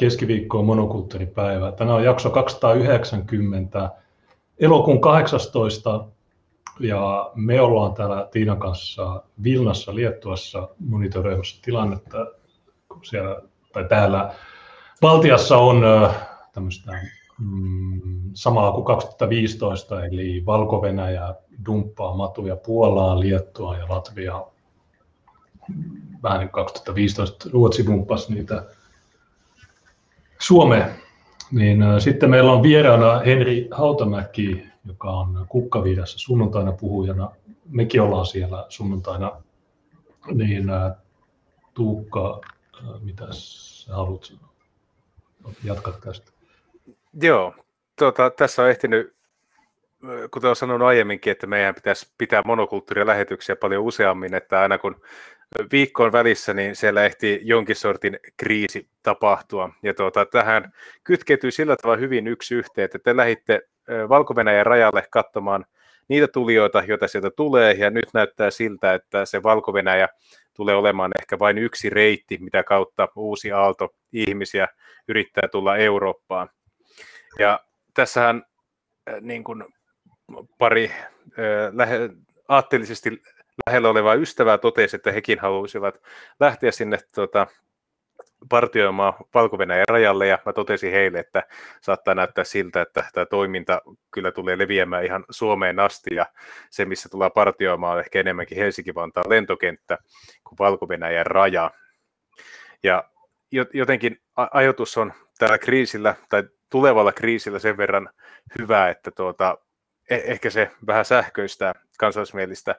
keskiviikko on monokulttuuripäivä. Tänään on jakso 290, elokuun 18. Ja me ollaan täällä Tiinan kanssa Vilnassa, Liettuassa monitoroimassa tilannetta, siellä, tai täällä Baltiassa on tämmöistä mm, samaa kuin 2015, eli Valko-Venäjä dumppaa matuja Puolaan, Liettua ja Latvia. Vähän niin 2015 Ruotsi dumppasi niitä Suomeen. Niin, sitten meillä on vieraana Henri Hautamäki, joka on Kukkaviidassa sunnuntaina puhujana. Mekin ollaan siellä sunnuntaina. Niin Tuukka, mitä sä haluat sanoa? Jatkat tästä. Joo, tuota, tässä on ehtinyt, kuten olen sanonut aiemminkin, että meidän pitäisi pitää monokulttuurilähetyksiä paljon useammin, että aina kun viikkoon välissä, niin siellä ehti jonkin sortin kriisi tapahtua. Ja tuota, tähän kytkeytyy sillä tavalla hyvin yksi yhteen, että te lähditte valko rajalle katsomaan niitä tulijoita, joita sieltä tulee, ja nyt näyttää siltä, että se valko tulee olemaan ehkä vain yksi reitti, mitä kautta uusi aalto ihmisiä yrittää tulla Eurooppaan. Ja tässähän niin kuin pari lähe, aatteellisesti lähellä olevaa ystävää totesi, että hekin haluaisivat lähteä sinne tuota, partioimaan valko rajalle ja mä totesin heille, että saattaa näyttää siltä, että tämä toiminta kyllä tulee leviämään ihan Suomeen asti ja se, missä tullaan partioimaan on ehkä enemmänkin Helsinki-Vantaan lentokenttä kuin valko raja. Ja jotenkin ajatus on tällä kriisillä tai tulevalla kriisillä sen verran hyvä, että tuota, e- ehkä se vähän sähköistää kansallismielistä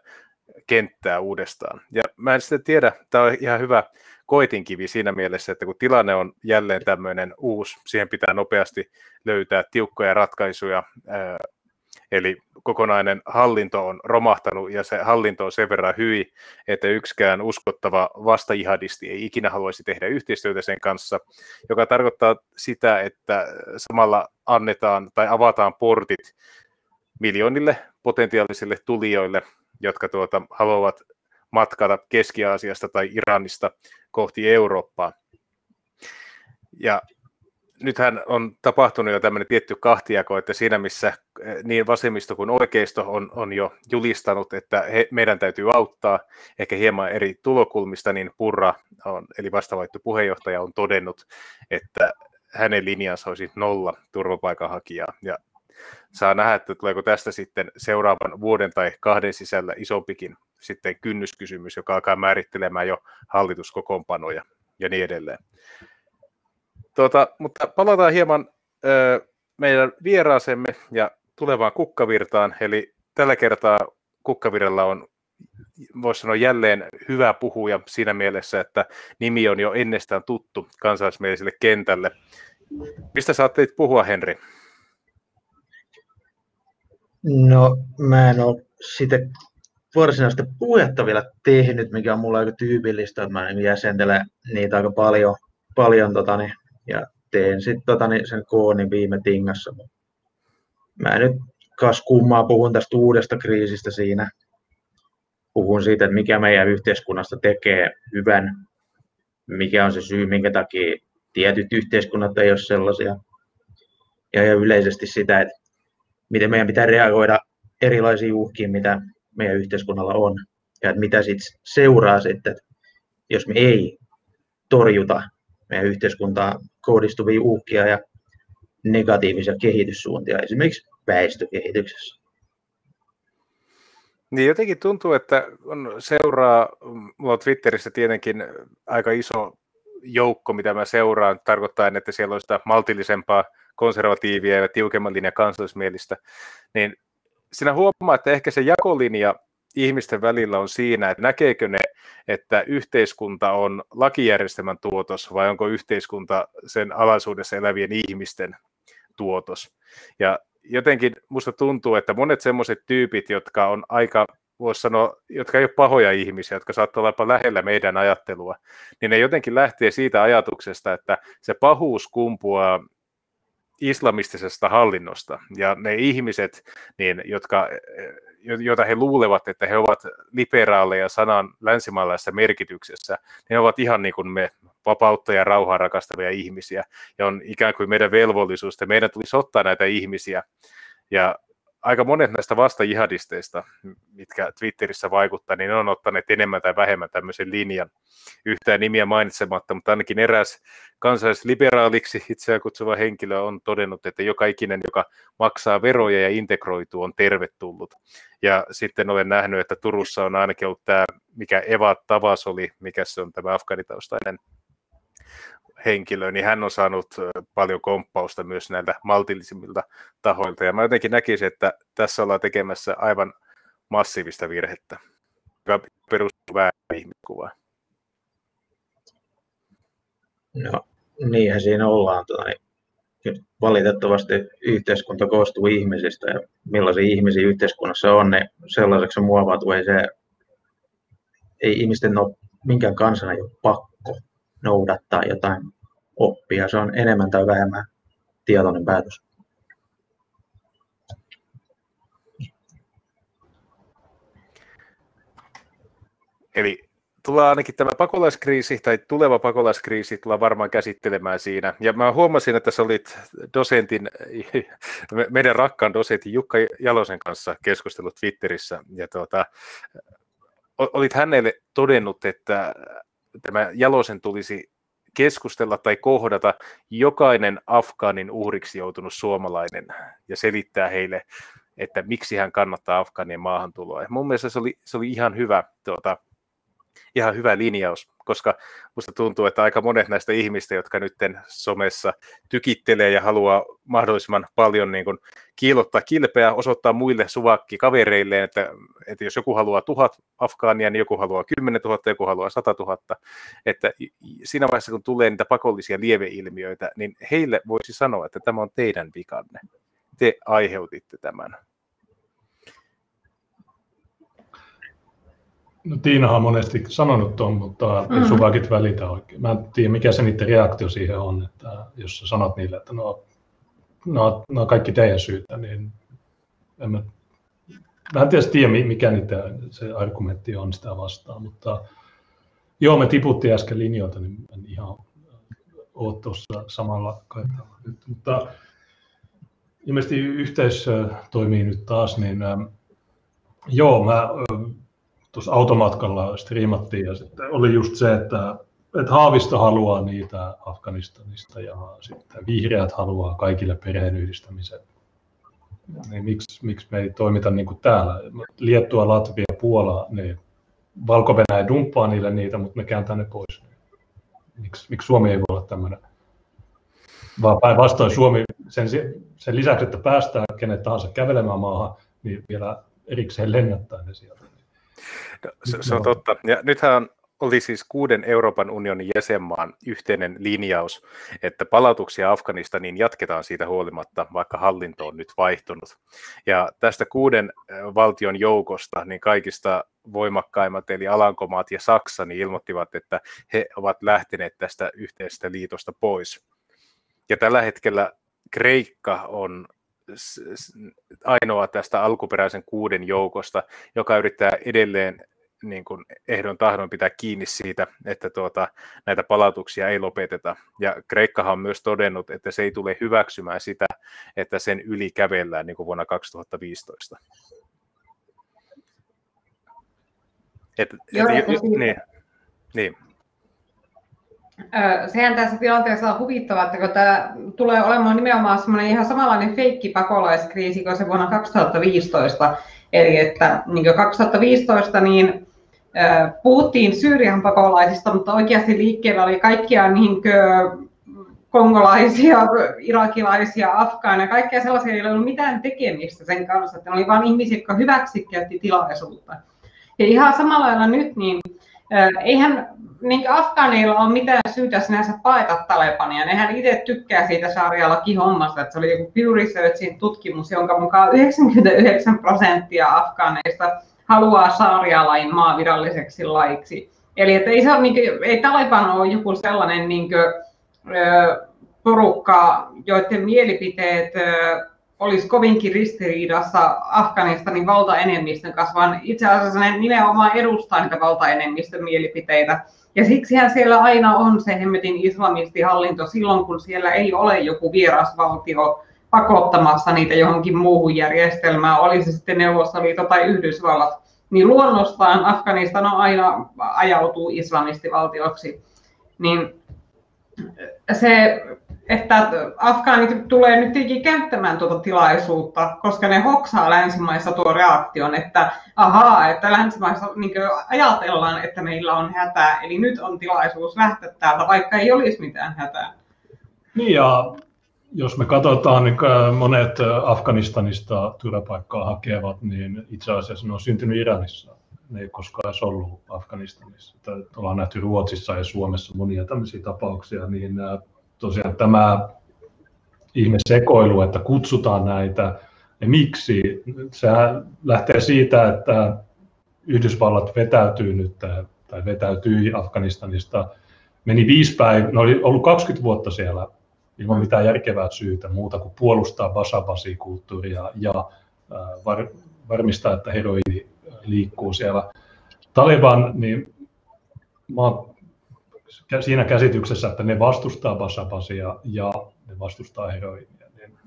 kenttää uudestaan. Ja mä en sitten tiedä, tämä on ihan hyvä koitinkivi siinä mielessä, että kun tilanne on jälleen tämmöinen uusi, siihen pitää nopeasti löytää tiukkoja ratkaisuja, eli kokonainen hallinto on romahtanut ja se hallinto on sen verran hyi, että yksikään uskottava vastaihadisti ei ikinä haluaisi tehdä yhteistyötä sen kanssa, joka tarkoittaa sitä, että samalla annetaan tai avataan portit miljoonille potentiaalisille tulijoille, jotka tuota, haluavat matkata Keski-Aasiasta tai Iranista kohti Eurooppaa. Ja nythän on tapahtunut jo tämmöinen tietty kahtijako, että siinä missä eh, niin vasemmisto kuin oikeisto on, on jo julistanut, että he, meidän täytyy auttaa ehkä hieman eri tulokulmista, niin Purra, on, eli vastavalittu puheenjohtaja, on todennut, että hänen linjansa olisi nolla turvapaikanhakijaa. Ja saa nähdä, että tuleeko tästä sitten seuraavan vuoden tai kahden sisällä isompikin sitten kynnyskysymys, joka alkaa määrittelemään jo hallituskokoonpanoja ja niin edelleen. Tuota, mutta palataan hieman ö, meidän vieraasemme ja tulevaan kukkavirtaan, eli tällä kertaa kukkavirralla on voisi sanoa jälleen hyvä puhuja siinä mielessä, että nimi on jo ennestään tuttu kansallismieliselle kentälle. Mistä saatte puhua, Henri? No, mä en ole sitä varsinaista puhetta vielä tehnyt, mikä on mulla aika tyypillistä, että mä niin jäsentelen niitä aika paljon, paljon tota, niin, ja teen sitten tota, niin sen koonin viime tingassa. Mä nyt kas kummaa puhun tästä uudesta kriisistä siinä. Puhun siitä, että mikä meidän yhteiskunnasta tekee hyvän, mikä on se syy, minkä takia tietyt yhteiskunnat ei ole sellaisia. Ja, ja yleisesti sitä, että miten meidän pitää reagoida erilaisiin uhkiin, mitä meidän yhteiskunnalla on. Ja että mitä sitten seuraa sitten, jos me ei torjuta meidän yhteiskuntaan kohdistuvia uhkia ja negatiivisia kehityssuuntia esimerkiksi väestökehityksessä. Niin jotenkin tuntuu, että on seuraa, mulla on Twitterissä tietenkin aika iso joukko, mitä mä seuraan, tarkoittaa, että siellä on sitä maltillisempaa konservatiivia ja tiukemman linjan kansallismielistä, niin sinä huomaa, että ehkä se jakolinja ihmisten välillä on siinä, että näkeekö ne, että yhteiskunta on lakijärjestelmän tuotos vai onko yhteiskunta sen alaisuudessa elävien ihmisten tuotos. Ja jotenkin musta tuntuu, että monet semmoiset tyypit, jotka on aika voisi sanoa, jotka ei ole pahoja ihmisiä, jotka saattaa olla jopa lähellä meidän ajattelua, niin ne jotenkin lähtee siitä ajatuksesta, että se pahuus kumpuaa islamistisesta hallinnosta. Ja ne ihmiset, niin, jotka, joita he luulevat, että he ovat liberaaleja sanan länsimaalaisessa merkityksessä, ne ovat ihan niin kuin me vapautta ja rauhaa rakastavia ihmisiä, ja on ikään kuin meidän velvollisuus, että meidän tulisi ottaa näitä ihmisiä, ja aika monet näistä vastajihadisteista, mitkä Twitterissä vaikuttaa, niin on ottaneet enemmän tai vähemmän tämmöisen linjan. Yhtään nimiä mainitsematta, mutta ainakin eräs kansallisliberaaliksi itseään kutsuva henkilö on todennut, että joka ikinen, joka maksaa veroja ja integroituu, on tervetullut. Ja sitten olen nähnyt, että Turussa on ainakin ollut tämä, mikä Eva Tavas oli, mikä se on tämä afganitaustainen henkilö, niin hän on saanut paljon komppausta myös näiltä maltillisimmilta tahoilta. Ja mä jotenkin näkisin, että tässä ollaan tekemässä aivan massiivista virhettä, joka perustuu väärään ihmiskuvaan. No, niinhän siinä ollaan. Tuota, niin valitettavasti yhteiskunta koostuu ihmisistä ja millaisia ihmisiä yhteiskunnassa on, niin sellaiseksi se muovautuu. Ei, se, ei ihmisten ole minkään kansana ei ole pakko noudattaa jotain oppia. Se on enemmän tai vähemmän tietoinen päätös. Eli tullaan ainakin tämä pakolaiskriisi tai tuleva pakolaiskriisi tullaan varmaan käsittelemään siinä. Ja mä huomasin, että sä olit dosentin, meidän rakkaan dosentin Jukka Jalosen kanssa keskustellut Twitterissä. Ja tuota, olit hänelle todennut, että tämä Jalosen tulisi keskustella tai kohdata jokainen Afgaanin uhriksi joutunut suomalainen ja selittää heille, että miksi hän kannattaa Afgaanien maahantuloa. Ja mun mielestä se oli, se oli ihan hyvä tuota, ihan hyvä linjaus, koska musta tuntuu, että aika monet näistä ihmistä, jotka nyt somessa tykittelee ja haluaa mahdollisimman paljon niin kuin kiilottaa kilpeä, osoittaa muille suvakki kavereilleen, että, että jos joku haluaa tuhat Afgaania, niin joku haluaa kymmenen tuhatta, joku haluaa sata tuhatta. Että siinä vaiheessa, kun tulee niitä pakollisia lieveilmiöitä, niin heille voisi sanoa, että tämä on teidän vikanne. Te aiheutitte tämän. No Tiina on monesti sanonut tuon, mutta mm. sun vaikit välitä oikein. Mä en tiedä, mikä se niiden reaktio siihen on, että jos sä sanot niille, että no, no, no kaikki teidän syytä, niin en mä, mä en tietysti tiedä, mikä niitä, se argumentti on sitä vastaan, mutta joo, me tiputtiin äsken linjoilta, niin en ihan ole tuossa samalla kaitalla nyt, mutta ilmeisesti yhteys toimii nyt taas, niin joo, mä tuossa automatkalla striimattiin ja sitten oli just se, että, että Haavisto haluaa niitä Afganistanista ja sitten vihreät haluaa kaikille perheenyhdistämisen. Niin miksi, miksi me ei toimita niin kuin täällä? Liettua, Latvia, Puola, niin valko dumppaa niille niitä, mutta ne kääntää ne pois. Miksi, miksi Suomi ei voi olla tämmöinen? Vaan päinvastoin Suomi, sen, sen lisäksi, että päästään kenet tahansa kävelemään maahan, niin vielä erikseen lennättää ne sieltä. No, se, se on totta. Ja nythän oli siis kuuden Euroopan unionin jäsenmaan yhteinen linjaus, että palautuksia Afganistaniin jatketaan siitä huolimatta, vaikka hallinto on nyt vaihtunut. Ja tästä kuuden valtion joukosta, niin kaikista voimakkaimmat, eli Alankomaat ja Saksa, niin ilmoittivat, että he ovat lähteneet tästä yhteisestä liitosta pois. Ja tällä hetkellä Kreikka on ainoa tästä alkuperäisen kuuden joukosta, joka yrittää edelleen niin kuin ehdon tahdon pitää kiinni siitä, että tuota, näitä palautuksia ei lopeteta. Ja Kreikkahan on myös todennut, että se ei tule hyväksymään sitä, että sen yli kävellään niin kuin vuonna 2015. Et, Joo, et, niin, niin sehän tässä tilanteessa on huvittavaa, että kun tämä tulee olemaan nimenomaan semmoinen ihan samanlainen feikki pakolaiskriisi kuin se vuonna 2015. Eli että niin 2015 niin puhuttiin Syyrian pakolaisista, mutta oikeasti liikkeellä oli kaikkia niin kongolaisia, irakilaisia, afgaaneja, kaikkea sellaisia, ei ollut mitään tekemistä sen kanssa. Että ne oli vain ihmisiä, jotka hyväksikäytti tilaisuutta. Ja ihan samalla lailla nyt, niin eihän niin afgaaneilla ole mitään syytä sinänsä paeta Talebania. Nehän itse tykkää siitä sarjalakin hommasta, että se oli joku Pew Researchin tutkimus, jonka mukaan 99 prosenttia afgaaneista haluaa saarialain maaviralliseksi laiksi. Eli että ei, se ole, niin kuin, ei Taliban ole joku sellainen niin kuin, porukka, joiden mielipiteet olisi kovinkin ristiriidassa Afganistanin valtaenemmistön kanssa, vaan itse asiassa ne nimenomaan edustaa niitä valtaenemmistön mielipiteitä. Ja siksihän siellä aina on se hemmetin islamistihallinto silloin, kun siellä ei ole joku vierasvaltio pakottamassa niitä johonkin muuhun järjestelmään, oli se sitten Neuvostoliitto tai Yhdysvallat, niin luonnostaan Afganistan on aina ajautuu islamistivaltioksi. Niin se, että afgaanit tulee nyt käyttämään tuota tilaisuutta, koska ne hoksaa länsimaissa tuo reaktion, että ahaa, että länsimaissa niin ajatellaan, että meillä on hätää, eli nyt on tilaisuus lähteä täältä, vaikka ei olisi mitään hätää. Niin ja jos me katsotaan, niin monet Afganistanista turvapaikkaa hakevat, niin itse asiassa ne on syntynyt Iranissa. Ne ei koskaan edes ollut Afganistanissa. Ollaan nähty Ruotsissa ja Suomessa monia tämmöisiä tapauksia, niin tosiaan tämä ihme sekoilu, että kutsutaan näitä ja miksi, se lähtee siitä, että Yhdysvallat vetäytyy nyt tai vetäytyi Afganistanista. Meni viisi päivää, ne oli ollut 20 vuotta siellä ilman mitään järkevää syytä muuta kuin puolustaa basabasi-kulttuuria ja var, varmistaa, että heroini liikkuu siellä. Taliban, niin mä oon siinä käsityksessä, että ne vastustaa basabasia ja ne vastustaa heroinia. Niin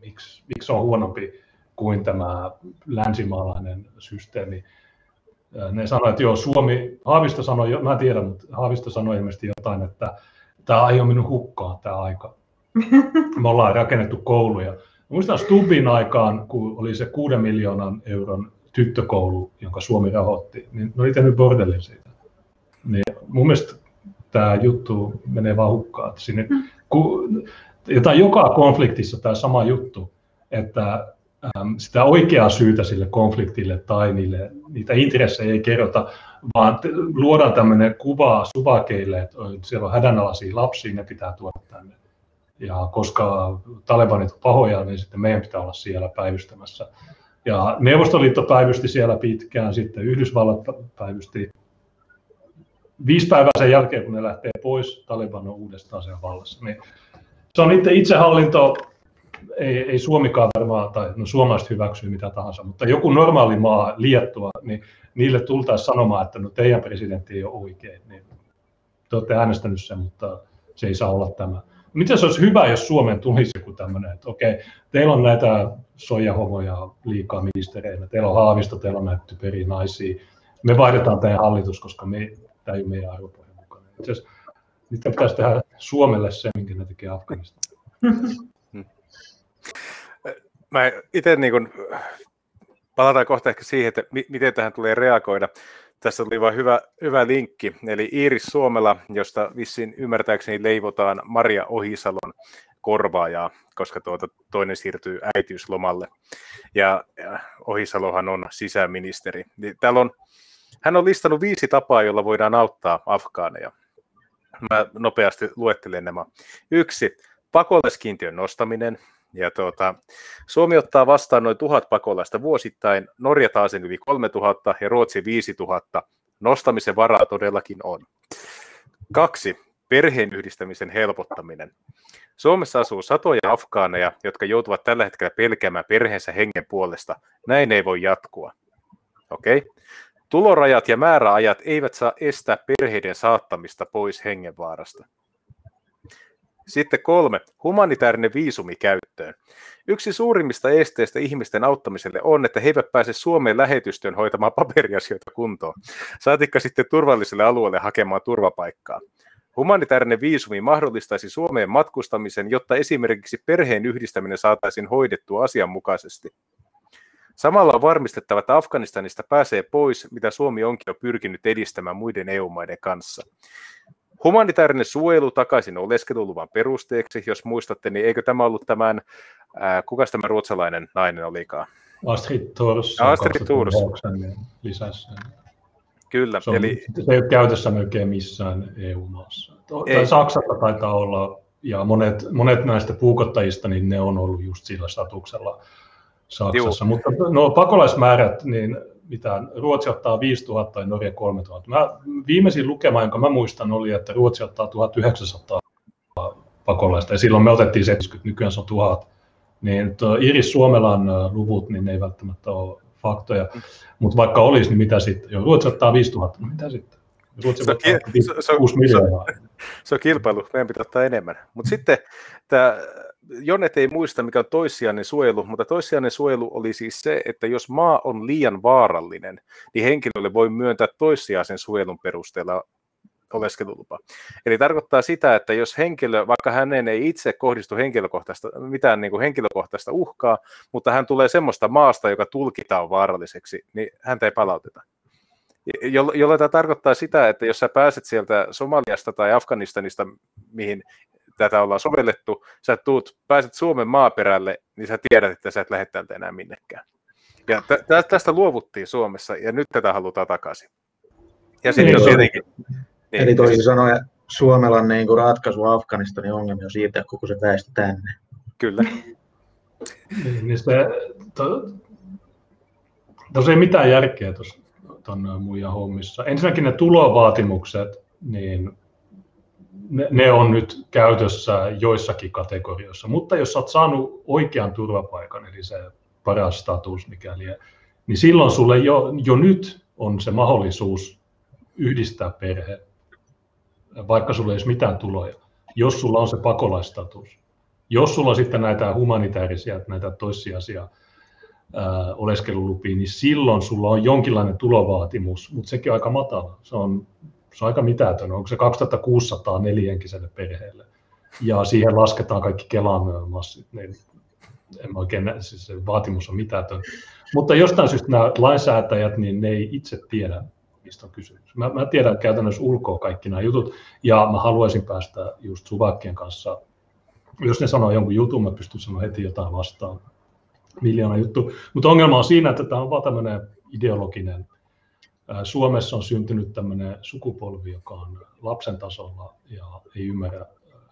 miksi, miksi on huonompi kuin tämä länsimaalainen systeemi? Ne sanoivat, että joo, Suomi, Haavisto sanoi, mä en tiedä, mutta Haavisto sanoi ilmeisesti jotain, että tämä ei ole minun hukkaan tämä aika. Me ollaan rakennettu kouluja. Muistan Stubbin aikaan, kun oli se 6 miljoonan euron tyttökoulu, jonka Suomi rahoitti, niin ne oli tehnyt bordellin siitä. Niin mun mielestä tämä juttu menee vaan hukkaan. Että sinne, ku, jota joka konfliktissa tämä sama juttu, että äm, sitä oikeaa syytä sille konfliktille tai niille, niitä intressejä ei kerrota, vaan luodaan tämmöinen kuva suvakeille, että siellä on hädänalaisia lapsia, ne pitää tuoda tänne. Ja koska talebanit on pahoja, niin sitten meidän pitää olla siellä päivystämässä. Ja Neuvostoliitto päivysti siellä pitkään, sitten Yhdysvallat päivysti. Viisi päivää sen jälkeen, kun ne lähtee pois, Taliban on uudestaan sen vallassa. Niin se on itse itsehallinto, ei, ei Suomikaan varmaan, tai no suomalaiset hyväksyy mitä tahansa, mutta joku normaali maa, Liettua, niin niille tultaisiin sanomaan, että no teidän presidentti ei ole oikein. Niin te olette äänestänyt sen, mutta se ei saa olla tämä. Miten se olisi hyvä, jos Suomeen tulisi joku tämmöinen, että okei, teillä on näitä soijahomoja liikaa ministereinä, teillä on Haavisto, teillä on näitä typeriä naisia, me vaihdetaan teidän hallitus, koska me, tämä ei ole meidän arvopohjan mukana. Itse asiassa niitä pitäisi tehdä Suomelle se, minkä ne tekee Afganistan. Mä itse niin kun, palataan kohta ehkä siihen, että miten tähän tulee reagoida. Tässä oli vain hyvä, hyvä linkki, eli Iiris Suomela, josta vissiin ymmärtääkseni leivotaan Maria Ohisalon korvaajaa, koska tuota, toinen siirtyy äitiyslomalle. Ja, ja Ohisalohan on sisäministeri. Niin täällä on, hän on listannut viisi tapaa, jolla voidaan auttaa afgaaneja. Mä nopeasti luettelen nämä. Yksi, pakolaiskiintiön nostaminen. Ja tuota, Suomi ottaa vastaan noin tuhat pakolaista vuosittain, Norja taas yli 3000 ja Ruotsi 5000. Nostamisen varaa todellakin on. Kaksi, perheen yhdistämisen helpottaminen. Suomessa asuu satoja afgaaneja, jotka joutuvat tällä hetkellä pelkäämään perheensä hengen puolesta. Näin ei voi jatkua. Okei. Okay. Tulorajat ja määräajat eivät saa estää perheiden saattamista pois hengenvaarasta. Sitten kolme, humanitaarinen viisumi käyttöön. Yksi suurimmista esteistä ihmisten auttamiselle on, että he eivät pääse Suomeen lähetystöön hoitamaan paperiasioita kuntoon, saatikka sitten turvalliselle alueelle hakemaan turvapaikkaa. Humanitaarinen viisumi mahdollistaisi Suomeen matkustamisen, jotta esimerkiksi perheen yhdistäminen saataisiin hoidettua asianmukaisesti. Samalla on varmistettava, että Afganistanista pääsee pois, mitä Suomi onkin jo pyrkinyt edistämään muiden EU-maiden kanssa. Humanitaarinen suojelu takaisin oleskeluluvan perusteeksi, jos muistatte, niin eikö tämä ollut tämän, ää, kuka tämä ruotsalainen nainen olikaan? Astrid Thors. Astrid Thors. Lisäsi Kyllä. Se, on, eli... se ei ole käytössä melkein missään EU-maassa. Tai Saksassa taitaa olla, ja monet, monet näistä puukottajista, niin ne on ollut just sillä statuksella Saksassa. Juu. Mutta no, pakolaismäärät, niin mitä Ruotsi ottaa 5000 ja Norja 3000. Mä, viimeisin lukema, jonka mä muistan, oli, että Ruotsi ottaa 1900 pakolaista, ja silloin me otettiin 70, nykyään se on 1000. niin Iris Suomelan luvut, niin ne ei välttämättä ole faktoja. Mutta vaikka olisi, niin mitä sitten? Joo, Ruotsi ottaa 5000, no mitä sitten? Ruotsi se, on, se, se, se, se on kilpailu, meidän pitää ottaa enemmän. Mutta sitten tämä Jonet ei muista, mikä on toissijainen suojelu, mutta toissijainen suojelu oli siis se, että jos maa on liian vaarallinen, niin henkilölle voi myöntää toissijaisen suojelun perusteella oleskelulupa. Eli tarkoittaa sitä, että jos henkilö, vaikka hänen ei itse kohdistu henkilökohtaista, mitään niin kuin henkilökohtaista uhkaa, mutta hän tulee semmoista maasta, joka tulkitaan vaaralliseksi, niin häntä ei palauteta. Jolloin tämä tarkoittaa sitä, että jos sä pääset sieltä Somaliasta tai Afganistanista, mihin tätä ollaan sovellettu, sä tuut, pääset Suomen maaperälle, niin sä tiedät, että sä et lähde täältä enää minnekään. Ja tästä luovuttiin Suomessa, ja nyt tätä halutaan takaisin. Ja sitten niin, tietenkin... Niin, Eli toisin sanoen Suomella niin kuin ratkaisu Afganistanin ongelmia on siitä, koko se väestö tänne. Kyllä. niin, niin se, to, tos ei mitään järkeä tuossa tuon muijan hommissa. Ensinnäkin ne tulovaatimukset, niin ne, ne on nyt käytössä joissakin kategorioissa, mutta jos olet saanut oikean turvapaikan, eli se paras status mikäli, niin silloin sulle jo, jo nyt on se mahdollisuus yhdistää perhe, vaikka sulla ei olisi mitään tuloja, jos sulla on se pakolaistatus. Jos sulla on sitten näitä humanitaarisia, näitä toissijaisia oleskelulupia, niin silloin sulla on jonkinlainen tulovaatimus, mutta sekin on aika matala. Se on se on aika mitätön, onko se 2600 neljänkiselle perheelle. Ja siihen lasketaan kaikki Kelan massit, niin en oikein siis se vaatimus on mitätön. Mutta jostain syystä nämä lainsäätäjät, niin ne ei itse tiedä, mistä on kysymys. Mä, mä tiedän käytännössä ulkoa kaikki nämä jutut, ja mä haluaisin päästä just Suvakkien kanssa, jos ne sanoo jonkun jutun, mä pystyn sanoa heti jotain vastaan. Miljoona juttu. Mutta ongelma on siinä, että tämä on vaan tämmöinen ideologinen Suomessa on syntynyt tämmöinen sukupolvi, joka on lapsen tasolla ja ei ymmärrä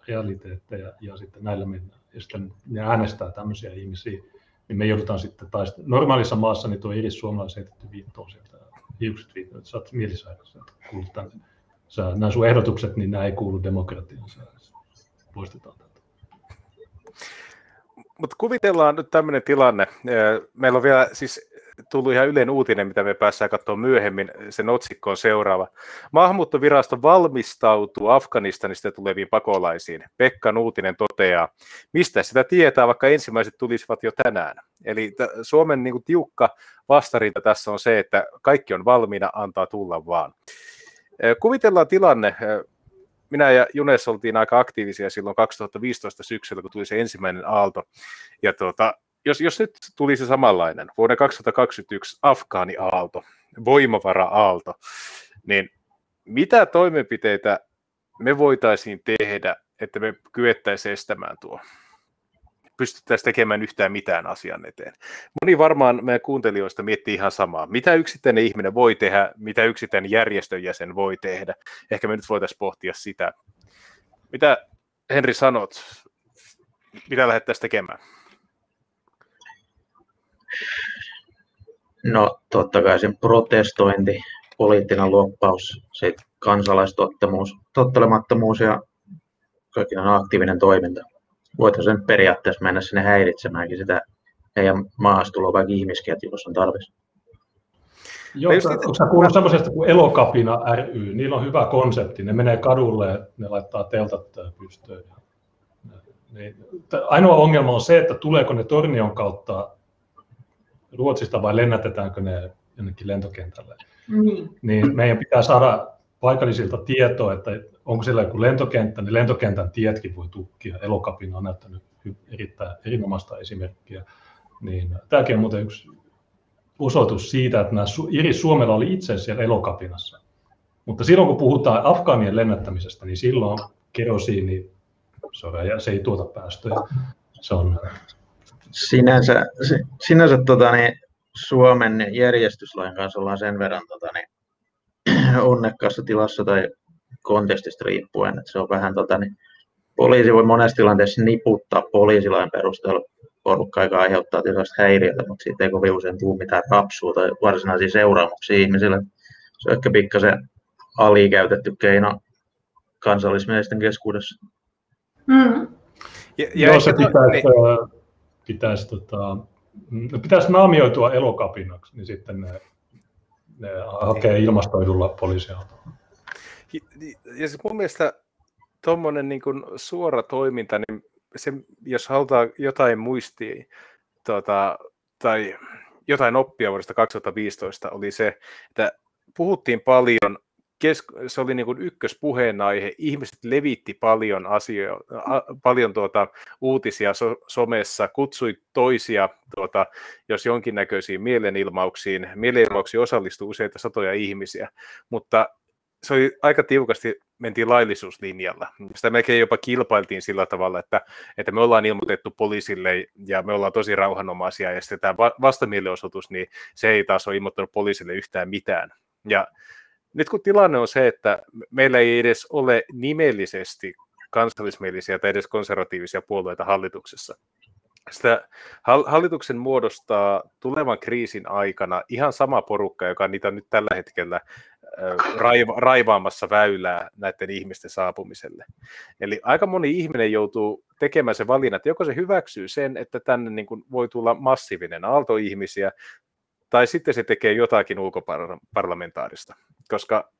realiteetteja ja sitten näillä mennään. Ja sitten ne äänestää tämmöisiä ihmisiä, niin me joudutaan sitten taistelemaan. Normaalissa maassa niin tuo Iris suomalais heitetty viittoon sieltä, hiukset viittoon, että sä oot mielisairas, että. Sä, nämä sun ehdotukset, niin nämä ei kuulu demokratiaan, sä poistetaan tätä. Mutta kuvitellaan nyt tämmöinen tilanne. Meillä on vielä siis tullut ihan yleinen uutinen, mitä me päässään katsoa myöhemmin. Sen otsikko on seuraava. Maahanmuuttovirasto valmistautuu Afganistanista tuleviin pakolaisiin. Pekka Nuutinen toteaa, mistä sitä tietää, vaikka ensimmäiset tulisivat jo tänään. Eli t- Suomen niin kuin, tiukka vastarinta tässä on se, että kaikki on valmiina, antaa tulla vaan. Kuvitellaan tilanne, minä ja Junes oltiin aika aktiivisia silloin 2015 syksyllä, kun tuli se ensimmäinen aalto. Ja tuota, jos, jos nyt tulisi samanlainen vuoden 2021 Afgaani-aalto, voimavara-aalto, niin mitä toimenpiteitä me voitaisiin tehdä, että me kyettäisiin estämään tuo? Pystyttäisiin tekemään yhtään mitään asian eteen. Moni varmaan meidän kuuntelijoista miettii ihan samaa. Mitä yksittäinen ihminen voi tehdä, mitä yksittäinen järjestön jäsen voi tehdä? Ehkä me nyt voitaisiin pohtia sitä. Mitä Henri sanot? Mitä lähdettäisiin tekemään? No totta kai sen protestointi, poliittinen loppaus, se kansalaistottamuus, tottelemattomuus ja kaikkinen aktiivinen toiminta. Voitaisiin sen periaatteessa mennä sinne häiritsemäänkin sitä heidän maastuloa vaikka ihmisketju, jos on tarvis. Joo, onko sä kuullut semmoisesta kuin Elokapina ry? Niillä on hyvä konsepti. Ne menee kadulle, ne laittaa teltat pystyyn. Niin, ainoa ongelma on se, että tuleeko ne Tornion kautta Ruotsista vai lennätetäänkö ne jonnekin lentokentälle. Mm. Niin meidän pitää saada paikallisilta tietoa, että onko siellä joku lentokenttä, niin lentokentän tietkin voi tukkia. Elokapina on näyttänyt erittäin erinomaista esimerkkiä. Niin, tämäkin on muuten yksi osoitus siitä, että nämä Iris Suomella oli itse siellä elokapinassa. Mutta silloin kun puhutaan Afgaanien lennättämisestä, niin silloin kerosiini, sorry, se ei tuota päästöjä. Se on Sinänsä, sinänsä tota, niin, Suomen järjestyslain kanssa ollaan sen verran tota, niin, onnekkaassa tilassa tai kontekstista riippuen, että se on vähän tota, niin, poliisi voi monessa tilanteessa niputtaa poliisilain perusteella porukka, joka aiheuttaa tietysti häiriötä, mutta siitä ei kovin usein tule mitään rapsua tai varsinaisia seuraamuksia ihmisille. Se on ehkä pikkasen alikäytetty keino kansallismielisten keskuudessa. Mm. Ja, ja Joo, se pitää, niin pitäisi, tota, no pitäisi naamioitua elokapinaksi, niin sitten ne, ne hakee ilmastoidulla poliisiautolla. Ja siis mun mielestä tuommoinen niin suora toiminta, niin se, jos halutaan jotain muistia tuota, tai jotain oppia vuodesta 2015, oli se, että puhuttiin paljon se oli niin ykköspuheenaihe. Ihmiset levitti paljon, asioita, paljon tuota, uutisia so, somessa, kutsui toisia, tuota, jos jonkinnäköisiin mielenilmauksiin. Mielenilmauksiin osallistui useita satoja ihmisiä, mutta se oli aika tiukasti, mentiin laillisuuslinjalla. Sitä melkein jopa kilpailtiin sillä tavalla, että, että me ollaan ilmoitettu poliisille ja me ollaan tosi rauhanomaisia ja sitten tämä vastamielenosoitus, niin se ei taas ole ilmoittanut poliisille yhtään mitään. Ja nyt kun tilanne on se, että meillä ei edes ole nimellisesti kansallismielisiä tai edes konservatiivisia puolueita hallituksessa, sitä hallituksen muodostaa tulevan kriisin aikana ihan sama porukka, joka niitä nyt tällä hetkellä raiva, raivaamassa väylää näiden ihmisten saapumiselle. Eli aika moni ihminen joutuu tekemään se valinnan, että joko se hyväksyy sen, että tänne niin kuin voi tulla massiivinen aalto ihmisiä, tai sitten se tekee jotakin ulkoparlamentaarista, koska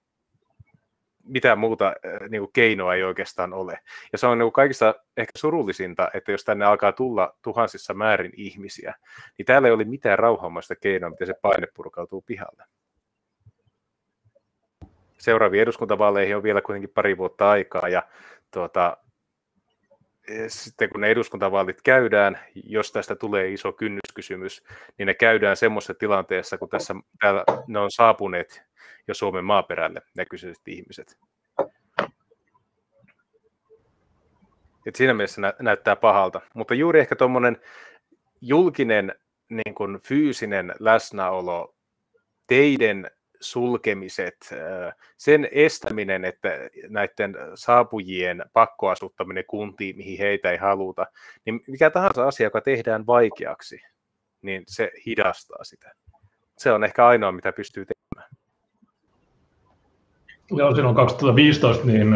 mitään muuta äh, niin kuin keinoa ei oikeastaan ole. Ja se on niin kuin kaikista ehkä surullisinta, että jos tänne alkaa tulla tuhansissa määrin ihmisiä, niin täällä ei ole mitään rauhanomaista keinoa, miten se paine purkautuu pihalle. Seuraaviin eduskuntavaaleihin on vielä kuitenkin pari vuotta aikaa, ja tuota, sitten kun ne eduskuntavaalit käydään, jos tästä tulee iso kynnyskysymys, niin ne käydään semmoisessa tilanteessa, kun tässä täällä ne on saapuneet jo Suomen maaperälle, ne kyseiset ihmiset. Et siinä mielessä nä- näyttää pahalta. Mutta juuri ehkä tuommoinen julkinen niin kuin fyysinen läsnäolo teidän sulkemiset, sen estäminen, että näiden saapujien pakkoasuttaminen kuntiin, mihin heitä ei haluta, niin mikä tahansa asia, joka tehdään vaikeaksi, niin se hidastaa sitä. Se on ehkä ainoa, mitä pystyy tekemään. Joo, silloin 2015 niin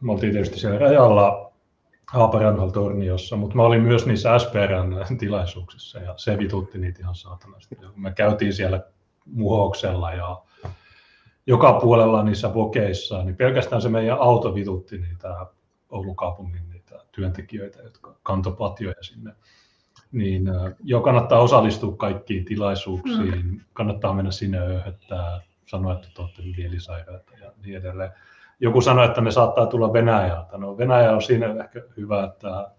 me oltiin tietysti siellä rajalla Haaparanhal-torniossa, mutta mä olin myös niissä SPRn tilaisuuksissa ja se vitutti niitä ihan saatanasti. Me käytiin siellä muhoksella ja joka puolella niissä vokeissa, niin pelkästään se meidän auto vitutti niitä Oulun kaupungin niitä työntekijöitä, jotka kantopatjoja sinne. Niin jo kannattaa osallistua kaikkiin tilaisuuksiin, mm. kannattaa mennä sinne öhöttää, sanoa, että te olette mielisairaita ja niin edelleen. Joku sanoi, että ne saattaa tulla Venäjältä. No Venäjä on siinä ehkä hyvä, että,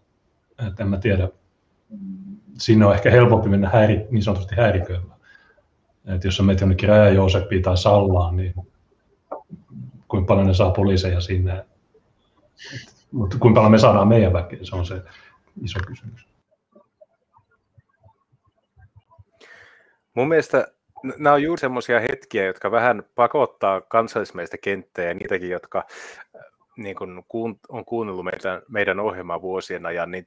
että en mä tiedä, sinne on ehkä helpompi mennä häiri, niin sanotusti häiriköimään. Että jos sä menet jonnekin Raja-Jooseppiin tai Sallaan, niin kuinka paljon ne saa poliiseja sinne. Mutta kuinka paljon me saadaan meidän väkeä, se on se iso kysymys. Mun mielestä nämä on juuri semmoisia hetkiä, jotka vähän pakottaa kansallismeistä kenttää ja niitäkin, jotka äh, niin kun, on kuunnellut meidän, meidän ohjelmaa vuosien ajan, niin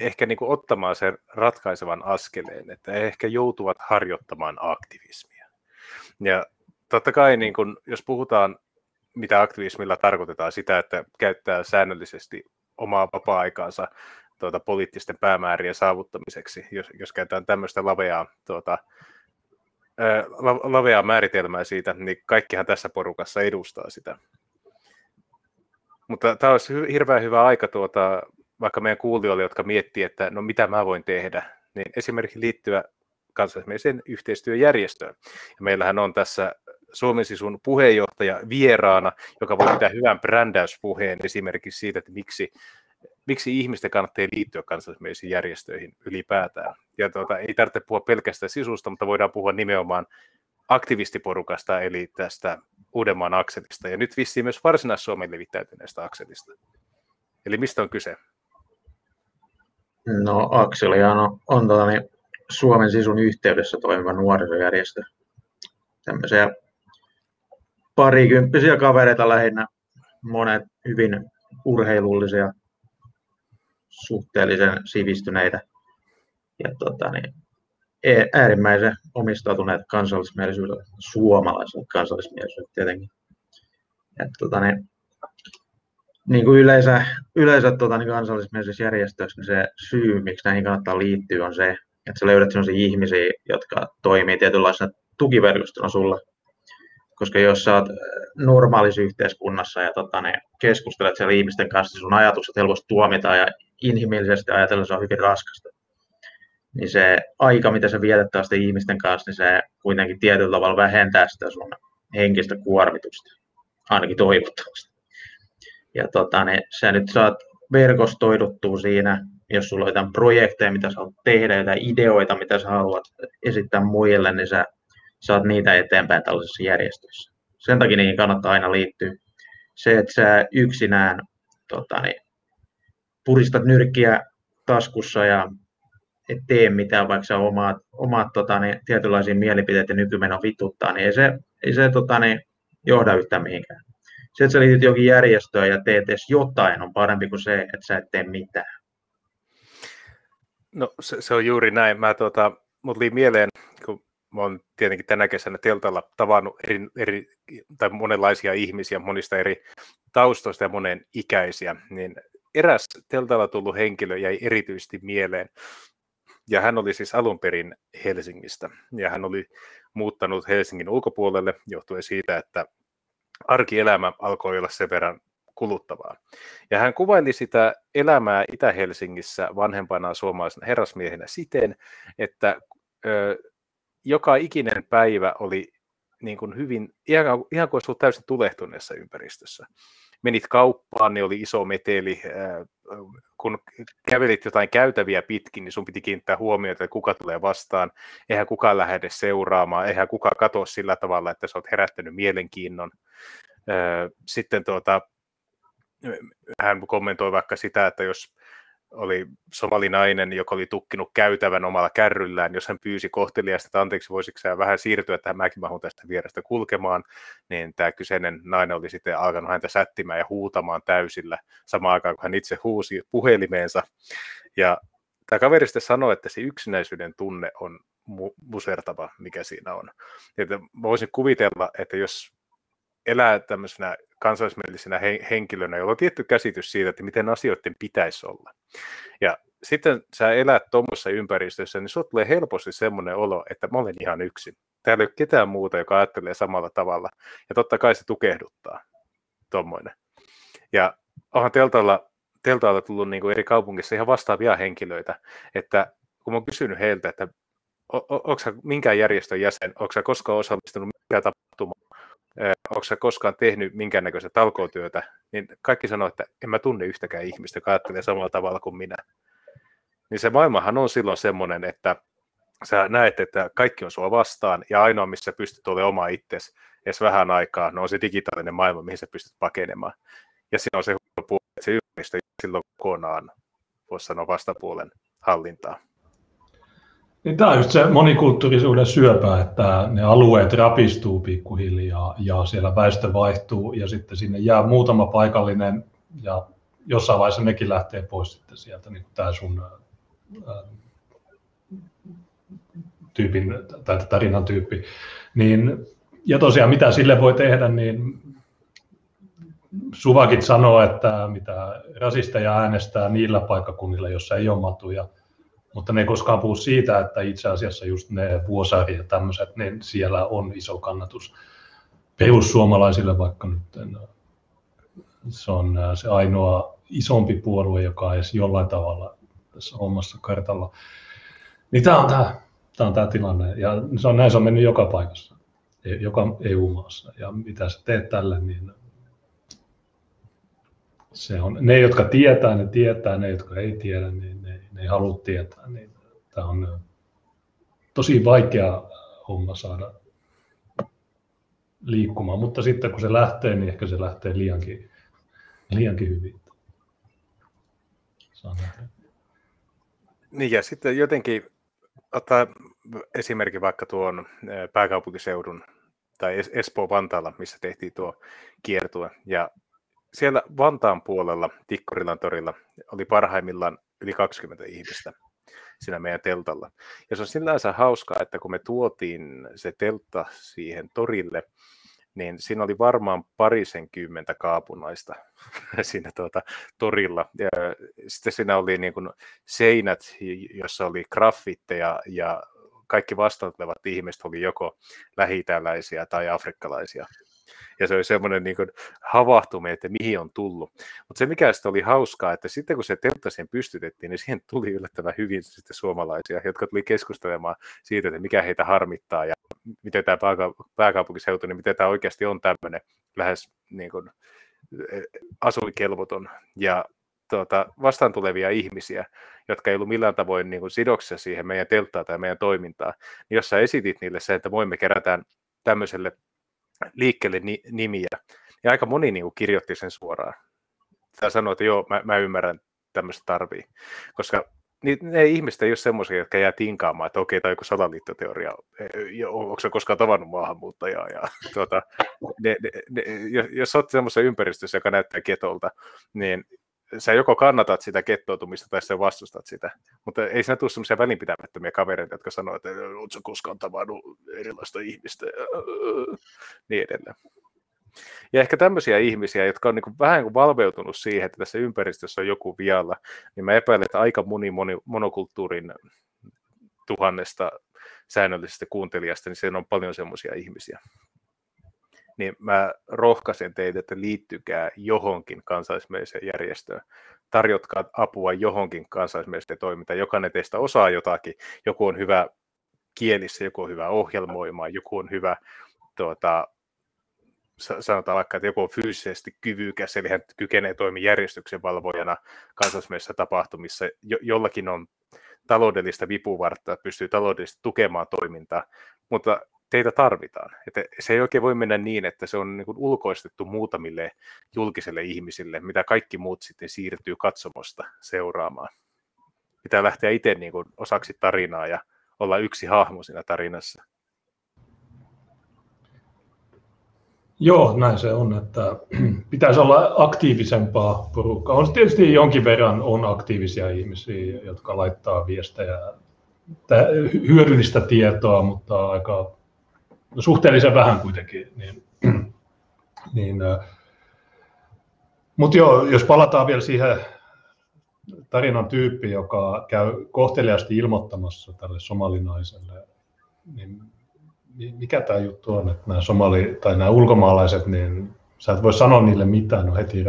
ehkä niin kuin ottamaan sen ratkaisevan askeleen, että ehkä joutuvat harjoittamaan aktivismia. Ja totta kai, niin kuin, jos puhutaan, mitä aktivismilla tarkoitetaan, sitä, että käyttää säännöllisesti omaa vapaa-aikaansa tuota, poliittisten päämäärien saavuttamiseksi, jos, jos käytetään tämmöistä laveaa, tuota, ää, laveaa määritelmää siitä, niin kaikkihan tässä porukassa edustaa sitä. Mutta tämä olisi hirveän hyvä aika tuota, vaikka meidän kuulijoille, jotka miettii, että no mitä mä voin tehdä, niin esimerkiksi liittyä kansallismielisen yhteistyöjärjestöön. Ja meillähän on tässä Suomen sisun puheenjohtaja vieraana, joka voi pitää hyvän brändäyspuheen esimerkiksi siitä, että miksi, miksi ihmisten kannattaa liittyä kansallismielisiin järjestöihin ylipäätään. Ja tuota, ei tarvitse puhua pelkästään sisusta, mutta voidaan puhua nimenomaan aktivistiporukasta, eli tästä Uudenmaan akselista. Ja nyt vissiin myös Varsinais-Suomen levittäytyneestä akselista. Eli mistä on kyse? No Akseliaan on, on tota, niin, Suomen sisun yhteydessä toimiva nuorisojärjestö. Tämmöisiä parikymppisiä kavereita lähinnä, monet hyvin urheilullisia, suhteellisen sivistyneitä ja tota, niin, e, äärimmäisen omistautuneet kansallismielisyydelle, suomalaiselle kansallismielisyydelle tietenkin. Et, tota, niin, niin kuin yleensä, yleensä tuota, niin kansallismielisissä järjestöissä niin se syy, miksi näihin kannattaa liittyä, on se, että sä löydät sellaisia ihmisiä, jotka toimii tietynlaisena tukiverkostona sulle. Koska jos sä oot normaalissa yhteiskunnassa ja tota, ne keskustelet siellä ihmisten kanssa, niin sun ajatukset helposti tuomitaan ja inhimillisesti ajatellen se on hyvin raskasta. Niin se aika, mitä sä vietetään sitten ihmisten kanssa, niin se kuitenkin tietyllä tavalla vähentää sitä sun henkistä kuormitusta, ainakin toivottavasti. Ja tota, niin sä nyt saat verkostoiduttua siinä, jos sulla on jotain projekteja, mitä sä haluat tehdä, jotain ideoita, mitä sä haluat esittää muille, niin sä saat niitä eteenpäin tällaisessa järjestössä. Sen takia niihin kannattaa aina liittyä. Se, että sä yksinään tota, niin, puristat nyrkkiä taskussa ja et tee mitään, vaikka sä omaat, omaat tota, niin, tietynlaisia mielipiteitä ja nykymeno vituttaa, niin ei se, ei se tota, niin, johda yhtään mihinkään. Se, että sä liityt jokin järjestöön ja teet edes jotain, on parempi kuin se, että sä et tee mitään. No se, se on juuri näin. Mä tota, mut oli mieleen, kun mä oon tietenkin tänä kesänä teltalla tavannut eri, eri, tai monenlaisia ihmisiä monista eri taustoista ja monen ikäisiä, niin eräs teltalla tullut henkilö jäi erityisesti mieleen. Ja hän oli siis alun perin Helsingistä. Ja hän oli muuttanut Helsingin ulkopuolelle johtuen siitä, että arkielämä alkoi olla sen verran kuluttavaa. Ja hän kuvaili sitä elämää Itä-Helsingissä vanhempana suomalaisena herrasmiehenä siten, että ö, joka ikinen päivä oli niin kuin hyvin, ihan, ihan kuin olisi täysin tulehtuneessa ympäristössä. Menit kauppaan, niin oli iso meteli. Kun kävelit jotain käytäviä pitkin, niin sun piti kiinnittää huomiota, että kuka tulee vastaan. Eihän kukaan lähde seuraamaan, eihän kukaan katso sillä tavalla, että sä oot herättänyt mielenkiinnon. Sitten tuota, hän kommentoi vaikka sitä, että jos oli somalinainen, joka oli tukkinut käytävän omalla kärryllään, jos hän pyysi kohteliasta, että anteeksi, voisitko sä vähän siirtyä, että mäkin mahun tästä vierestä kulkemaan, niin tämä kyseinen nainen oli sitten alkanut häntä sättimään ja huutamaan täysillä samaan aikaan, kun hän itse huusi puhelimeensa. Ja tämä kaveri sitten sanoi, että se yksinäisyyden tunne on mu- musertava, mikä siinä on. Että voisin kuvitella, että jos elää tämmöisenä kansallismielisenä henkilönä, jolla on tietty käsitys siitä, että miten asioiden pitäisi olla. Ja sitten sä elät tuommoisessa ympäristössä, niin sulla tulee helposti semmoinen olo, että mä olen ihan yksin. Täällä ei ole ketään muuta, joka ajattelee samalla tavalla. Ja totta kai se tukehduttaa, tuommoinen. Ja onhan teltalla, teltalla tullut niin kuin eri kaupungissa ihan vastaavia henkilöitä, että kun mä oon kysynyt heiltä, että onko minkään järjestön jäsen, onko sä koskaan osallistunut minkään tapahtumaan, onko sä koskaan tehnyt minkäännäköistä talkootyötä, niin kaikki sanoo, että en mä tunne yhtäkään ihmistä, joka ajattelee samalla tavalla kuin minä. Niin se maailmahan on silloin semmoinen, että sä näet, että kaikki on sua vastaan, ja ainoa, missä pystyt olemaan oma itsesi edes vähän aikaa, no on se digitaalinen maailma, mihin sä pystyt pakenemaan. Ja siinä on se puoli, että se ympäristö silloin kokonaan, voisi sanoa vastapuolen hallintaa. Niin tämä on just se monikulttuurisuuden syöpä, että ne alueet rapistuu pikkuhiljaa ja siellä väestö vaihtuu ja sitten sinne jää muutama paikallinen ja jossain vaiheessa nekin lähtee pois sitten sieltä, niin tämä sun ää, tyypin tai tarinan tyyppi. Niin, ja tosiaan mitä sille voi tehdä, niin Suvakit sanoo, että mitä rasisteja äänestää niillä paikkakunnilla, jossa ei ole matuja, mutta ne ei koskaan puhu siitä, että itse asiassa just ne vuosari ja tämmöiset, niin siellä on iso kannatus perussuomalaisille, vaikka nyt se on äh, se ainoa isompi puolue, joka on edes jollain tavalla tässä omassa kartalla. Niin tämä on tämä, tämä on tämä tilanne, ja se on näin se on mennyt joka paikassa, e, joka EU-maassa, ja mitä sä teet tälle, niin se on, ne, jotka tietää, ne tietää, ne, jotka ei tiedä, niin ne, ei halua tietää. Niin tämä on tosi vaikea homma saada liikkumaan, mutta sitten kun se lähtee, niin ehkä se lähtee liiankin, liiankin hyvin. Niin ja sitten jotenkin ottaa esimerkki vaikka tuon pääkaupunkiseudun tai Espoo-Vantaalla, missä tehtiin tuo kiertue. Ja siellä Vantaan puolella Tikkurilan torilla oli parhaimmillaan yli 20 ihmistä siinä meidän teltalla. Ja se on sinänsä hauskaa, että kun me tuotiin se teltta siihen torille, niin siinä oli varmaan parisenkymmentä kaapunaista siinä tuota, torilla. Ja sitten siinä oli niin kuin seinät, jossa oli graffitteja ja kaikki vastaanottavat ihmiset oli joko lähi tai afrikkalaisia. Ja se oli semmoinen niin kuin havahtuminen, että mihin on tullut. Mutta se mikä sitten oli hauskaa, että sitten kun se teltta siihen pystytettiin, niin siihen tuli yllättävän hyvin sitten suomalaisia, jotka tuli keskustelemaan siitä, että mikä heitä harmittaa ja miten tämä pääkaupunkiseutu, niin miten tämä oikeasti on tämmöinen lähes niin kuin, e, asuinkelvoton. Ja tuota, vastaan tulevia ihmisiä, jotka ei ollut millään tavoin niin kuin sidoksissa siihen meidän telttaa tai meidän toimintaa, niin jos sä esitit niille se, että voimme kerätään tämmöiselle liikkeelle ni, nimiä, niin aika moni niin kuin kirjoitti sen suoraan. Tai sanoi, että joo, mä, mä ymmärrän tämmöistä tarvii. Koska niin ne ihmiset ei ole semmoisia, jotka jää tinkaamaan, että okei, tämä on joku salaliittoteoria, onko se koskaan tavannut maahanmuuttajaa. Ja, tuota, ne, ne, ne, jos olet semmoisessa ympäristössä, joka näyttää ketolta, niin sä joko kannatat sitä kettoutumista tai sä vastustat sitä. Mutta ei siinä tule semmoisia välinpitämättömiä kavereita, jotka sanoo, että oletko koskaan tavannut erilaista ihmistä ja niin edelleen. Ja ehkä tämmöisiä ihmisiä, jotka on niin vähän kuin valveutunut siihen, että tässä ympäristössä on joku vialla, niin mä epäilen, että aika moni, moni monokulttuurin tuhannesta säännöllisestä kuuntelijasta, niin siellä on paljon semmoisia ihmisiä. Niin mä rohkaisen teitä, että liittykää johonkin kansallismielisen järjestöön. Tarjotkaa apua johonkin kansallismieliseen toimintaan. Jokainen teistä osaa jotakin. Joku on hyvä kielissä, joku on hyvä ohjelmoimaan, joku on hyvä tuota, sanotaan vaikka, että joku on fyysisesti kyvykäs, eli hän kykenee toimimaan järjestyksen valvojana kansallismielisissä tapahtumissa, jo- jollakin on taloudellista vipuvartta, pystyy taloudellisesti tukemaan toimintaa, mutta teitä tarvitaan. Että se ei oikein voi mennä niin, että se on niin kuin ulkoistettu muutamille julkisille ihmisille, mitä kaikki muut sitten siirtyy katsomosta seuraamaan. Pitää lähteä itse niin kuin osaksi tarinaa ja olla yksi hahmo siinä tarinassa. Joo, näin se on, että pitäisi olla aktiivisempaa porukkaa. On tietysti jonkin verran on aktiivisia ihmisiä, jotka laittaa viestejä, hyödyllistä tietoa, mutta aika no suhteellisen vähän kuitenkin. Niin, niin, mutta joo, jos palataan vielä siihen tarinan tyyppi, joka käy kohteliaasti ilmoittamassa tälle somalinaiselle, niin mikä tämä juttu on, että nämä somali tai nämä ulkomaalaiset, niin sä et voi sanoa niille mitään, no heti,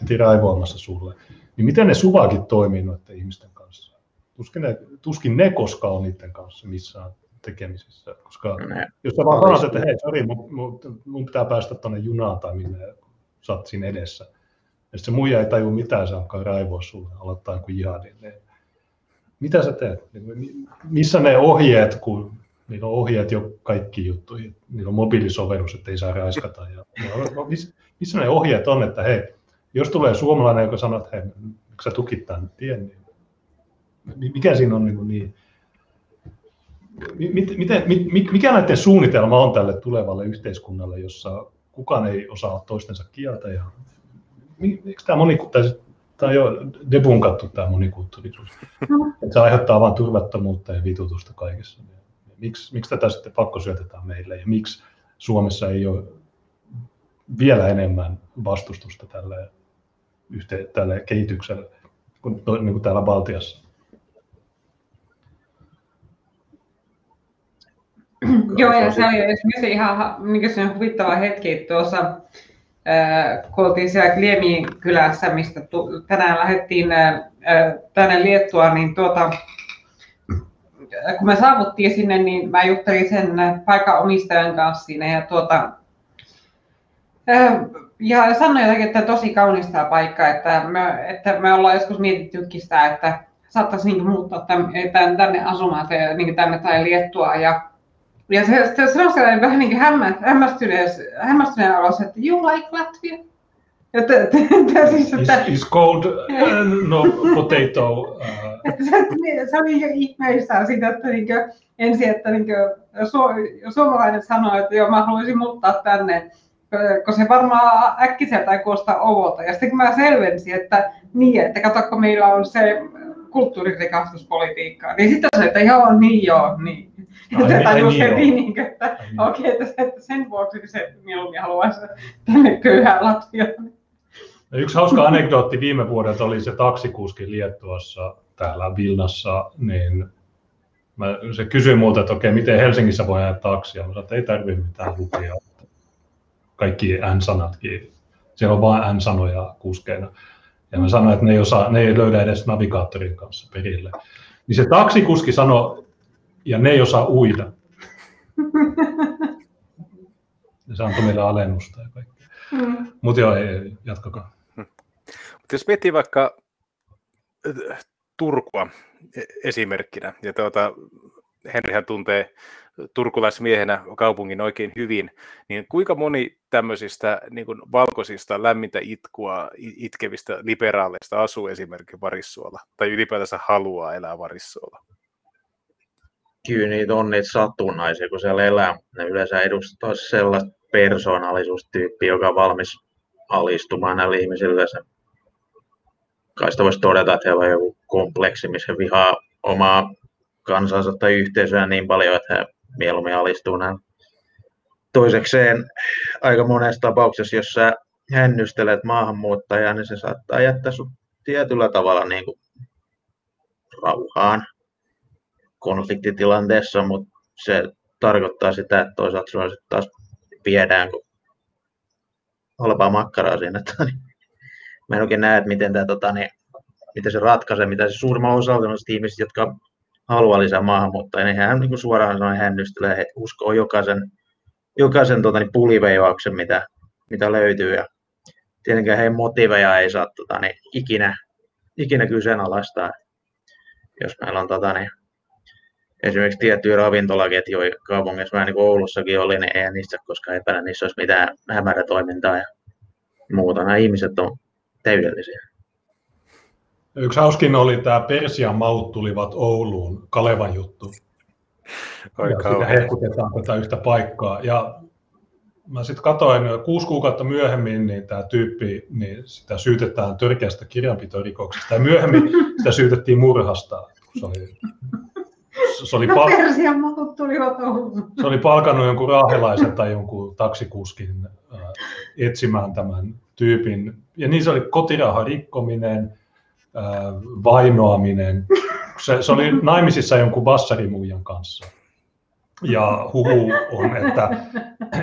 heti raivoamassa sulle. Niin miten ne suvaakin toimii noiden ihmisten kanssa? Tuskin ne, tuskin ne koskaan on niiden kanssa missään tekemisissä, koska ne. jos sä vaan sanot, että hei, sorry, mun, mun, mun pitää päästä tuonne junaan tai minne sä oot siinä edessä, ja se muija ei tajua mitään, se alkaa raivoa sulle, aloittaa joku jihadin. Niin mitä sä teet? Missä ne ohjeet, kun niillä on ohjeet jo kaikki juttuihin, niillä on mobiilisovellus, että ei saa raiskata. Ja, ja missä ne ohjeet on, että hei, jos tulee suomalainen, joka sanoo, että hei, sä tukit tämän tien, niin mikä siinä on niin, niin miten, mikä näiden suunnitelma on tälle tulevalle yhteiskunnalle, jossa kukaan ei osaa toistensa kieltä ja miksi tämä monikulttuurisuus, tämä on jo debunkattu tämä monikulttuurisuus, että se aiheuttaa vain turvattomuutta ja vitutusta kaikessa. Miksi, miksi tätä sitten pakko syötetään meille ja miksi Suomessa ei ole vielä enemmän vastustusta tälle, yhteen, tälle kehitykselle kuin, niin kuin täällä Baltiassa. Joo, ja se oli esimerkiksi ihan niin huvittava hetki tuossa, kun oltiin siellä Kliemi kylässä, mistä tänään lähdettiin tänne Liettua, niin tuota, kun me saavuttiin sinne, niin mä juttelin sen paikan omistajan kanssa siinä ja tuota, ja sanoin jotenkin, että tosi kaunis tämä paikka, että me, että me ollaan joskus mietittykin sitä, että saattaisi niin muuttaa tänne, tänne asumaan tai niin tänne tai Liettua. Ja, ja se, se, se on sellainen vähän niin hämmästyneen, hämmästyneen alas, että you like Latvia? Että, että, että, siis, että, is, is cold uh, no potato. Uh. se, se oli jo ihmeissään sitä, että niin kuin, ensin, että niin kuin, su, suomalainen sanoi, että joo, mä haluaisin muuttaa tänne, kun se varmaan äkkiseltä ei kuulostaa ovolta. Ja sitten kun mä selvensin, että niin, että katsokko meillä on se kulttuuririkastuspolitiikka, niin sitten se, että joo, niin joo, niin. Ja se niin heti, niin, että okei, että, se, että sen vuoksi se mieluummin haluaisi tänne köyhään Latviaan. No Yksi hauska anekdootti viime vuodelta oli se taksikuski Liettuassa täällä Vilnassa, niin mä, se kysyi multa, että okei, miten Helsingissä voi ajaa taksia. Mä sanoin, että ei tarvitse mitään lupia. Kaikki N-sanatkin. Siellä on vain N-sanoja kuskeina. Ja mä sanoin, että ne ei, osaa, ne ei löydä edes navigaattorin kanssa perille. Niin se taksikuski sanoi, ja ne ei osaa uida. Ja se antoi meille alennusta ja kaikkea. Mm. Mutta joo, ei, ei, jatkakaa. Mutta jos miettii vaikka Turkua e- esimerkkinä, ja tuota, Henrihän tuntee turkulaismiehenä kaupungin oikein hyvin, niin kuinka moni tämmöisistä niin kuin valkoisista lämmintä itkua itkevistä liberaaleista asuu esimerkiksi Varissuolla, tai ylipäätänsä haluaa elää Varissuolla? Kyllä niitä on niitä satunnaisia, kun siellä elää. Ne yleensä edustaa sellaista persoonallisuustyyppiä, joka on valmis alistumaan näille ihmisille. Se, kai sitä voisi todeta, että heillä on joku kompleksi, missä vihaa omaa kansansa tai yhteisöä niin paljon, että he mieluummin alistuu näin. Toisekseen aika monessa tapauksessa, jos sä hännystelet maahanmuuttajaa, niin se saattaa jättää sut tietyllä tavalla niin kuin rauhaan konfliktitilanteessa, mutta se tarkoittaa sitä, että toisaalta sinua sitten taas viedään kun halpaa makkaraa siinä. Että, niin, mä en oikein näe, että miten, tämä, tota, niin, miten se ratkaisee, mitä se suurimman osalta ihmisistä, jotka haluaa lisää maahanmuuttajia, niin hän niin kuin suoraan sanoi hännystelee, että uskoo jokaisen, jokaisen tota, niin puliveivauksen, mitä, mitä löytyy. Ja tietenkään heidän motiveja ei saa tota, niin, ikinä, ikinä kyseenalaistaa. Jos meillä on tota, niin, esimerkiksi tiettyjä ravintolaketjuja kaupungissa, vähän niin kuin Oulussakin oli, niin ei niistä koskaan epäillä, niissä olisi mitään hämärätoimintaa ja muuta. Nämä ihmiset on täydellisiä. Yksi hauskin oli tämä Persian maut tulivat Ouluun, Kalevan juttu. Oi ja sitä hehkutetaan tätä yhtä paikkaa. Ja mä sitten katsoin, kuusi kuukautta myöhemmin, niin tämä tyyppi, niin sitä syytetään törkeästä kirjanpitorikoksesta. Ja myöhemmin sitä syytettiin murhasta. Se oli, se oli, No pal- se oli palkannut jonkun raahelaisen tai jonkun taksikuskin äh, etsimään tämän tyypin. Ja niin se oli kotirauhan rikkominen, äh, vainoaminen. Se, se oli naimisissa jonkun vassarimuijan kanssa. Ja huhu on, että,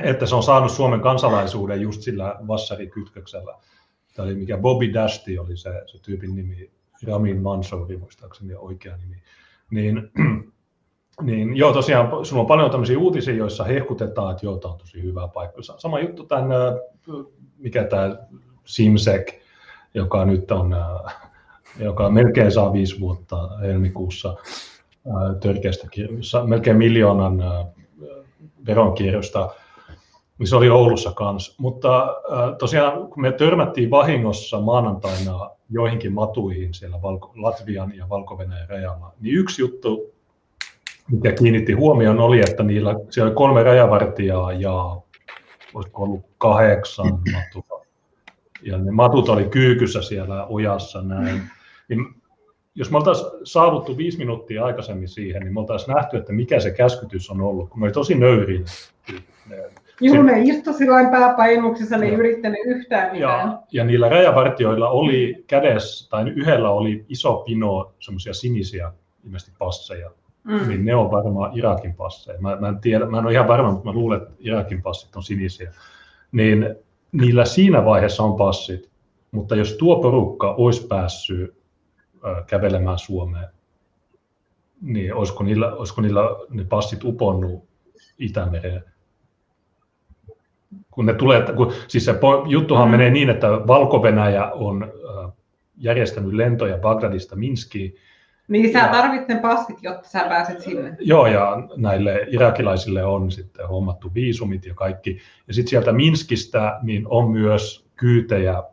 että se on saanut Suomen kansalaisuuden just sillä vassarikytköksellä. Tämä oli mikä Bobby Dashti oli se, se tyypin nimi, Ramin Mansouri muistaakseni oikea nimi. Niin, niin joo, tosiaan sulla on paljon tämmöisiä uutisia, joissa hehkutetaan, että joo, tämä on tosi hyvä paikka. Sama juttu tämän, mikä tämä Simsek, joka nyt on, joka melkein saa viisi vuotta helmikuussa törkeästä, melkein miljoonan veronkierrosta, niin se oli Oulussa kanssa. Mutta tosiaan, kun me törmättiin vahingossa maanantaina joihinkin matuihin siellä Valko- Latvian ja valko rajalla, niin yksi juttu, mikä kiinnitti huomioon, oli, että niillä, siellä oli kolme rajavartijaa ja olisiko ollut kahdeksan matua. Ja ne matut oli kyykyssä siellä ojassa näin. Niin jos me oltaisiin saavuttu viisi minuuttia aikaisemmin siihen, niin me oltaisiin nähty, että mikä se käskytys on ollut, kun me oli tosi nöyrin. Juu, ne istu silloin pääpainuksissa, ne ei yrittänyt yhtään mitään. Ja, ja niillä rajavartioilla oli kädessä, tai yhdellä oli iso pino semmoisia sinisiä ilmeisesti passeja, Mm. niin ne on varmaan Irakin passeja. Mä, mä en tiedä, mä en ole ihan varma, mutta mä luulen, että Irakin passit on sinisiä. Niin niillä siinä vaiheessa on passit, mutta jos tuo porukka olisi päässyt kävelemään Suomeen, niin olisiko niillä, olisiko niillä ne passit uponnut Itämereen? Kun ne tulee, kun, siis se juttuhan Mm. menee niin, että valko on järjestänyt lentoja Bagdadista Minskiin, Niin sä Ja- tarvitset ne passit, jotta sä pääset sinne. Joo, ja näille irakilaisille on sitten hommattu viisumit ja kaikki. Ja sitten sieltä Minskistä niin on myös kyytejä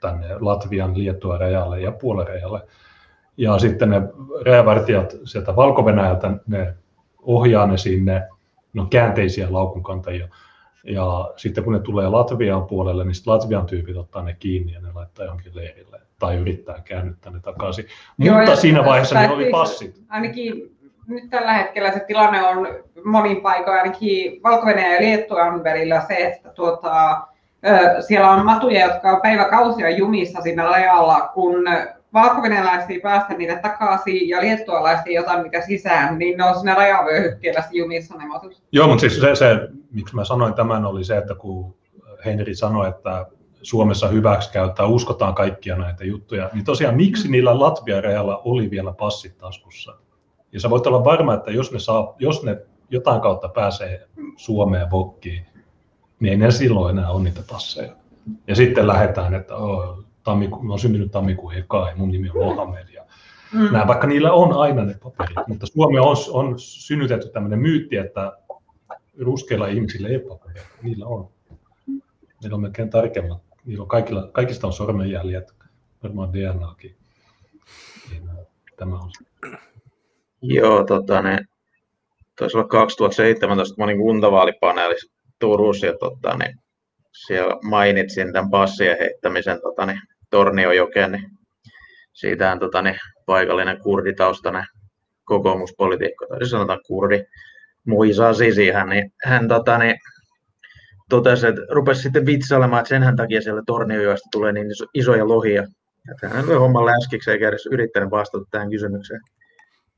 tänne Latvian, Liettuan rajalle ja Puolen rajalle. Ja sitten ne rajavartijat sieltä valko ne ohjaa ne sinne, ne on käänteisiä laukunkantajia. Ja sitten kun ne tulee Latvian puolelle, niin sitten Latvian tyypit ottaa ne kiinni ja ne laittaa johonkin leirille tai yrittää käännyttää ne takaisin. Joo, Mutta siinä vaiheessa niillä oli siis- passit. Ainakin nyt tällä hetkellä se tilanne on monin paikoin ainakin valko ja Liettuan välillä se, että tuota, siellä on matuja, jotka on päiväkausia jumissa siinä rajalla, kun valko ei päästä niitä takaisin ja liettualaiset ei ota niitä sisään, niin ne on siinä rajavyöhykkeellä jumissa ne matut. Joo, mutta siis se, se, miksi mä sanoin tämän, oli se, että kun Henri sanoi, että Suomessa hyväksikäyttää, uskotaan kaikkia näitä juttuja, niin tosiaan miksi niillä Latvian rajalla oli vielä passit taskussa? Ja sä voit olla varma, että jos ne, saa, jos ne jotain kautta pääsee Suomeen vokkiin, niin ei ne silloin enää ole niitä passeja. Ja sitten lähdetään, että oh, tammiku, mä olen syntynyt tammikuun eka ja mun nimi on Mohamed. Ja mm. nämä, vaikka niillä on aina ne paperit, mutta Suomi on, on synnytetty tämmöinen myytti, että ruskeilla ihmisillä ei paperia, niillä on. Niillä on melkein tarkemmat, niillä on kaikilla, kaikista on sormenjäljet, varmaan DNAkin. Niin, tämä on se. Joo, tota, ne, taisi olla 2017, kun mä olin kuntavaalipaneelissa Turussa ja tota, niin, siellä mainitsin tämän passien heittämisen tota, niin, Torniojokeen, niin siitähän tota, niin, paikallinen kurditaustainen kokoomuspolitiikko, tai siis sanotaan kurdi, Muisa Sisi, hän, niin, hän tota, niin, totesi, että rupesi sitten vitsailemaan, että senhän takia siellä Torniojoesta tulee niin isoja lohia. Että hän oli homman läskiksi eikä edes yrittänyt vastata tähän kysymykseen.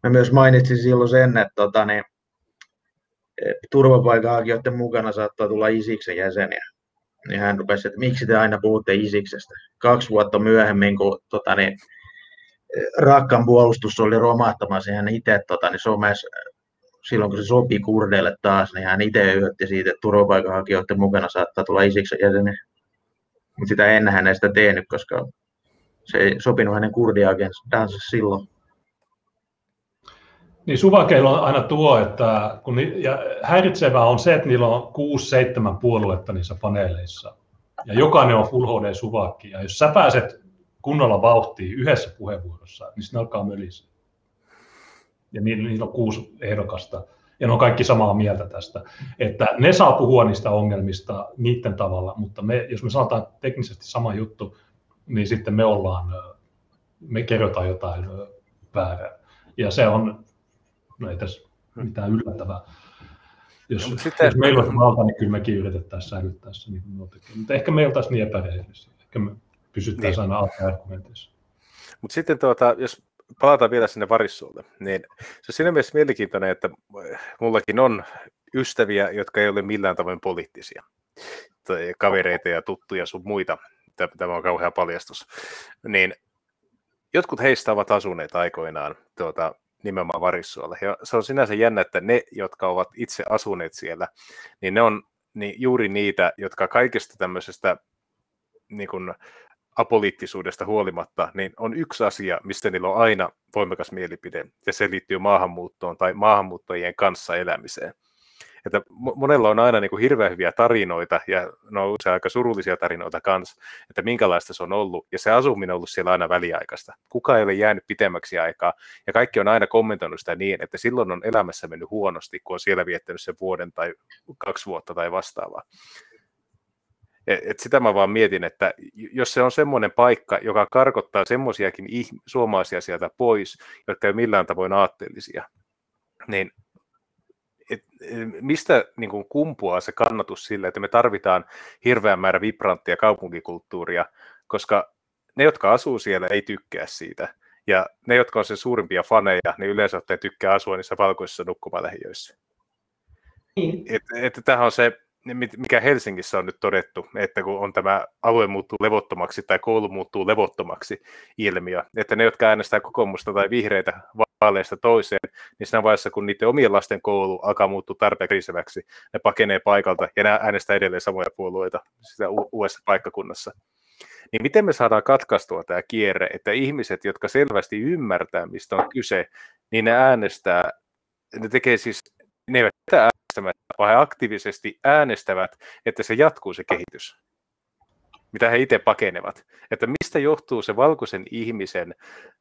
Mä myös mainitsin silloin sen, että tota, niin, turvapaikanhakijoiden mukana saattaa tulla Isiksen jäseniä. Niin hän rupesi, että miksi te aina puhutte Isiksestä. Kaksi vuotta myöhemmin, kun tota, niin, Rakkan puolustus oli romahtamassa, hän itse tota, niin somessa, silloin kun se sopi kurdeille taas, niin hän itse yhdytti siitä, että turvapaikanhakijoiden mukana saattaa tulla Isiksen jäseniä. Mutta sitä ennen hän ei sitä tehnyt, koska se ei sopinut hänen kurdiagendansa silloin. Niin suvakeilla on aina tuo, että kun ni, ja häiritsevää on se, että niillä on 6-7 puoluetta niissä paneeleissa. Ja jokainen on Full HD suvakki. Ja jos sä pääset kunnolla vauhtiin yhdessä puheenvuorossa, niin sitten alkaa mölistä. Ja niillä, niillä on kuusi ehdokasta. Ja ne on kaikki samaa mieltä tästä. Että ne saa puhua niistä ongelmista niiden tavalla, mutta me, jos me sanotaan teknisesti sama juttu, niin sitten me ollaan, me kerrotaan jotain väärää. Ja se on no ei tässä hmm. mitään yllättävää. Jos, no, sitten, jos meillä olisi valta, niin kyllä mekin yritettäisiin säilyttää se niin Mutta ehkä me oltaisiin niin epärehellisiä. Ehkä me pysyttäisiin niin. aina argumenteissa. Mutta sitten tuota, jos palataan vielä sinne varissuolle, niin se on siinä mielessä mielenkiintoinen, että mullakin on ystäviä, jotka ei ole millään tavoin poliittisia. Tai kavereita ja tuttuja sun muita. Tämä on kauhea paljastus. Niin jotkut heistä ovat asuneet aikoinaan tuota, nimenomaan Varissuolla. Ja se on sinänsä jännä, että ne, jotka ovat itse asuneet siellä, niin ne on niin juuri niitä, jotka kaikesta tämmöisestä niin kuin apoliittisuudesta huolimatta, niin on yksi asia, mistä niillä on aina voimakas mielipide, ja se liittyy maahanmuuttoon tai maahanmuuttajien kanssa elämiseen että monella on aina niin kuin hirveän hyviä tarinoita, ja on usein aika surullisia tarinoita kanssa, että minkälaista se on ollut, ja se asuminen on ollut siellä aina väliaikaista. Kuka ei ole jäänyt pitemmäksi aikaa, ja kaikki on aina kommentoinut sitä niin, että silloin on elämässä mennyt huonosti, kun on siellä viettänyt sen vuoden tai kaksi vuotta tai vastaavaa. E, et sitä mä vaan mietin, että jos se on semmoinen paikka, joka karkottaa semmoisiakin suomalaisia sieltä pois, jotka ei millään tavoin aatteellisia, niin et, mistä niin kuin kumpuaa se kannatus sille, että me tarvitaan hirveän määrä vibranttia kaupunkikulttuuria, koska ne, jotka asuu siellä, ei tykkää siitä. Ja ne, jotka on sen suurimpia faneja, niin yleensä ottaen tykkää asua niissä valkoisissa nukkumalähiöissä. Niin. Että et, tämähän on se mikä Helsingissä on nyt todettu, että kun on tämä alue muuttuu levottomaksi tai koulu muuttuu levottomaksi ilmiö, että ne, jotka äänestää kokoomusta tai vihreitä vaaleista toiseen, niin siinä vaiheessa, kun niiden omien lasten koulu alkaa muuttua tarpeeksi kriisiväksi, ne pakenee paikalta ja ne äänestää edelleen samoja puolueita sitä uudessa paikkakunnassa. Niin miten me saadaan katkaistua tämä kierre, että ihmiset, jotka selvästi ymmärtää, mistä on kyse, niin ne äänestää, ne tekee siis, ne eivät äänestämättä, vaan he aktiivisesti äänestävät, että se jatkuu se kehitys, mitä he itse pakenevat. Että mistä johtuu se valkoisen ihmisen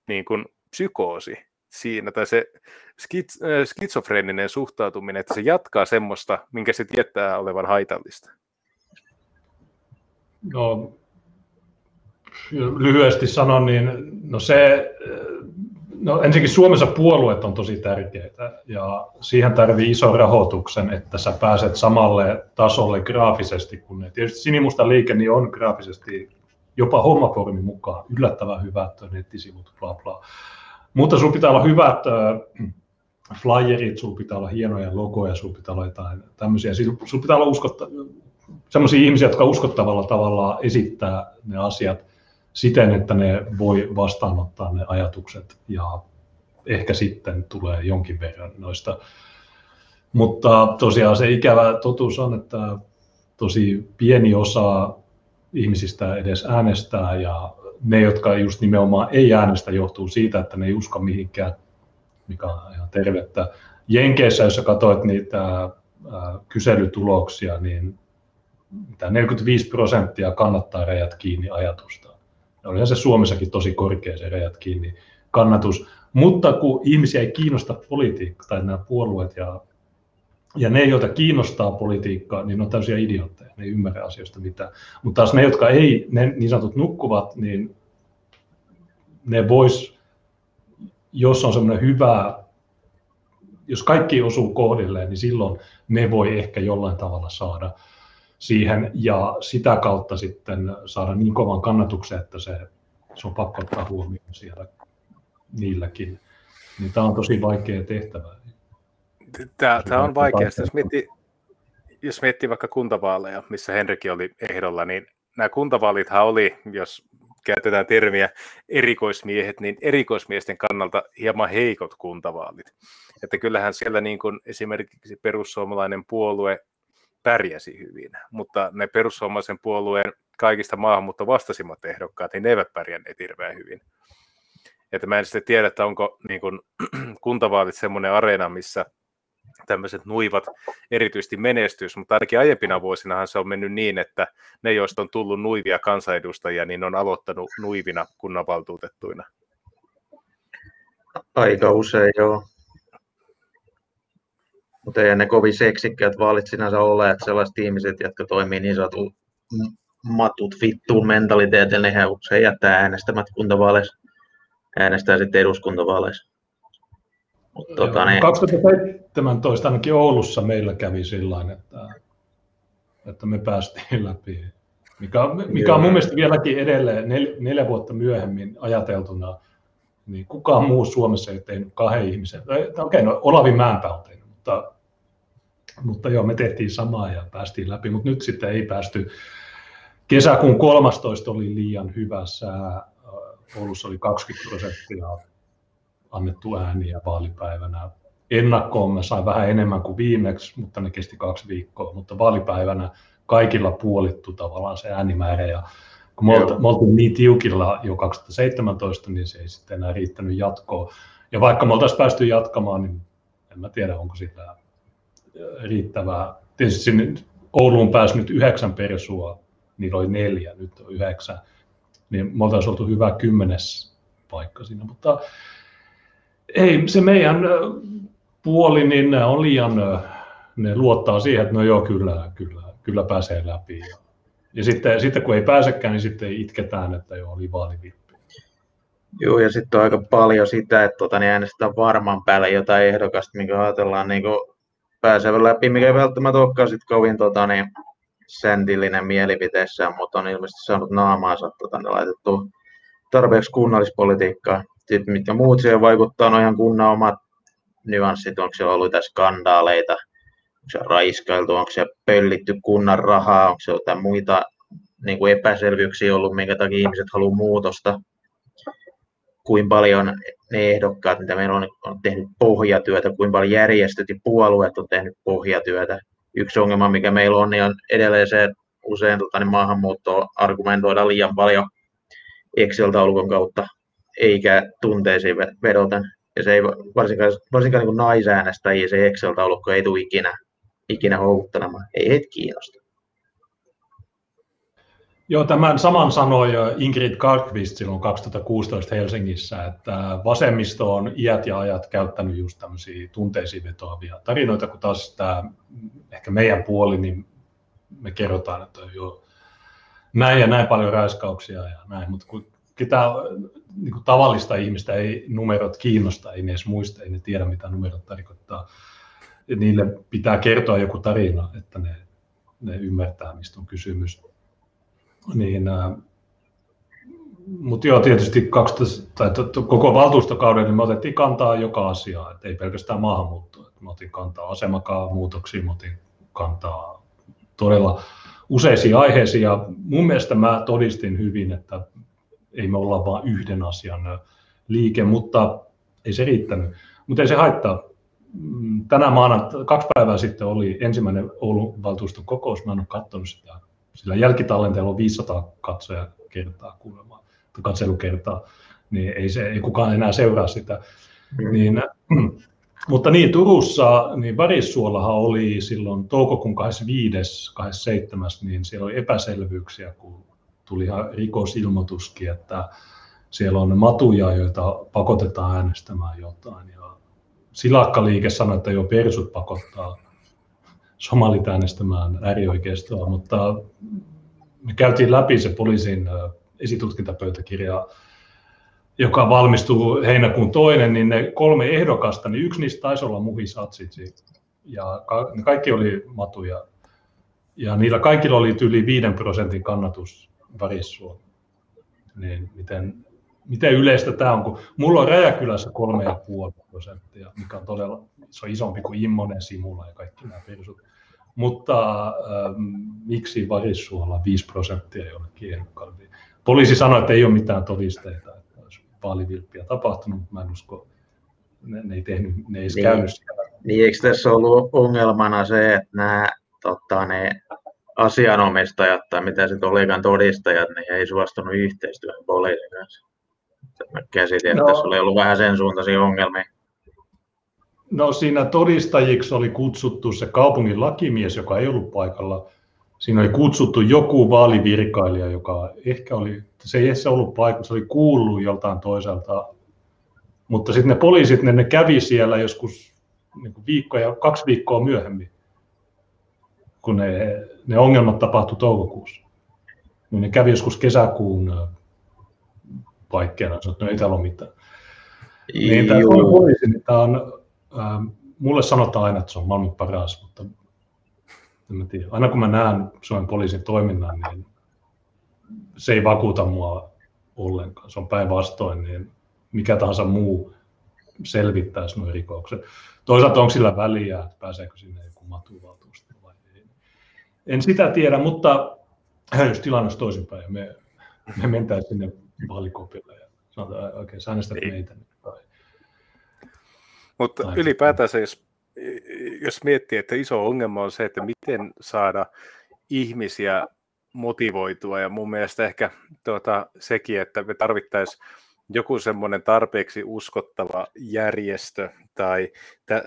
niin kuin, psykoosi siinä, tai se skits, äh, skitsofreeninen suhtautuminen, että se jatkaa semmoista, minkä se tietää olevan haitallista. No, lyhyesti sanon, niin no se, No ensinnäkin Suomessa puolueet on tosi tärkeitä ja siihen tarvii iso rahoituksen, että sä pääset samalle tasolle graafisesti kuin ne. Tietysti Sinimusta liike niin on graafisesti jopa hommafoorumin mukaan yllättävän hyvät nettisivut, bla bla. Mutta sun pitää olla hyvät flyerit, sun pitää olla hienoja logoja, sun pitää olla jotain tämmöisiä. Sun pitää olla uskotta, sellaisia ihmisiä, jotka uskottavalla tavalla esittää ne asiat siten, että ne voi vastaanottaa ne ajatukset ja ehkä sitten tulee jonkin verran noista. Mutta tosiaan se ikävä totuus on, että tosi pieni osa ihmisistä edes äänestää ja ne, jotka just nimenomaan ei äänestä, johtuu siitä, että ne ei usko mihinkään, mikä on ihan tervettä. Jenkeissä, jos katsoit niitä kyselytuloksia, niin 45 prosenttia kannattaa rajat kiinni ajatusta. Olihan se Suomessakin tosi korkea se rajat kiinni kannatus. Mutta kun ihmisiä ei kiinnosta politiikka tai nämä puolueet ja, ja ne, joita kiinnostaa politiikka, niin ne on täysiä idiootteja, ne ei ymmärrä asioista mitään. Mutta taas ne, jotka ei, ne niin sanotut nukkuvat, niin ne vois, jos on semmoinen hyvä, jos kaikki osuu kohdilleen, niin silloin ne voi ehkä jollain tavalla saada siihen ja sitä kautta sitten saada niin kovan kannatuksen, että se, se on pakko ottaa huomioon siellä niilläkin. Niin tämä on tosi vaikea tehtävä. Tämä, tämä on vaikea. Jos miettii, jos miettii vaikka kuntavaaleja, missä Henrikin oli ehdolla, niin nämä kuntavaalithan oli, jos käytetään termiä erikoismiehet, niin erikoismiesten kannalta hieman heikot kuntavaalit. Että kyllähän siellä niin kuin esimerkiksi perussuomalainen puolue pärjäsi hyvin, mutta ne perussuomalaisen puolueen kaikista maahanmuutta vastasimmat ehdokkaat, niin ne eivät pärjänneet hirveän hyvin. Että mä en sitten tiedä, että onko niin kuin, kuntavaalit semmoinen areena, missä tämmöiset nuivat erityisesti menestys, mutta ainakin aiempina vuosinahan se on mennyt niin, että ne, joista on tullut nuivia kansanedustajia, niin on aloittanut nuivina kunnanvaltuutettuina. Aika usein, joo. Mutta ei ne kovin seksikkäät vaalit sinänsä ole, että sellaiset ihmiset, jotka toimii niin sanotun matut vittuun mentaliteetillä, niin he usein jättää äänestämät kuntavaaleissa, äänestää sitten eduskuntavaaleissa. Mutta, tota, niin... 2017 ainakin Oulussa meillä kävi sillä että, että me päästiin läpi, mikä, mikä on mun mielestä vieläkin edelleen nel, neljä vuotta myöhemmin ajateltuna, niin kukaan muu Suomessa ei tehnyt kahden ihmisen. Okei, okay, no Olavi Mäenpää on tehnyt, mutta mutta joo, me tehtiin samaa ja päästiin läpi, mutta nyt sitten ei päästy. Kesäkuun 13 oli liian hyvä sää. Oulussa oli 20 prosenttia annettu ääniä vaalipäivänä. Ennakkoon mä sain vähän enemmän kuin viimeksi, mutta ne kesti kaksi viikkoa, mutta vaalipäivänä kaikilla puolittu tavallaan se äänimäärä ja kun me, oltiin, me oltiin niin tiukilla jo 2017, niin se ei sitten enää riittänyt jatkoa. Ja vaikka me oltaisiin päästy jatkamaan, niin en mä tiedä, onko sitä riittävää. Tietysti sinne Ouluun pääsi nyt yhdeksän persua, niillä oli neljä, nyt on yhdeksän. Niin me oltaisiin oltu hyvä kymmenes paikka siinä, mutta ei se meidän puoli, niin ne on liian, ne luottaa siihen, että no joo, kyllä, kyllä, kyllä pääsee läpi. Ja, sitten, sitten kun ei pääsekään, niin sitten itketään, että joo, oli vaalivippi. Joo, ja sitten on aika paljon sitä, että tota, niin äänestetään varman päälle jotain ehdokasta, mikä ajatellaan niin kuin pääsevä läpi, mikä ei välttämättä olekaan sit kovin tota, niin, säntillinen mielipiteessä, mutta on ilmeisesti saanut naamaansa tota, ne laitettu tarpeeksi kunnallispolitiikkaa. Sitten mitkä muut siihen vaikuttaa, on ihan kunnan omat nyanssit, onko siellä ollut jotain skandaaleita, onko se raiskailtu, onko se pöllitty kunnan rahaa, onko se jotain muita niin kuin epäselvyyksiä ollut, minkä takia ihmiset haluaa muutosta, kuin paljon ne ehdokkaat, mitä meillä on, on tehnyt pohjatyötä, kuinka paljon järjestöt ja puolueet on tehnyt pohjatyötä. Yksi ongelma, mikä meillä on, niin on edelleen se, että usein tota, niin maahanmuuttoa argumentoidaan liian paljon Excel-taulukon kautta, eikä tunteisiin vedoten. Ja se ei varsinkaan, varsinkaan niin naisäänestäjiä se Excel-taulukko ei tule ikinä, ikinä houkuttelemaan. Ei heitä kiinnosta. Joo, tämän saman sanoi Ingrid Karkvist silloin 2016 Helsingissä, että vasemmisto on iät ja ajat käyttänyt just tämmöisiä tunteisiin vetoavia tarinoita, kun taas tämä ehkä meidän puoli, niin me kerrotaan, että jo näin ja näin paljon raiskauksia ja näin, mutta kun ketään niin kuin tavallista ihmistä ei numerot kiinnosta, ei ne edes muista, ei ne tiedä mitä numerot tarkoittaa. Niille pitää kertoa joku tarina, että ne, ne ymmärtää, mistä on kysymys. Niin, mutta joo, tietysti 12, tai koko valtuustokauden niin me otettiin kantaa joka asiaan, ei pelkästään maahanmuuttoa. Mä otin kantaa asemakaan muutoksiin, mä otin kantaa todella useisiin aiheisiin ja mun mielestä mä todistin hyvin, että ei me olla vain yhden asian liike, mutta ei se riittänyt. Mutta ei se haittaa. Mm, tänä maana kaksi päivää sitten oli ensimmäinen Oulun valtuuston kokous, mä en ole katsonut sitä. Sillä jälkitallenteella on 500 katsoja kertaa kuulemaan, katselukertaa, niin ei, se, ei kukaan enää seuraa sitä. Mm. Niin, mutta niin, Turussa, niin Varissuollahan oli silloin toukokuun 25. 27. niin siellä oli epäselvyyksiä, kun tuli ihan rikosilmoituskin, että siellä on matuja, joita pakotetaan äänestämään jotain. Ja Silakkaliike sanoi, että jo persut pakottaa somalit äänestämään äärioikeistoa, mutta me käytiin läpi se poliisin esitutkintapöytäkirja, joka valmistuu heinäkuun toinen, niin ne kolme ehdokasta, niin yksi niistä taisi olla Muhi Satsitsi. Ja ne kaikki oli matuja. Ja niillä kaikilla oli yli 5 prosentin kannatus Varissua. Niin miten, miten yleistä tämä on, kun mulla on Räjäkylässä 3,5 prosenttia, mikä on todella, se on isompi kuin Immonen, Simula ja kaikki nämä persut. Mutta ähm, miksi Varissuolla 5 prosenttia jollekin ehdokkaalle? Poliisi sanoi, että ei ole mitään todisteita, että olisi vaalivilppiä tapahtunut, mutta mä en usko, ne, ne ei tehnyt, ne ei niin, käynyt siellä. Niin, eikö tässä ollut ongelmana se, että nämä tota, ne asianomistajat tai mitä sitten olikaan todistajat, niin ei suostunut yhteistyöhön poliisin kanssa. Mä käsitin, että no, tässä oli ollut vähän sen suuntaisia ongelmia. No siinä todistajiksi oli kutsuttu se kaupungin lakimies, joka ei ollut paikalla. Siinä oli kutsuttu joku vaalivirkailija, joka ehkä oli, se ei edes ollut paikalla, se oli kuullut joltain toiselta. Mutta sitten ne poliisit, ne, ne kävi siellä joskus niin viikkoja, kaksi viikkoa myöhemmin kun ne, ne ongelmat tapahtui toukokuussa. Niin ne kävi joskus kesäkuun paikkeena, että no ei täällä ole mitään. Niin tämä poliisi, niin tämä on, äh, mulle sanotaan aina, että se on maailman paras, mutta en mä tiedä. Aina kun mä näen Suomen poliisin toiminnan, niin se ei vakuuta mua ollenkaan. Se on päinvastoin, niin mikä tahansa muu selvittäisi nuo rikokset. Toisaalta onko sillä väliä, että pääseekö sinne joku matuvaltuusto en sitä tiedä, mutta jos tilanne olisi toisinpäin ja me, me mentäisiin sinne vaalikopille ja sanotaan, että oikein sä äänestät niin. meitä. Tai, mutta tai ylipäätään se, jos, jos miettii, että iso ongelma on se, että miten saada ihmisiä motivoitua ja mun mielestä ehkä tuota, sekin, että me tarvittaisiin joku semmoinen tarpeeksi uskottava järjestö tai tä,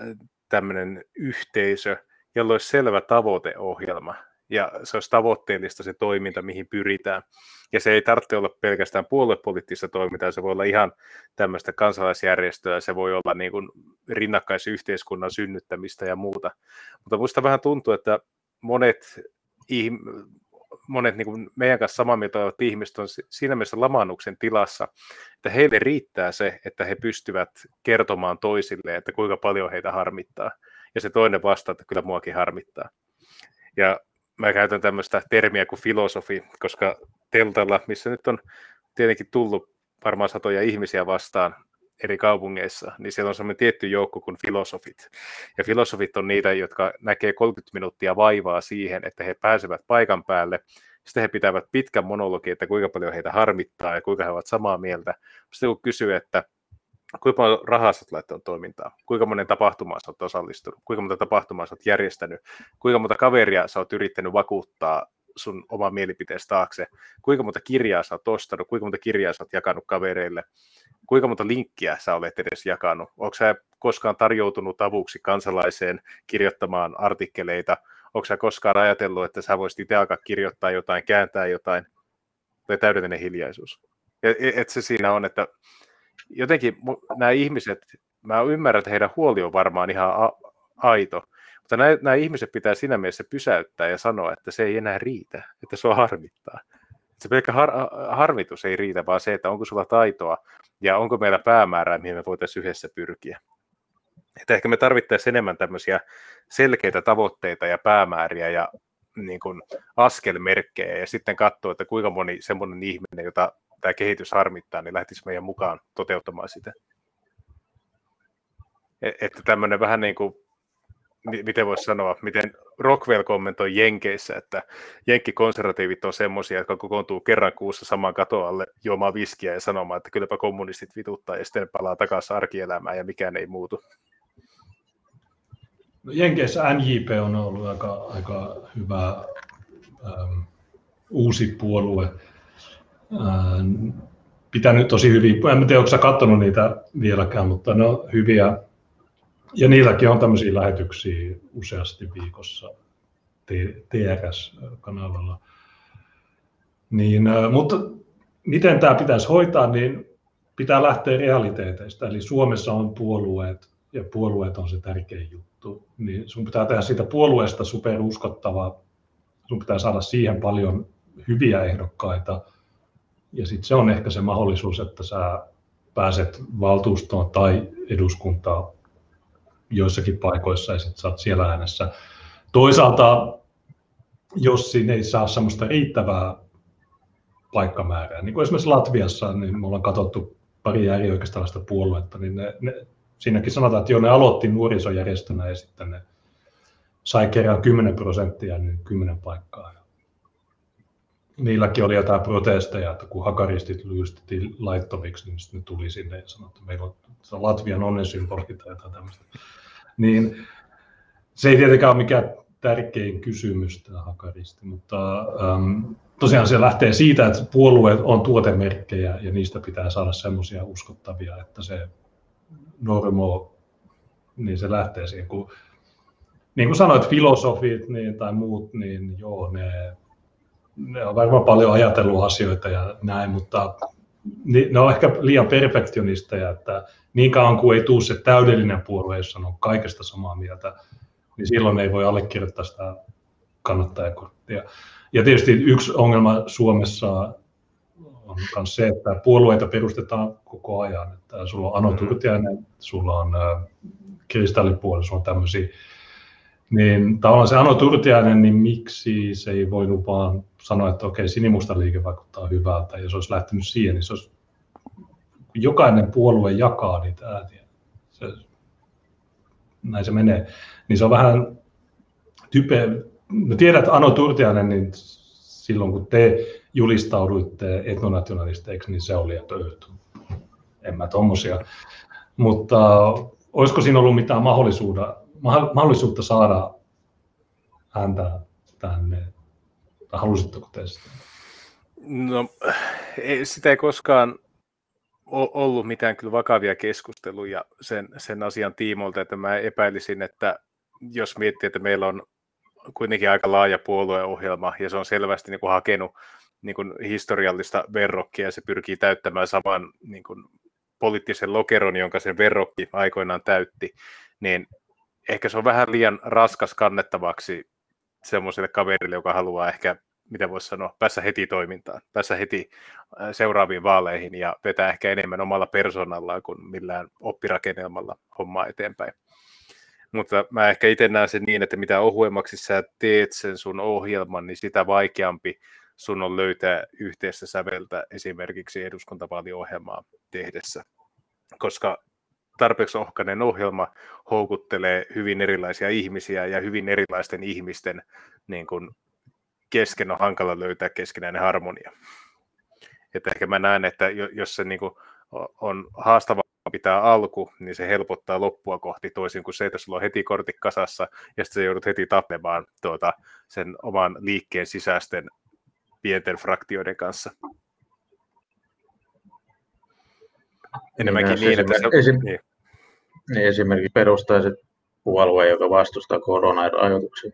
tämmöinen yhteisö, jolla olisi selvä tavoiteohjelma, ja se olisi tavoitteellista se toiminta, mihin pyritään. Ja se ei tarvitse olla pelkästään puoluepoliittista toimintaa, se voi olla ihan tämmöistä kansalaisjärjestöä, se voi olla niin kuin rinnakkaisyhteiskunnan synnyttämistä ja muuta. Mutta minusta vähän tuntuu, että monet, monet niin kuin meidän kanssa samaa mieltä olevat ihmiset on siinä mielessä lamannuksen tilassa, että heille riittää se, että he pystyvät kertomaan toisille, että kuinka paljon heitä harmittaa. Ja se toinen vastaa, että kyllä muakin harmittaa. Ja mä käytän tämmöistä termiä kuin filosofi, koska teltalla, missä nyt on tietenkin tullut varmaan satoja ihmisiä vastaan eri kaupungeissa, niin siellä on semmoinen tietty joukko kuin filosofit. Ja filosofit on niitä, jotka näkee 30 minuuttia vaivaa siihen, että he pääsevät paikan päälle. Sitten he pitävät pitkän monologi, että kuinka paljon heitä harmittaa ja kuinka he ovat samaa mieltä. Sitten kun kysyy, että kuinka paljon rahaa sä laittanut toimintaan, kuinka monen tapahtumaan oot osallistunut, kuinka monta tapahtumaa oot järjestänyt, kuinka monta kaveria oot yrittänyt vakuuttaa sun oma mielipiteesi taakse, kuinka monta kirjaa sä oot ostanut, kuinka monta kirjaa sä oot jakanut kavereille, kuinka monta linkkiä sä olet edes jakanut, onko sä koskaan tarjoutunut avuksi kansalaiseen kirjoittamaan artikkeleita, onko sä koskaan ajatellut, että sä voisit itse alkaa kirjoittaa jotain, kääntää jotain, tai täydellinen hiljaisuus. Et, et se siinä on, että jotenkin nämä ihmiset, mä ymmärrän, että heidän huoli on varmaan ihan a- aito, mutta nämä, nämä ihmiset pitää siinä mielessä pysäyttää ja sanoa, että se ei enää riitä, että se on harmittaa. Se pelkkä har, harmitus ei riitä, vaan se, että onko sulla taitoa ja onko meillä päämäärää, mihin me voitaisiin yhdessä pyrkiä. Että ehkä me tarvittaisiin enemmän tämmöisiä selkeitä tavoitteita ja päämääriä ja niin kuin askelmerkkejä ja sitten katsoa, että kuinka moni semmoinen ihminen, jota tämä kehitys harmittaa, niin lähtisi meidän mukaan toteuttamaan sitä. E, että tämmöinen vähän niin kuin, miten voisi sanoa, miten Rockwell kommentoi Jenkeissä, että jenkkikonservatiivit on semmoisia, jotka kokoontuu kerran kuussa saman katon alle juomaan viskiä ja sanomaan, että kylläpä kommunistit vituttaa ja sitten palaa takaisin arkielämään ja mikään ei muutu. No, Jenkeissä NJP on ollut aika, aika hyvä ähm, uusi puolue. Ähm, pitänyt tosi hyvin, en tiedä, onko katsonut niitä vieläkään, mutta ne on hyviä. Ja niilläkin on tämmöisiä lähetyksiä useasti viikossa TRS-kanavalla. Niin, äh, mutta miten tämä pitäisi hoitaa, niin pitää lähteä realiteeteista. Eli Suomessa on puolueet, ja puolueet on se tärkein juttu, niin sun pitää tehdä siitä puolueesta superuskottavaa, sun pitää saada siihen paljon hyviä ehdokkaita, ja sitten se on ehkä se mahdollisuus, että sä pääset valtuustoon tai eduskuntaan joissakin paikoissa ja sitten saat siellä äänessä. Toisaalta, jos siinä ei saa semmoista riittävää paikkamäärää, niin kuin esimerkiksi Latviassa, niin me ollaan katsottu pari äärioikeistolaista puoluetta, niin ne, ne siinäkin sanotaan, että jo ne aloitti nuorisojärjestönä ja sitten ne sai kerran 10 prosenttia, niin 10 paikkaa. Niilläkin oli jotain protesteja, että kun hakaristit lyystettiin laittomiksi, niin sitten ne tuli sinne ja sanoi, että meillä on, se on Latvian onnensymboli tai jotain tämmöistä. Niin se ei tietenkään ole mikään tärkein kysymys tämä hakaristi, mutta ähm, tosiaan se lähtee siitä, että puolueet on tuotemerkkejä ja niistä pitää saada semmoisia uskottavia, että se normo, niin se lähtee siihen, kun niin kuin sanoit, filosofit niin, tai muut, niin joo, ne, ne on varmaan paljon ajatellut asioita ja näin, mutta ne on ehkä liian perfektionisteja, että niin kauan kuin ei tule se täydellinen puolue, jossa on kaikesta samaa mieltä, niin silloin ei voi allekirjoittaa sitä kannattajakorttia. Ja tietysti yksi ongelma Suomessa on myös se, että puolueita perustetaan koko ajan. Että sulla on Ano mm. Turtiainen, sulla on äh, kristallipuoli, sulla on tämmöisiä. Niin tavallaan se Ano Turtiainen, niin miksi se ei voinut vaan sanoa, että okei, sinimusta liike vaikuttaa hyvältä, ja se olisi lähtenyt siihen, niin se olisi, jokainen puolue jakaa niitä ääniä. Se, näin se menee. Niin se on vähän type, no tiedät, Ano Turtiainen, niin silloin kun te julistauduitte etnonationalisteiksi, niin se oli, että en mä tommosia. Mutta olisiko siinä ollut mitään mahdollisuutta, mahdollisuutta saada häntä tänne? Tai halusitteko te sitä? No, ei, sitä ei koskaan ollut mitään kyllä vakavia keskusteluja sen, sen asian tiimoilta, että mä epäilisin, että jos miettii, että meillä on kuitenkin aika laaja puolueohjelma ja se on selvästi niin kuin hakenut niin kuin historiallista verrokkia ja se pyrkii täyttämään saman niin kuin poliittisen lokeron, jonka sen verrokki aikoinaan täytti, niin ehkä se on vähän liian raskas kannettavaksi semmoiselle kaverille, joka haluaa ehkä, mitä voisi sanoa, päässä heti toimintaan, päässä heti äh, seuraaviin vaaleihin ja vetää ehkä enemmän omalla persoonallaan kuin millään oppirakennelmalla hommaa eteenpäin. Mutta mä ehkä itse näen sen niin, että mitä ohuemmaksi sä teet sen sun ohjelman, niin sitä vaikeampi sun on löytää yhteistä säveltä esimerkiksi eduskuntavaaliohjelmaa tehdessä, koska tarpeeksi ohkainen ohjelma houkuttelee hyvin erilaisia ihmisiä ja hyvin erilaisten ihmisten niin kun kesken on hankala löytää keskinäinen harmonia. Että ehkä mä näen, että jos se niin on haastava pitää alku, niin se helpottaa loppua kohti toisin kuin se, että sulla on heti kortit kasassa ja sitten joudut heti tappemaan tuota, sen oman liikkeen sisäisten pienten fraktioiden kanssa. Enemmänkin niin, niin että... Esim, niin. niin. Esimerkiksi perustaiset puolue, joka vastustaa koronarajoituksia,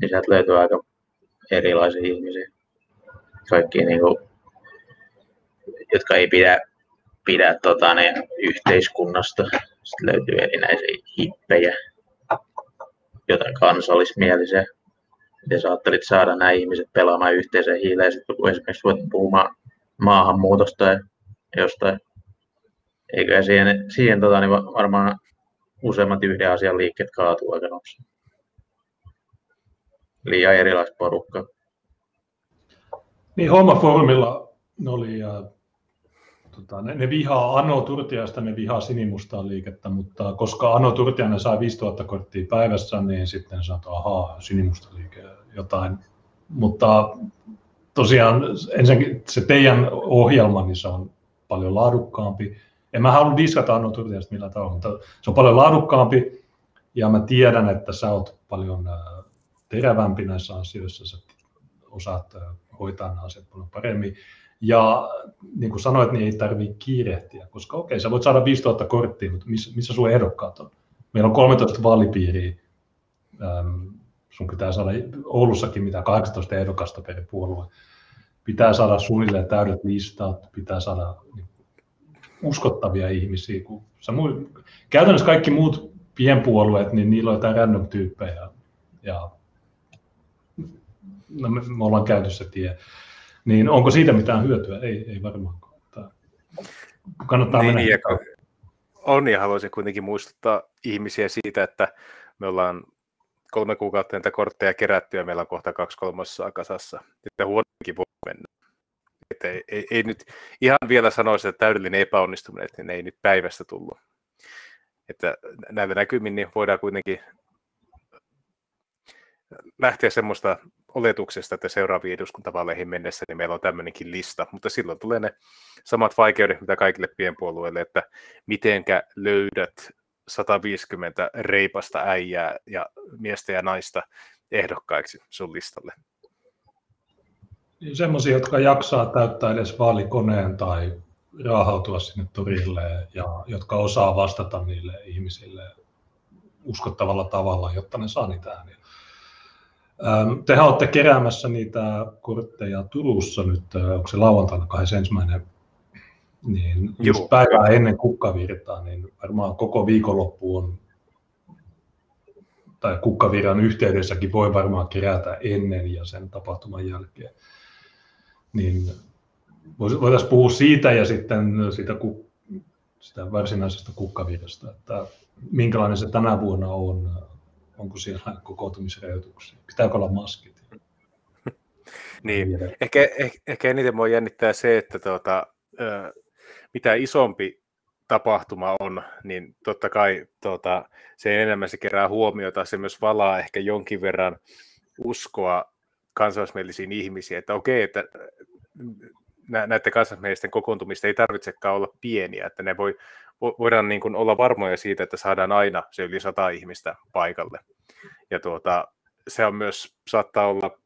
niin sieltä löytyy aika erilaisia ihmisiä. Kaikki, niin kuin, jotka ei pidä, pidä tota, ne, yhteiskunnasta. Sitten löytyy erinäisiä hippejä, jotain kansallismielisiä miten sä ajattelit saada nämä ihmiset pelaamaan yhteiseen hiileen, kun esimerkiksi voit puhumaan maahanmuutosta ja jostain. Eikö siihen, siihen tota, niin varmaan useimmat yhden asian liikkeet kaatuu aika nopeasti. Liian erilaista porukkaa. Niin, Homma-foorumilla oli, ja, tota, ne, ne, vihaa Ano Turtiasta, ne vihaa sinimustaa liikettä, mutta koska Ano Turtiainen sai 5000 korttia päivässä, niin sitten sanoi, ahaa, sinimusta liike jotain. Mutta tosiaan ensinnäkin se teidän ohjelma, niin se on paljon laadukkaampi. En mä halua diskata Anno Turtiasta millä tavalla, mutta se on paljon laadukkaampi ja mä tiedän, että sä oot paljon äh, terävämpi näissä asioissa, sä osaat äh, hoitaa nämä asiat paljon paremmin. Ja niin kuin sanoit, niin ei tarvitse kiirehtiä, koska okei, sä voit saada 5000 korttia, mutta missä, missä sun ehdokkaat on? Meillä on 13 vaalipiiriä, ähm, sun pitää saada Oulussakin mitä 18 ehdokasta per puolue. Pitää saada suunnilleen täydet listat, pitää saada niin, uskottavia ihmisiä. Kun sä muu, käytännössä kaikki muut pienpuolueet, niin niillä on jotain random tyyppejä. Ja, no me, me ollaan käyty se tie. Niin onko siitä mitään hyötyä? Ei, ei varmaan. Kannattaa niin, mennä. On ja haluaisin kuitenkin muistuttaa ihmisiä siitä, että me ollaan kolme kuukautta näitä kortteja kerätty ja meillä on kohta kaksi kolmasosaa kasassa. Että huonokin voi mennä. Että ei, ei, ei, nyt ihan vielä sanoisi, että täydellinen epäonnistuminen, että ne ei nyt päivästä tullut. Että näillä näkymin niin voidaan kuitenkin lähteä semmoista oletuksesta, että seuraaviin eduskuntavaaleihin mennessä niin meillä on tämmöinenkin lista, mutta silloin tulee ne samat vaikeudet, mitä kaikille pienpuolueille, että mitenkä löydät 150 reipasta äijää ja miestä ja naista ehdokkaiksi sun listalle? Niin semmoisia, jotka jaksaa täyttää edes vaalikoneen tai raahautua sinne torille ja jotka osaa vastata niille ihmisille uskottavalla tavalla, jotta ne saa niitä ääniä. Tehän olette keräämässä niitä kortteja Turussa nyt, onko se lauantaina 21 niin just Joo. päivää ennen kukkavirtaa, niin varmaan koko viikonloppu on, tai kukkavirran yhteydessäkin voi varmaan kerätä ennen ja sen tapahtuman jälkeen. Niin voitaisiin puhua siitä ja sitten siitä, sitä varsinaisesta kukkavirrasta, että minkälainen se tänä vuonna on, onko siellä kokoontumisrajoituksia, pitääkö olla maskit. Niin, ehkä, ehkä, ehkä eniten voi jännittää se, että tuota, mitä isompi tapahtuma on, niin totta kai tuota, se enemmän se kerää huomiota, se myös valaa ehkä jonkin verran uskoa kansallismielisiin ihmisiin, että okei, että näiden kansallismielisten kokoontumista ei tarvitsekaan olla pieniä, että ne voi, voidaan niin kuin olla varmoja siitä, että saadaan aina se yli sata ihmistä paikalle. Ja tuota, se on myös, saattaa olla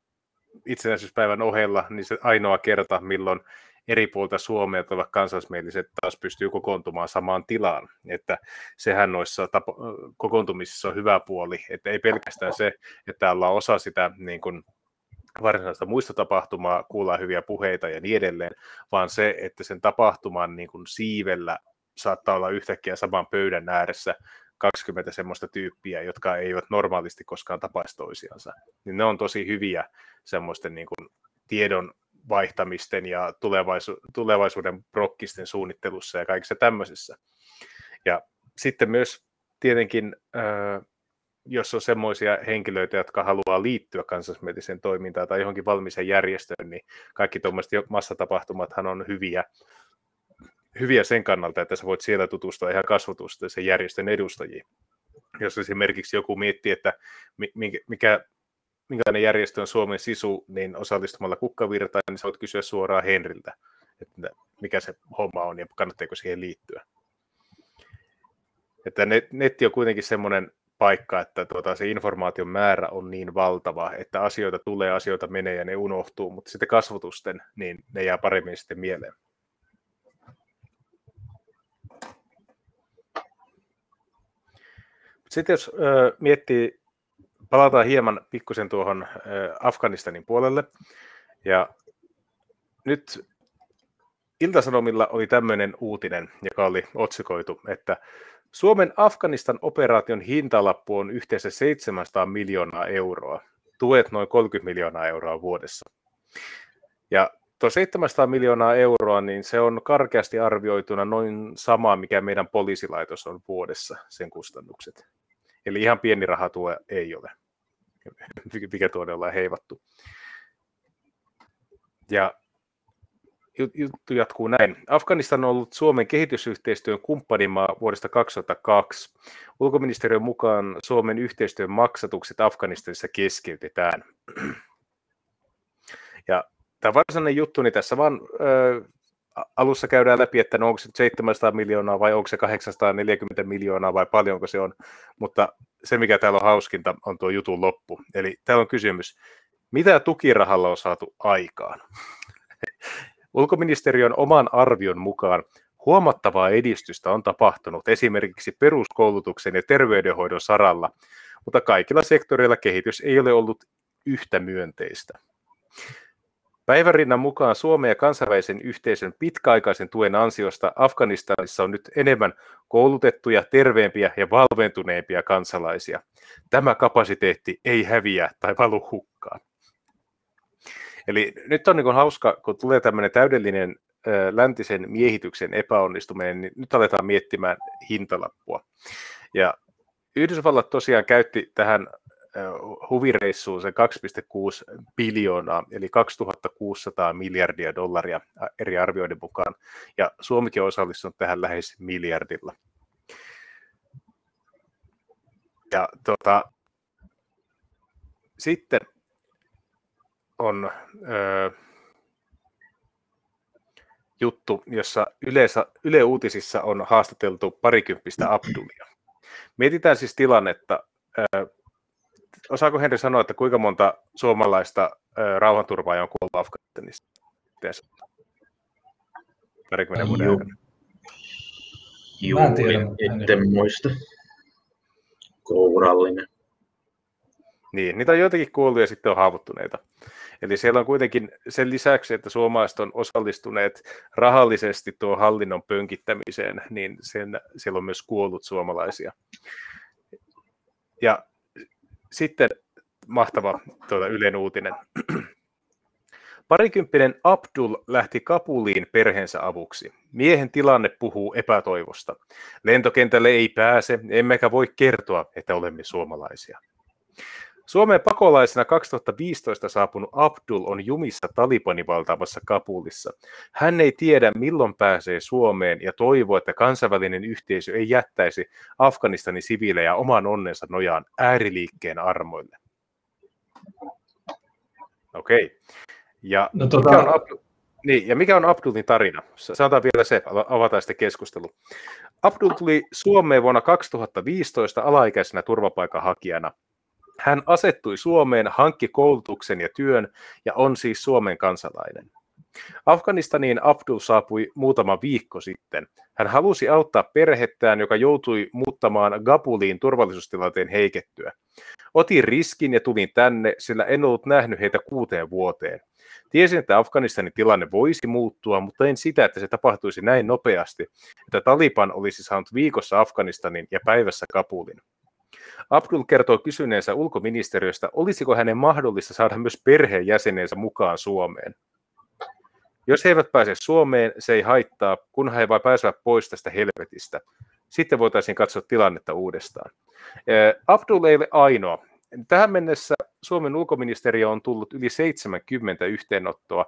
itsenäisyyspäivän ohella niin se ainoa kerta, milloin eri puolta Suomea tulevat kansallismieliset taas pystyy kokoontumaan samaan tilaan. Että sehän noissa tapo- kokoontumisissa on hyvä puoli, että ei pelkästään se, että ollaan osa sitä niin kuin varsinaista muista tapahtumaa, kuullaan hyviä puheita ja niin edelleen, vaan se, että sen tapahtuman niin kuin siivellä saattaa olla yhtäkkiä saman pöydän ääressä 20 semmoista tyyppiä, jotka eivät normaalisti koskaan tapaisi toisiansa. Niin ne on tosi hyviä semmoisten niin kuin tiedon vaihtamisten ja tulevaisu- tulevaisuuden prokkisten suunnittelussa ja kaikissa tämmöisissä. Ja sitten myös tietenkin, jos on semmoisia henkilöitä, jotka haluaa liittyä kansallismieliseen toimintaan tai johonkin valmiiseen järjestöön, niin kaikki tuommoiset massatapahtumathan on hyviä, hyviä sen kannalta, että sä voit siellä tutustua ihan kasvatusta sen järjestön edustajiin. Jos esimerkiksi joku miettii, että mikä minkälainen järjestö on Suomen sisu, niin osallistumalla kukkavirtaan, niin sä voit kysyä suoraan Henriltä, että mikä se homma on ja kannattaako siihen liittyä. Että netti on kuitenkin semmoinen paikka, että tuota, se informaation määrä on niin valtava, että asioita tulee, asioita menee ja ne unohtuu, mutta sitten kasvotusten, niin ne jää paremmin sitten mieleen. Sitten jos ö, miettii palataan hieman pikkusen tuohon Afganistanin puolelle. Ja nyt Iltasanomilla oli tämmöinen uutinen, joka oli otsikoitu, että Suomen Afganistan operaation hintalappu on yhteensä 700 miljoonaa euroa. tuet noin 30 miljoonaa euroa vuodessa. Ja tuo 700 miljoonaa euroa, niin se on karkeasti arvioituna noin sama, mikä meidän poliisilaitos on vuodessa, sen kustannukset. Eli ihan pieni raha tuo ei ole, mikä tuonne ollaan heivattu. Ja juttu jatkuu näin. Afganistan on ollut Suomen kehitysyhteistyön kumppanimaa vuodesta 2002. Ulkoministeriön mukaan Suomen yhteistyön maksatukset Afganistanissa keskeytetään. Ja tämä varsinainen juttu, niin tässä vaan ö, alussa käydään läpi, että no onko se 700 miljoonaa vai onko se 840 miljoonaa vai paljonko se on, mutta se mikä täällä on hauskinta on tuo jutun loppu. Eli täällä on kysymys, mitä tukirahalla on saatu aikaan? Ulkoministeriön oman arvion mukaan huomattavaa edistystä on tapahtunut esimerkiksi peruskoulutuksen ja terveydenhoidon saralla, mutta kaikilla sektoreilla kehitys ei ole ollut yhtä myönteistä. Päivärinnan mukaan Suomen ja kansainvälisen yhteisön pitkäaikaisen tuen ansiosta Afganistanissa on nyt enemmän koulutettuja, terveempiä ja valventuneempia kansalaisia. Tämä kapasiteetti ei häviä tai valu hukkaan. Eli nyt on niin hauska, kun tulee tämmöinen täydellinen läntisen miehityksen epäonnistuminen, niin nyt aletaan miettimään hintalappua. Ja Yhdysvallat tosiaan käytti tähän huvireissuun se 2,6 biljoonaa, eli 2600 miljardia dollaria eri arvioiden mukaan, ja Suomikin on osallistunut tähän lähes miljardilla. Ja tota, sitten on ö, juttu, jossa yleensä, Yle Uutisissa on haastateltu parikymppistä Abdulia. Mietitään siis tilannetta. Ö, osaako Henri sanoa, että kuinka monta suomalaista ö, rauhanturvaajaa on kuollut Afganistanissa? Parikymmenen vuoden aikana. Juu, en tiedä. muista. Kourallinen. Niin, niitä on joitakin kuollut ja sitten on haavoittuneita. Eli siellä on kuitenkin sen lisäksi, että suomalaiset on osallistuneet rahallisesti tuo hallinnon pönkittämiseen, niin sen, siellä on myös kuollut suomalaisia. Ja sitten mahtava tuota, Ylen uutinen. Parikymppinen Abdul lähti Kapuliin perheensä avuksi. Miehen tilanne puhuu epätoivosta. Lentokentälle ei pääse, emmekä voi kertoa, että olemme suomalaisia. Suomeen pakolaisena 2015 saapunut Abdul on jumissa Talibanin valtaamassa Kapulissa. Hän ei tiedä, milloin pääsee Suomeen ja toivoo, että kansainvälinen yhteisö ei jättäisi Afganistanin siviilejä oman onnensa nojaan ääriliikkeen armoille. Okei. Okay. Ja, no, tota... mikä on Abdul... niin, ja mikä on Abdulin tarina? Sanotaan vielä se, avataan sitten keskustelu. Abdul tuli Suomeen vuonna 2015 alaikäisenä turvapaikanhakijana – hän asettui Suomeen, hankki koulutuksen ja työn ja on siis Suomen kansalainen. Afganistaniin Abdul saapui muutama viikko sitten. Hän halusi auttaa perhettään, joka joutui muuttamaan Gabuliin turvallisuustilanteen heikettyä. Otin riskin ja tulin tänne, sillä en ollut nähnyt heitä kuuteen vuoteen. Tiesin, että Afganistanin tilanne voisi muuttua, mutta en sitä, että se tapahtuisi näin nopeasti, että Taliban olisi saanut viikossa Afganistanin ja päivässä Kabulin. Abdul kertoo kysyneensä ulkoministeriöstä, olisiko hänen mahdollista saada myös perheenjäsenensä mukaan Suomeen. Jos he eivät pääse Suomeen, se ei haittaa, kunhan he vain pääsevät pois tästä helvetistä. Sitten voitaisiin katsoa tilannetta uudestaan. Abdul ei ole ainoa. Tähän mennessä Suomen ulkoministeriö on tullut yli 70 yhteenottoa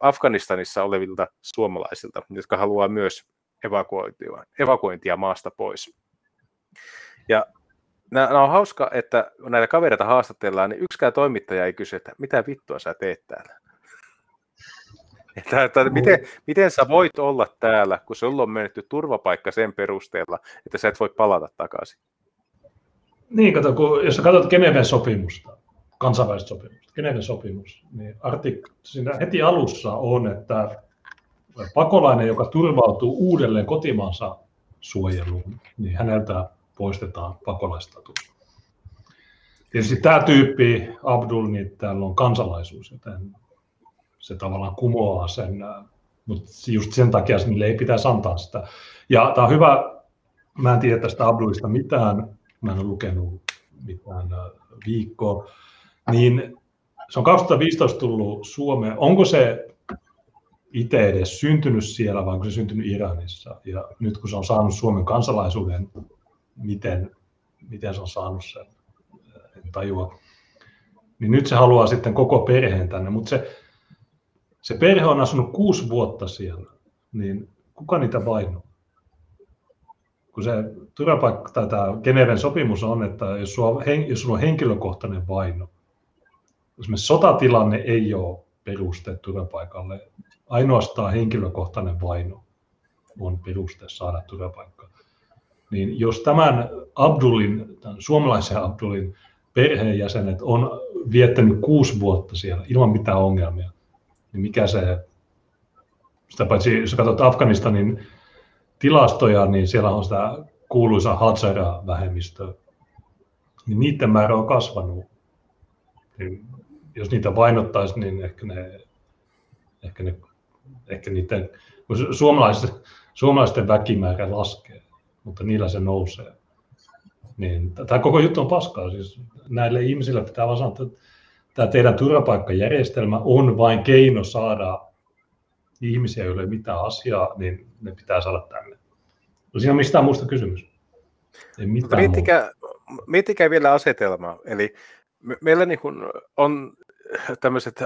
Afganistanissa olevilta suomalaisilta, jotka haluaa myös evakuointia maasta pois. Ja nämä on hauska, että kun näitä kavereita haastatellaan, niin yksikään toimittaja ei kysy, että mitä vittua sä teet täällä. Että, että miten, miten sä voit olla täällä, kun sulla on menetty turvapaikka sen perusteella, että sä et voi palata takaisin? Niin, kato, kun, jos sä katsot Geneven sopimusta, kansainvälistä sopimusta, Geneven sopimus, niin artik- siinä heti alussa on, että pakolainen, joka turvautuu uudelleen kotimaansa suojeluun, niin häneltä poistetaan pakolaistatus. Tietysti tämä tyyppi, Abdul, niin täällä on kansalaisuus, joten se tavallaan kumoaa sen, mutta just sen takia niille ei pitäisi antaa sitä. Ja tämä on hyvä, mä en tiedä tästä Abdulista mitään, mä en ole lukenut mitään viikkoa, niin se on 2015 tullut Suomeen. Onko se itse edes syntynyt siellä vai onko se syntynyt Iranissa? Ja nyt kun se on saanut Suomen kansalaisuuden, miten, miten se on saanut sen, en tajua. Niin nyt se haluaa sitten koko perheen tänne, mutta se, se perhe on asunut kuusi vuotta siellä, niin kuka niitä vainoo? Kun se turvapaikka tai tämä Geneven sopimus on, että jos sulla, jos sulla on henkilökohtainen vaino, esimerkiksi sotatilanne ei ole peruste turvapaikalle, ainoastaan henkilökohtainen vaino on peruste saada turvapaikkaa. Niin jos tämän Abdulin, tämän suomalaisen Abdulin perheenjäsenet on viettänyt kuusi vuotta siellä ilman mitään ongelmia, niin mikä se, sitä paitsi jos katsot Afganistanin tilastoja, niin siellä on sitä kuuluisa Hazara-vähemmistö, niin niiden määrä on kasvanut. Niin jos niitä vainottaisi, niin ehkä ne, ehkä ne, ehkä niiden, suomalaisten, suomalaisten väkimäärä laskee, mutta niillä se nousee. Niin, tämä koko juttu on paskaa. Siis näille ihmisille pitää vaan sanoa, että tämä teidän turvapaikkajärjestelmä on vain keino saada ihmisiä, joille ei mitään asiaa, niin ne pitää saada tänne. No siinä on mistään muusta kysymys. Ei mitään miettikää, miettikää vielä asetelmaa. Eli me, meillä niin on tämmöiset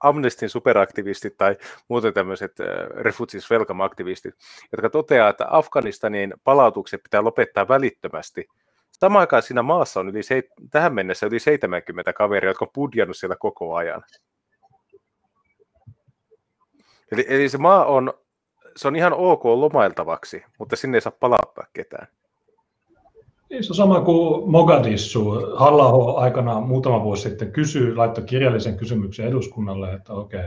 Amnestin superaktivistit tai muuten tämmöiset Refugees Welcome-aktivistit, jotka toteaa, että Afganistanin palautukset pitää lopettaa välittömästi. Samaan aikaan siinä maassa on yli, tähän mennessä yli 70 kaveria, jotka on pudjannut siellä koko ajan. Eli, eli se maa on, se on ihan ok lomailtavaksi, mutta sinne ei saa palauttaa ketään. Niin, se on sama kuin Mogadissu. halla aikana muutama vuosi sitten kysyi, laittoi kirjallisen kysymyksen eduskunnalle, että okei,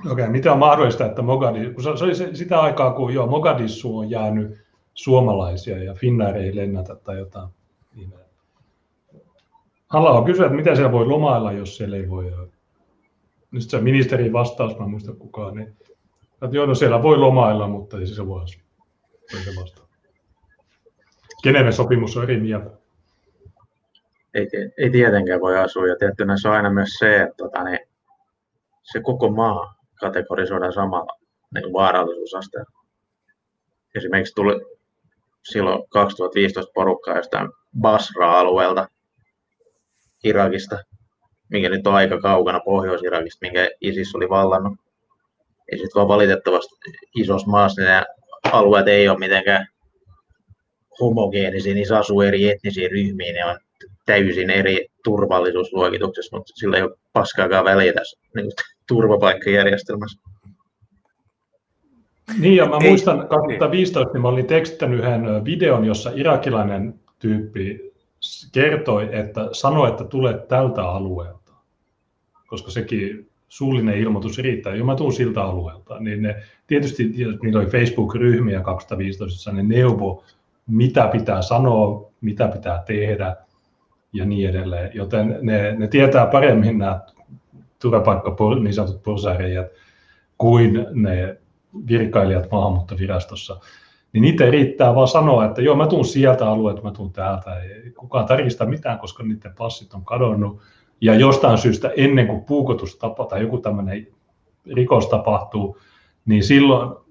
okay, okay, mitä on mahdollista, että Mogadissu, se oli sitä aikaa, kun jo Mogadissu on jäänyt suomalaisia ja Finnair ei lennätä tai jotain. halla kysyi, että miten siellä voi lomailla, jos siellä ei voi. Nyt se ministerin vastaus, mä en muista kukaan, niin että joo, no siellä voi lomailla, mutta ei se voi. Se. Geneven sopimus on eri mieltä. Ei, ei tietenkään voi asua, ja tiettynä se on aina myös se, että tota, niin, se koko maa kategorisoidaan samalla niin vaarallisuusasteella. Esimerkiksi tuli silloin 2015 porukkaa jostain Basra-alueelta Irakista, mikä nyt on aika kaukana Pohjois-Irakista, minkä ISIS oli vallannut. Ja sitten vaan valitettavasti isossa maassa ne alueet ei ole mitenkään homogeenisiin, niin asuu eri etnisiin ryhmiin ja on täysin eri turvallisuusluokituksessa, mutta sillä ei ole paskaakaan väliä tässä niin turvapaikkajärjestelmässä. Niin, ja mä ei, muistan 2015, niin mä olin tekstittänyt yhden videon, jossa irakilainen tyyppi kertoi, että sanoi, että tulet tältä alueelta, koska sekin suullinen ilmoitus riittää, jo mä tuun siltä alueelta, niin ne, tietysti niillä oli Facebook-ryhmiä 2015, ne neuvo mitä pitää sanoa, mitä pitää tehdä ja niin edelleen. Joten ne, ne tietää paremmin nämä turvapaikka, niin sanotut porsareijat, kuin ne virkailijat maahanmuuttovirastossa. Niin niitä riittää vaan sanoa, että joo, mä tuun sieltä alueelta, mä tuun täältä. Ei kukaan tarkista mitään, koska niiden passit on kadonnut. Ja jostain syystä ennen kuin puukotus tapa, tai joku tämmöinen rikos tapahtuu, niin silloin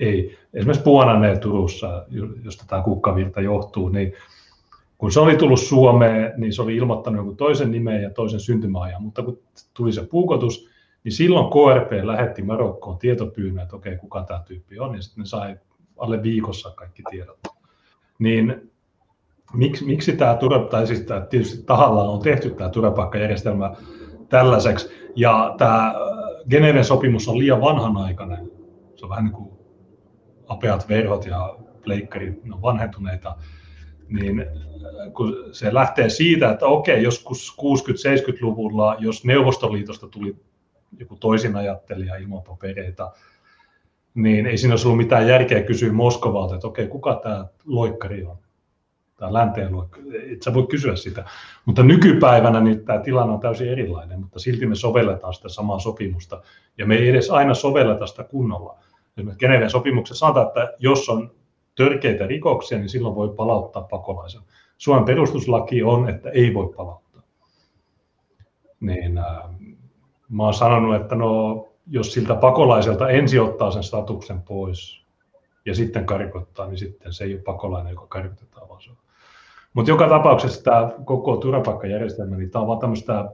ei. Esimerkiksi Puonaneen Turussa, josta tämä kukkavirta johtuu, niin kun se oli tullut Suomeen, niin se oli ilmoittanut jonkun toisen nimen ja toisen syntymäajan, mutta kun tuli se puukotus, niin silloin KRP lähetti Marokkoon tietopyynnön, että okei, kuka tämä tyyppi on, ja sitten ne sai alle viikossa kaikki tiedot. Niin miksi, miksi tämä turva, tai siis tämä tietysti tahallaan on tehty tämä turvapaikkajärjestelmä tällaiseksi, ja tämä Geneven sopimus on liian vanhanaikainen. Se on vähän niin kuin apeat verhot ja pleikkarit on vanhentuneita, niin äh, kun se lähtee siitä, että okei, joskus 60-70-luvulla, jos Neuvostoliitosta tuli joku toisin ajattelija ilman papereita, niin ei siinä olisi ollut mitään järkeä kysyä Moskovalta, että okei, kuka tämä loikkari on, tämä länteen loikkari, et sä voi kysyä sitä. Mutta nykypäivänä niin tämä tilanne on täysin erilainen, mutta silti me sovelletaan sitä samaa sopimusta, ja me ei edes aina sovelleta sitä kunnolla. Geneven sopimuksessa sanotaan, että jos on törkeitä rikoksia, niin silloin voi palauttaa pakolaisen. Suomen perustuslaki on, että ei voi palauttaa. Niin, äh, mä oon sanonut, että no, jos siltä pakolaiselta ensi ottaa sen statuksen pois ja sitten karkottaa, niin sitten se ei ole pakolainen, joka karkotetaan, vaan se on. Mutta joka tapauksessa tämä koko turvapaikkajärjestelmä, niin tämä on vaan tämmöistä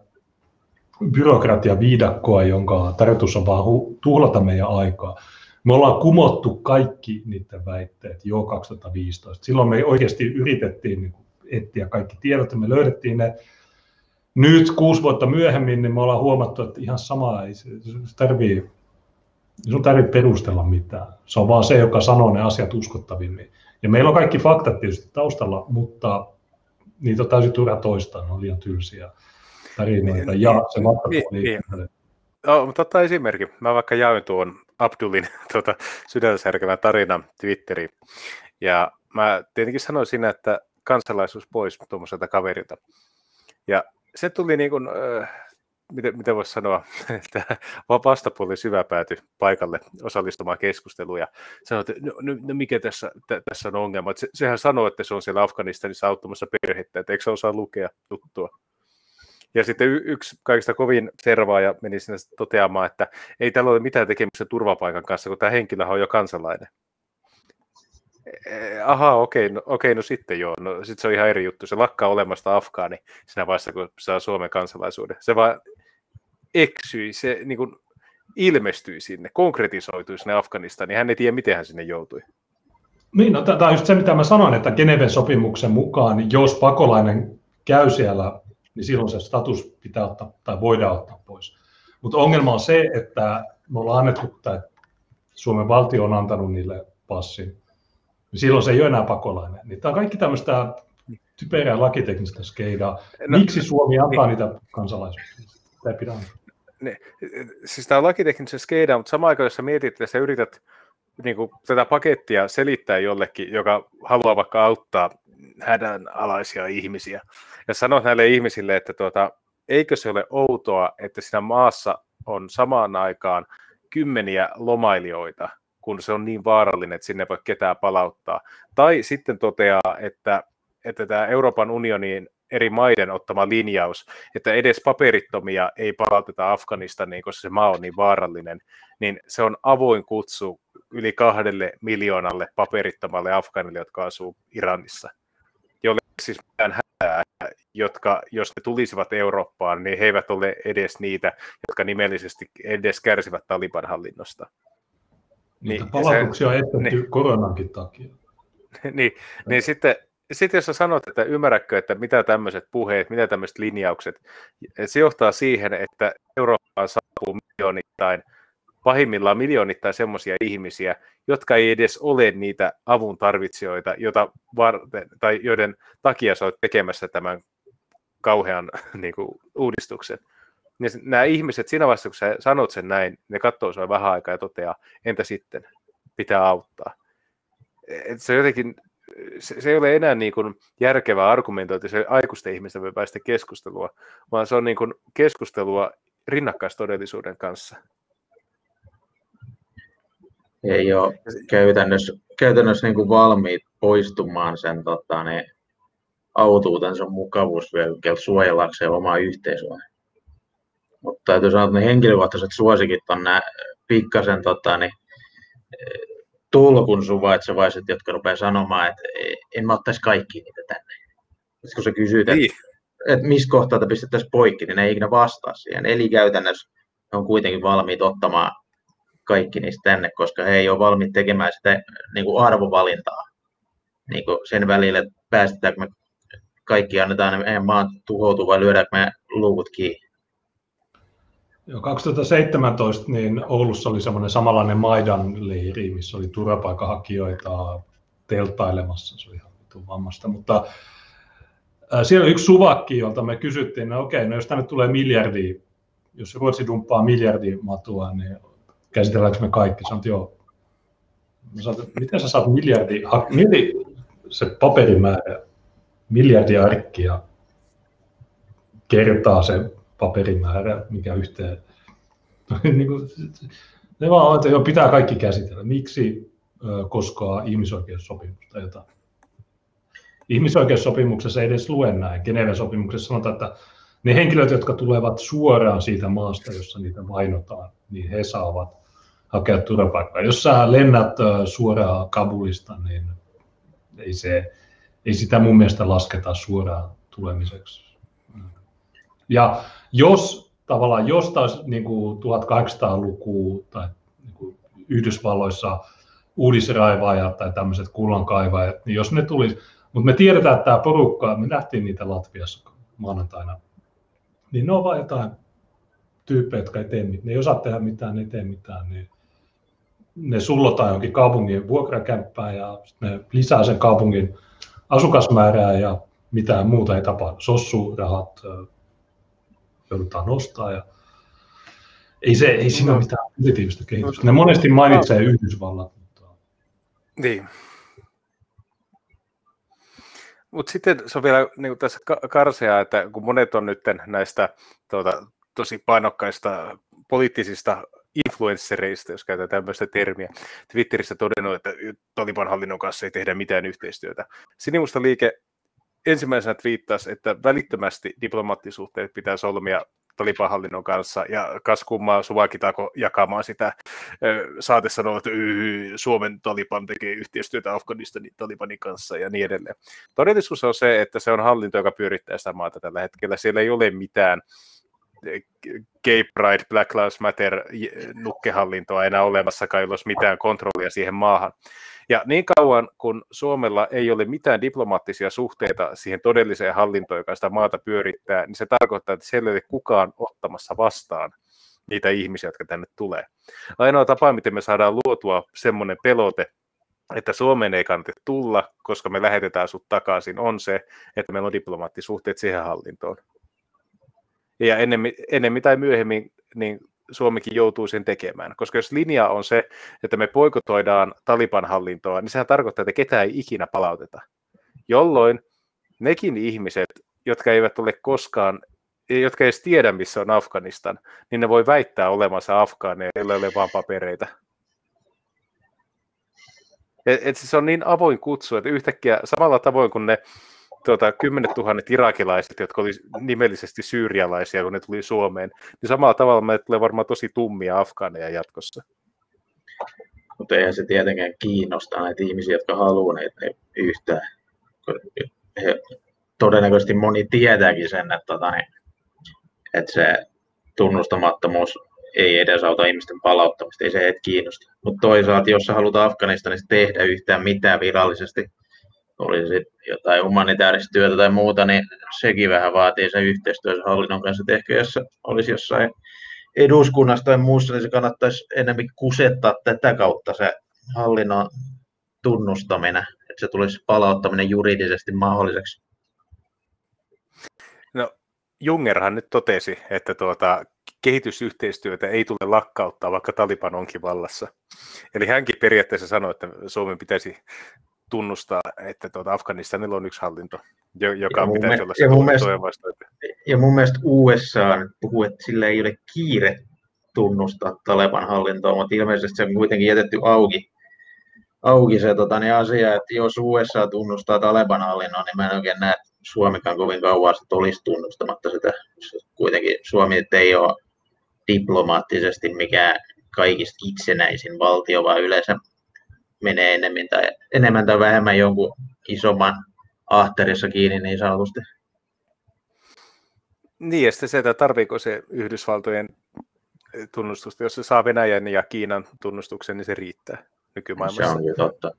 byrokratiaviidakkoa, jonka tarkoitus on vaan tuhlata meidän aikaa. Me ollaan kumottu kaikki niiden väitteet jo 2015. Silloin me oikeasti yritettiin niin etsiä kaikki tiedot ja me löydettiin ne. Nyt kuusi vuotta myöhemmin niin me ollaan huomattu, että ihan sama ei se, se tarvii, sun tarvii perustella mitään. Se on vaan se, joka sanoo ne asiat uskottavimmin. Ja meillä on kaikki faktat tietysti taustalla, mutta niitä on täysin turha toistaa, ne on liian tylsiä tarinoita. Niin, ja se niin, niin. Oh, mutta ottaa esimerkki. Mä vaikka jaoin tuon Abdulin tuota, sydänsärkevän tarinan Twitteriin. Ja mä tietenkin sanoin siinä, että kansalaisuus pois tuommoiselta kaverilta. Ja se tuli niin kuin, äh, miten, miten voisi sanoa, että vastapuoli syvä päätyi paikalle osallistumaan keskusteluun ja sanoi, että no, no, no mikä tässä, t- tässä on ongelma. Se, sehän sanoo, että se on siellä Afganistanissa auttamassa perhettä, että eikö se osaa lukea tuttua. Ja sitten y- yksi kaikista kovin servaaja meni sinne toteamaan, että ei tällä ole mitään tekemistä turvapaikan kanssa, kun tämä henkilö on jo kansalainen. E, aha, okei, no, okei, no sitten joo. No, sitten se on ihan eri juttu. Se lakkaa olemasta afgaani siinä vaiheessa, kun saa Suomen kansalaisuuden. Se vaan eksyi, se niin kuin ilmestyi sinne, konkretisoitui sinne Afganistaniin. Niin hän ei tiedä, miten hän sinne joutui. Niin, no, tämä on just se, mitä mä sanoin, että Geneven sopimuksen mukaan, jos pakolainen käy siellä, niin silloin se status pitää ottaa tai voidaan ottaa pois. Mutta ongelma on se, että me ollaan annettu, tai Suomen valtio on antanut niille passin, niin silloin se ei ole enää pakolainen. Niin tämä on kaikki tämmöistä typerää lakiteknistä skeidaa. No, Miksi Suomi antaa niin. niitä kansalaisuuksia? Ei pidä ne, siis tämä on lakiteknisen skeida, mutta samaan aikaan, jos sä mietit, että sä yrität niin kuin, tätä pakettia selittää jollekin, joka haluaa vaikka auttaa hädänalaisia ihmisiä, ja sanot näille ihmisille, että tuota, eikö se ole outoa, että siinä maassa on samaan aikaan kymmeniä lomailijoita, kun se on niin vaarallinen, että sinne voi ketään palauttaa. Tai sitten toteaa, että, että tämä Euroopan unionin eri maiden ottama linjaus, että edes paperittomia ei palauteta Afganistaniin, koska se maa on niin vaarallinen, niin se on avoin kutsu yli kahdelle miljoonalle paperittomalle Afganille, jotka asuu Iranissa. Siis mitään hätää, jotka, jos ne tulisivat Eurooppaan, niin he eivät ole edes niitä, jotka nimellisesti edes kärsivät Taliban hallinnosta. Niitä niin, palautuksia on estetty niin, koronankin takia. niin, niin sitten sitten jos sä sanot, että ymmärrätkö, että mitä tämmöiset puheet, mitä tämmöiset linjaukset, se johtaa siihen, että Eurooppaan saapuu miljoonittain, pahimmillaan miljoonittain semmoisia ihmisiä, jotka ei edes ole niitä avun tarvitsijoita, jota varten, tai joiden takia sä oot tekemässä tämän kauhean niin kuin, uudistuksen. Ja nämä ihmiset, siinä vaiheessa kun sä sanot sen näin, ne katsoo sinua vähän aikaa ja toteaa, entä sitten, pitää auttaa. Et se jotenkin se, se ei ole enää niin kuin järkevää argumentointi, se aikuisten ihmisten päästä keskustelua, vaan se on niin kuin keskustelua rinnakkaistodellisuuden kanssa. Ei ole käytännössä, käytännössä niin kuin valmiit poistumaan sen tota, niin, autuutensa mukavuusvyöhykkeeltä suojellakseen omaa yhteisöä. Mutta täytyy sanoa, että ne henkilökohtaiset suosikit on nämä pikkasen tota, niin, tulkun suvaitsevaiset, jotka rupeaa sanomaan, että en mä ottaisi kaikki niitä tänne. Sitten kun sä kysyt, että, niin. että missä kohtaa te pistettäisiin poikki, niin ne ei ikinä vastaa siihen. Eli käytännössä ne on kuitenkin valmiit ottamaan kaikki niistä tänne, koska he ei ole valmiit tekemään sitä niin kuin arvovalintaa niin kuin sen välillä, että päästetäänkö me kaikki annetaan meidän maan tuhoutua vai lyödäänkö me luvut kiinni. Joo, 2017 niin Oulussa oli semmoinen samanlainen Maidan-leiri, missä oli turvapaikanhakijoita telttailemassa. Se oli ihan vammasta, mutta siellä oli yksi suvakki, jolta me kysyttiin, no okei, no jos tänne tulee miljardi, jos Ruotsi dumppaa miljardi matua, niin käsitelläänkö me kaikki? Sanoin, joo. Mä sanoin, miten sä saat miljardi, mieti se paperimäärä, miljardi arkkia kertaa se paperimäärä, mikä yhteen. niin kuin, ne vaan että pitää kaikki käsitellä. Miksi koskaa ihmisoikeussopimusta jotain? ihmisoikeussopimuksessa ei edes lue näin. Geneven sopimuksessa sanotaan, että ne henkilöt, jotka tulevat suoraan siitä maasta, jossa niitä vainotaan, niin he saavat hakea turvapaikkaa. Jos sä lennät suoraan Kabulista, niin ei, se, ei sitä mun mielestä lasketa suoraan tulemiseksi. Ja jos tavallaan jos taas niin kuin 1800-lukua tai niin Yhdysvalloissa uudisraivaajat tai tämmöiset kullankaivajat, niin jos ne tulisi, mutta me tiedetään, että tämä porukka, me nähtiin niitä Latviassa maanantaina, niin ne on vain jotain tyyppejä, jotka ei tee mitään, ne ei osaa tehdä mitään, ne ei tee mitään, niin ne sullotaan jonkin kaupungin vuokrakämppään ja ne lisää sen kaupungin asukasmäärää ja mitään muuta ei tapahdu. Sossurahat joudutaan nostaa ja ei, se, ei siinä ole mitään positiivista kehitystä. Ne monesti mainitsee Yhdysvallat. Mutta... Niin. Mutta sitten se on vielä niin tässä karseaa, että kun monet on nyt näistä tuota, tosi painokkaista poliittisista influenssereista, jos käytetään tämmöistä termiä, Twitterissä todennut, että Taliban hallinnon kanssa ei tehdä mitään yhteistyötä. Sinimusta liike ensimmäisenä twiittasi, että välittömästi diplomaattisuhteet pitää solmia Taliban hallinnon kanssa, ja kas kummaa suvakitaako jakamaan sitä saate sanoa, että Suomen Taliban tekee yhteistyötä Afganistanin Talibanin kanssa ja niin edelleen. Todellisuus on se, että se on hallinto, joka pyörittää sitä maata tällä hetkellä. Siellä ei ole mitään Gay Pride, Black Lives Matter nukkehallintoa enää olemassakaan, ei olisi mitään kontrollia siihen maahan. Ja niin kauan, kun Suomella ei ole mitään diplomaattisia suhteita siihen todelliseen hallintoon, joka sitä maata pyörittää, niin se tarkoittaa, että siellä ei ole kukaan ottamassa vastaan niitä ihmisiä, jotka tänne tulee. Ainoa tapa, miten me saadaan luotua semmoinen pelote, että Suomeen ei kannata tulla, koska me lähetetään sut takaisin, on se, että meillä on diplomaattisuhteet siihen hallintoon. Ja ennemmin, ennemmin tai myöhemmin niin Suomikin joutuu sen tekemään. Koska jos linja on se, että me poikotoidaan Taliban hallintoa, niin sehän tarkoittaa, että ketään ei ikinä palauteta. Jolloin nekin ihmiset, jotka eivät ole koskaan, jotka ei edes tiedä, missä on Afganistan, niin ne voi väittää olemansa afgaaneja, joilla ei ole vain papereita. Et, et se on niin avoin kutsu, että yhtäkkiä samalla tavoin kuin ne tuota, kymmenet tuhannet irakilaiset, jotka oli nimellisesti syyrialaisia, kun ne tuli Suomeen, niin samalla tavalla meille tulee varmaan tosi tummia afgaaneja jatkossa. Mutta eihän se tietenkään kiinnosta näitä ihmisiä, jotka haluaa näitä yhtään. He, todennäköisesti moni tietääkin sen, että, tota, niin, että se tunnustamattomuus ei edesauta ihmisten palauttamista, ei se et kiinnosta. Mutta toisaalta, jos sä haluat Afganistanista tehdä yhtään mitään virallisesti, olisi jotain humanitaarista työtä tai muuta, niin sekin vähän vaatii se yhteistyö hallinnon kanssa. Että ehkä jos olisi jossain eduskunnassa tai muussa, niin se kannattaisi enemmän kusettaa tätä kautta se hallinnon tunnustaminen, että se tulisi palauttaminen juridisesti mahdolliseksi. No, Jungerhan nyt totesi, että tuota, kehitysyhteistyötä ei tule lakkauttaa, vaikka Taliban onkin vallassa. Eli hänkin periaatteessa sanoi, että Suomen pitäisi tunnustaa, että tuota Afganistanilla on yksi hallinto, joka ja pitäisi olla se ja mun, mielestä, ja mun mielestä USA puhuu, että sillä ei ole kiire tunnustaa Taleban hallintoa, mutta ilmeisesti se on kuitenkin jätetty auki, auki se tota, niin asia, että jos USA tunnustaa Taleban hallinnon, niin mä en oikein näe, että Suomikaan kovin kauan sitten olisi tunnustamatta sitä. Kuitenkin Suomi ei ole diplomaattisesti mikään kaikista itsenäisin valtio, vaan yleensä menee enemmän tai, enemmän tai vähemmän jonkun isomman ahterissa kiinni niin sanotusti. Niin, ja sitten se, että tarviiko se Yhdysvaltojen tunnustusta, jos se saa Venäjän ja Kiinan tunnustuksen, niin se riittää nykymaailmassa. Se on kyllä totta.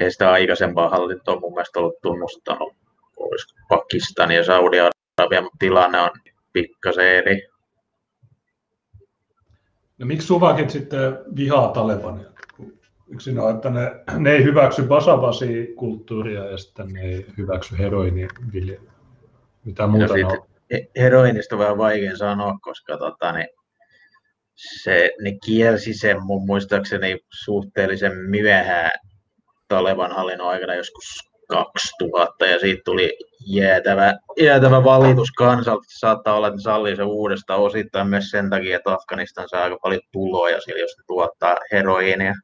Ei sitä aikaisempaa hallintoa mun mielestä ollut tunnustanut. Olisiko Pakistan ja Saudi-Arabian tilanne on pikkasen eri. No miksi Suvakit sitten vihaa Talebania? Yksin on, että ne, ne ei hyväksy basabasi-kulttuuria ja sitten ne ei hyväksy heroiniviljelyä. Mitä muuta no, on? Heroinista on vähän vaikea sanoa, koska tota, ne, se, ne kielsi sen mun muistaakseni suhteellisen myöhään Taleban hallinnon aikana joskus 2000 ja siitä tuli jäätävä, jäätävä valitus kansalta. Saattaa olla, että ne sallii se uudestaan osittain myös sen takia, että Afganistan saa aika paljon tuloja sillä, jos ne tuottaa heroiinia.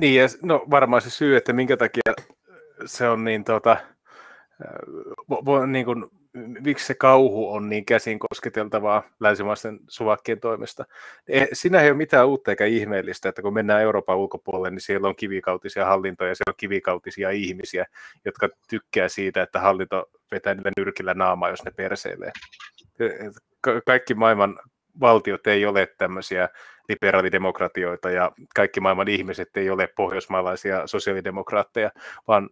Niin, ja no varmaan se syy, että minkä takia se on niin tota, vo, vo, niin kuin, miksi se kauhu on niin käsin kosketeltavaa länsimaisten suvakkien toimesta. E, siinä ei ole mitään uutta eikä ihmeellistä, että kun mennään Euroopan ulkopuolelle, niin siellä on kivikautisia hallintoja, siellä on kivikautisia ihmisiä, jotka tykkää siitä, että hallinto vetää niille nyrkillä naamaa, jos ne perseilee. Ka- kaikki maailman valtiot ei ole tämmöisiä liberaalidemokratioita ja kaikki maailman ihmiset ei ole pohjoismaalaisia sosiaalidemokraatteja, vaan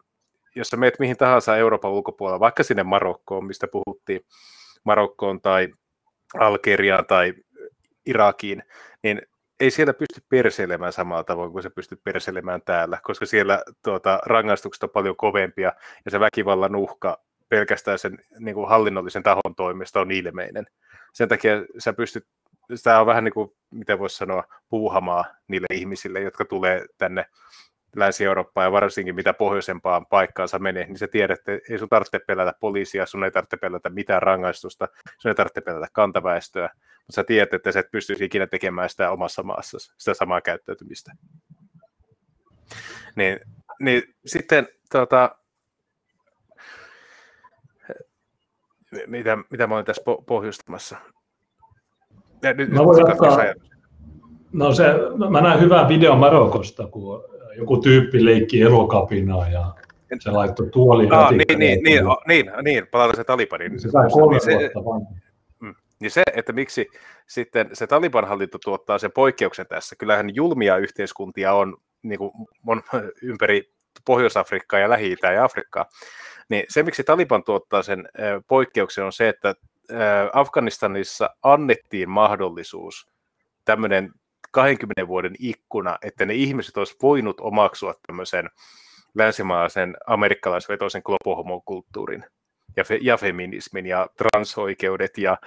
jos sä meet mihin tahansa Euroopan ulkopuolella, vaikka sinne Marokkoon, mistä puhuttiin, Marokkoon tai Algeriaan tai Irakiin, niin ei siellä pysty perseilemään samalla tavoin kuin se pystyy perseilemään täällä, koska siellä tuota, rangaistukset on paljon kovempia ja se väkivallan uhka pelkästään sen niin kuin hallinnollisen tahon toimesta on ilmeinen. Sen takia sä pystyt, tämä on vähän niin kuin, miten voisi sanoa, puuhamaa niille ihmisille, jotka tulee tänne Länsi-Eurooppaan ja varsinkin mitä pohjoisempaan paikkaansa menee, niin sä tiedät, että ei sun tarvitse pelätä poliisia, sun ei tarvitse pelätä mitään rangaistusta, sun ei tarvitse pelätä kantaväestöä, mutta sä tiedät, että sä et pystyisi ikinä tekemään sitä omassa maassa, sitä samaa käyttäytymistä. Niin, niin sitten tota, mitä, mitä mä olen tässä pohjustamassa? Ja nyt, mä voin jatkaa. No se, mä näen hyvän videon Marokosta, kun joku tyyppi leikki elokapinaa ja se laittoi tuoli. Ah, niin, niin, niin, niin, niin, palataan se Talibanin. Niin se sai kolme niin se, vuotta mm, niin se, että miksi sitten se Taliban-hallinto tuottaa sen poikkeuksen tässä, kyllähän julmia yhteiskuntia on, niin kuin on ympäri Pohjois-Afrikkaa ja lähi ja Afrikkaa, niin se, miksi Taliban tuottaa sen poikkeuksen, on se, että Afganistanissa annettiin mahdollisuus tämmöinen 20 vuoden ikkuna, että ne ihmiset olisivat voinut omaksua tämmöisen länsimaisen amerikkalaisvetoisen globohomokulttuurin ja, fe, ja feminismin ja transoikeudet ja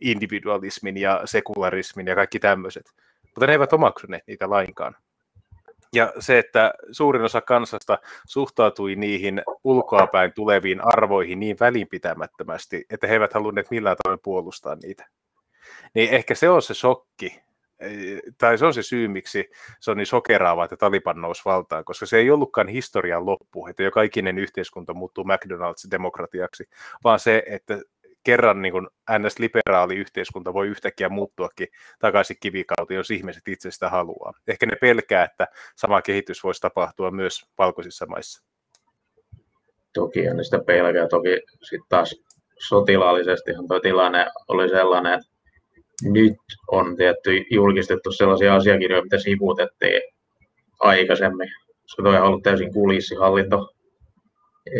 individualismin ja sekularismin ja kaikki tämmöiset. Mutta ne eivät omaksuneet niitä lainkaan. Ja se, että suurin osa kansasta suhtautui niihin ulkoapäin tuleviin arvoihin niin välinpitämättömästi, että he eivät halunneet millään tavoin puolustaa niitä. Niin ehkä se on se shokki, tai se on se syy, miksi se on niin sokeraava, että Taliban nousi valtaan, koska se ei ollutkaan historian loppu, että joka ikinen yhteiskunta muuttuu McDonald's-demokratiaksi, vaan se, että kerran niin kuin NS-liberaali yhteiskunta voi yhtäkkiä muuttuakin takaisin kivikauteen, jos ihmiset itse sitä haluaa. Ehkä ne pelkää, että sama kehitys voisi tapahtua myös valkoisissa maissa. Toki on sitä pelkää. Toki sitten taas sotilaallisestihan tuo tilanne oli sellainen, että nyt on tietty julkistettu sellaisia asiakirjoja, mitä sivuutettiin aikaisemmin, tuo on ollut täysin kulissihallinto 2005-2007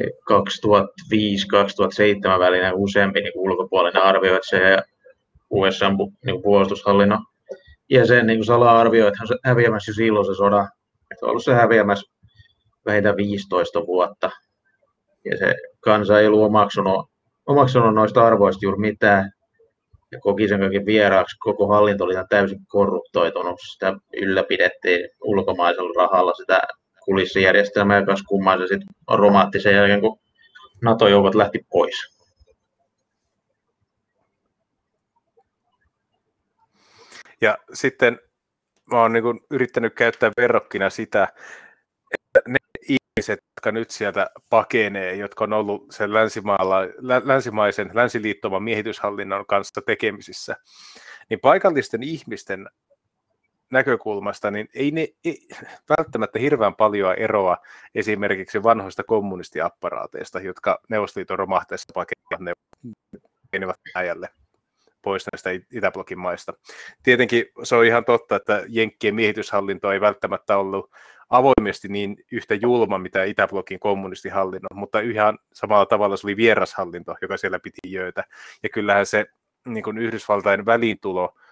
välinen useampi niin ulkopuolinen arvio, että se USA niin puolustushallinnon jäsen niin salaa arvioi, että hän on häviämässä jo silloin se soda. Että on ollut se häviämässä vähintään 15 vuotta. Ja se kansa ei ollut omaksunut, omaksunut noista arvoista juuri mitään. Ja koki sen kaiken vieraaksi. Koko hallinto oli ihan täysin korruptoitunut. Sitä ylläpidettiin ulkomaisella rahalla sitä kulissijärjestelmä, joka kummaa se sitten romaatti jälkeen, kun NATO-joukot lähti pois. Ja sitten mä oon niin yrittänyt käyttää verrokkina sitä, että ne ihmiset, jotka nyt sieltä pakenee, jotka on ollut sen länsimaalla, länsimaisen, länsiliittoman miehityshallinnon kanssa tekemisissä, niin paikallisten ihmisten näkökulmasta, niin ei ne ei, välttämättä hirveän paljon eroa esimerkiksi vanhoista kommunistiapparaateista, jotka Neuvostoliiton romahtaessa pakenivat Venäjälle pois näistä Itäblokin maista. Tietenkin se on ihan totta, että Jenkkien miehityshallinto ei välttämättä ollut avoimesti niin yhtä julma, mitä Itäblokin kommunistihallinnon, mutta ihan samalla tavalla se oli vierashallinto, joka siellä piti jöötä. Ja kyllähän se niin kuin Yhdysvaltain väliintulo ja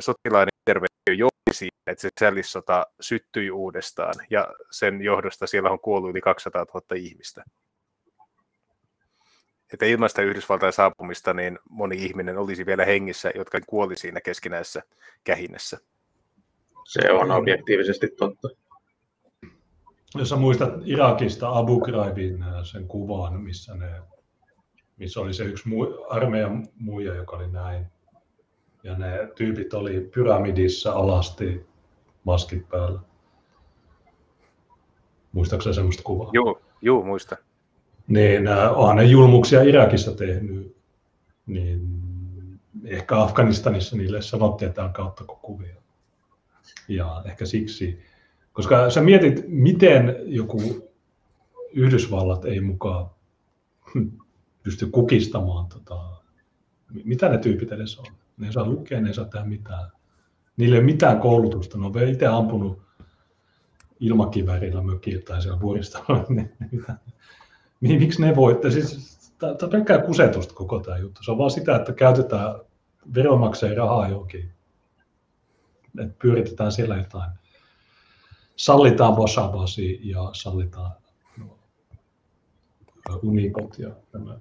sotilaiden interventio johti siihen, että se sällissota syttyi uudestaan, ja sen johdosta siellä on kuollut yli 200 000 ihmistä. Että ilman sitä Yhdysvaltain saapumista niin moni ihminen olisi vielä hengissä, jotka kuoli siinä keskinäisessä kähinnässä. Se on objektiivisesti totta. Jos sä muistat Irakista Abu Ghraibin äh, sen kuvan, missä, ne, missä oli se yksi armeijan muija, joka oli näin, ja ne tyypit oli pyramidissa alasti maskit päällä. Muistaakseni semmoista kuvaa? Joo, joo muista. Niin äh, onhan ne julmuksia Irakissa tehnyt, niin ehkä Afganistanissa niille sanottiin, että älkää ottako kuvia. Ja ehkä siksi, koska sä mietit, miten joku Yhdysvallat ei mukaan pysty kukistamaan, tota, mitä ne tyypit edes on. Ne ei saa lukea, ne ei saa tehdä mitään. Niillä ei ole mitään koulutusta, ne on vielä itse ampunut ilmakivärillä mökillä tai siellä vuoristolla. Miksi ne voi? Siis, tämä on pelkkää kusetusta koko tämä juttu. Se on vaan sitä, että käytetään veronmaksajien rahaa johonkin. Että pyöritetään siellä jotain. Sallitaan Washabasi ja sallitaan unikot ja tämä.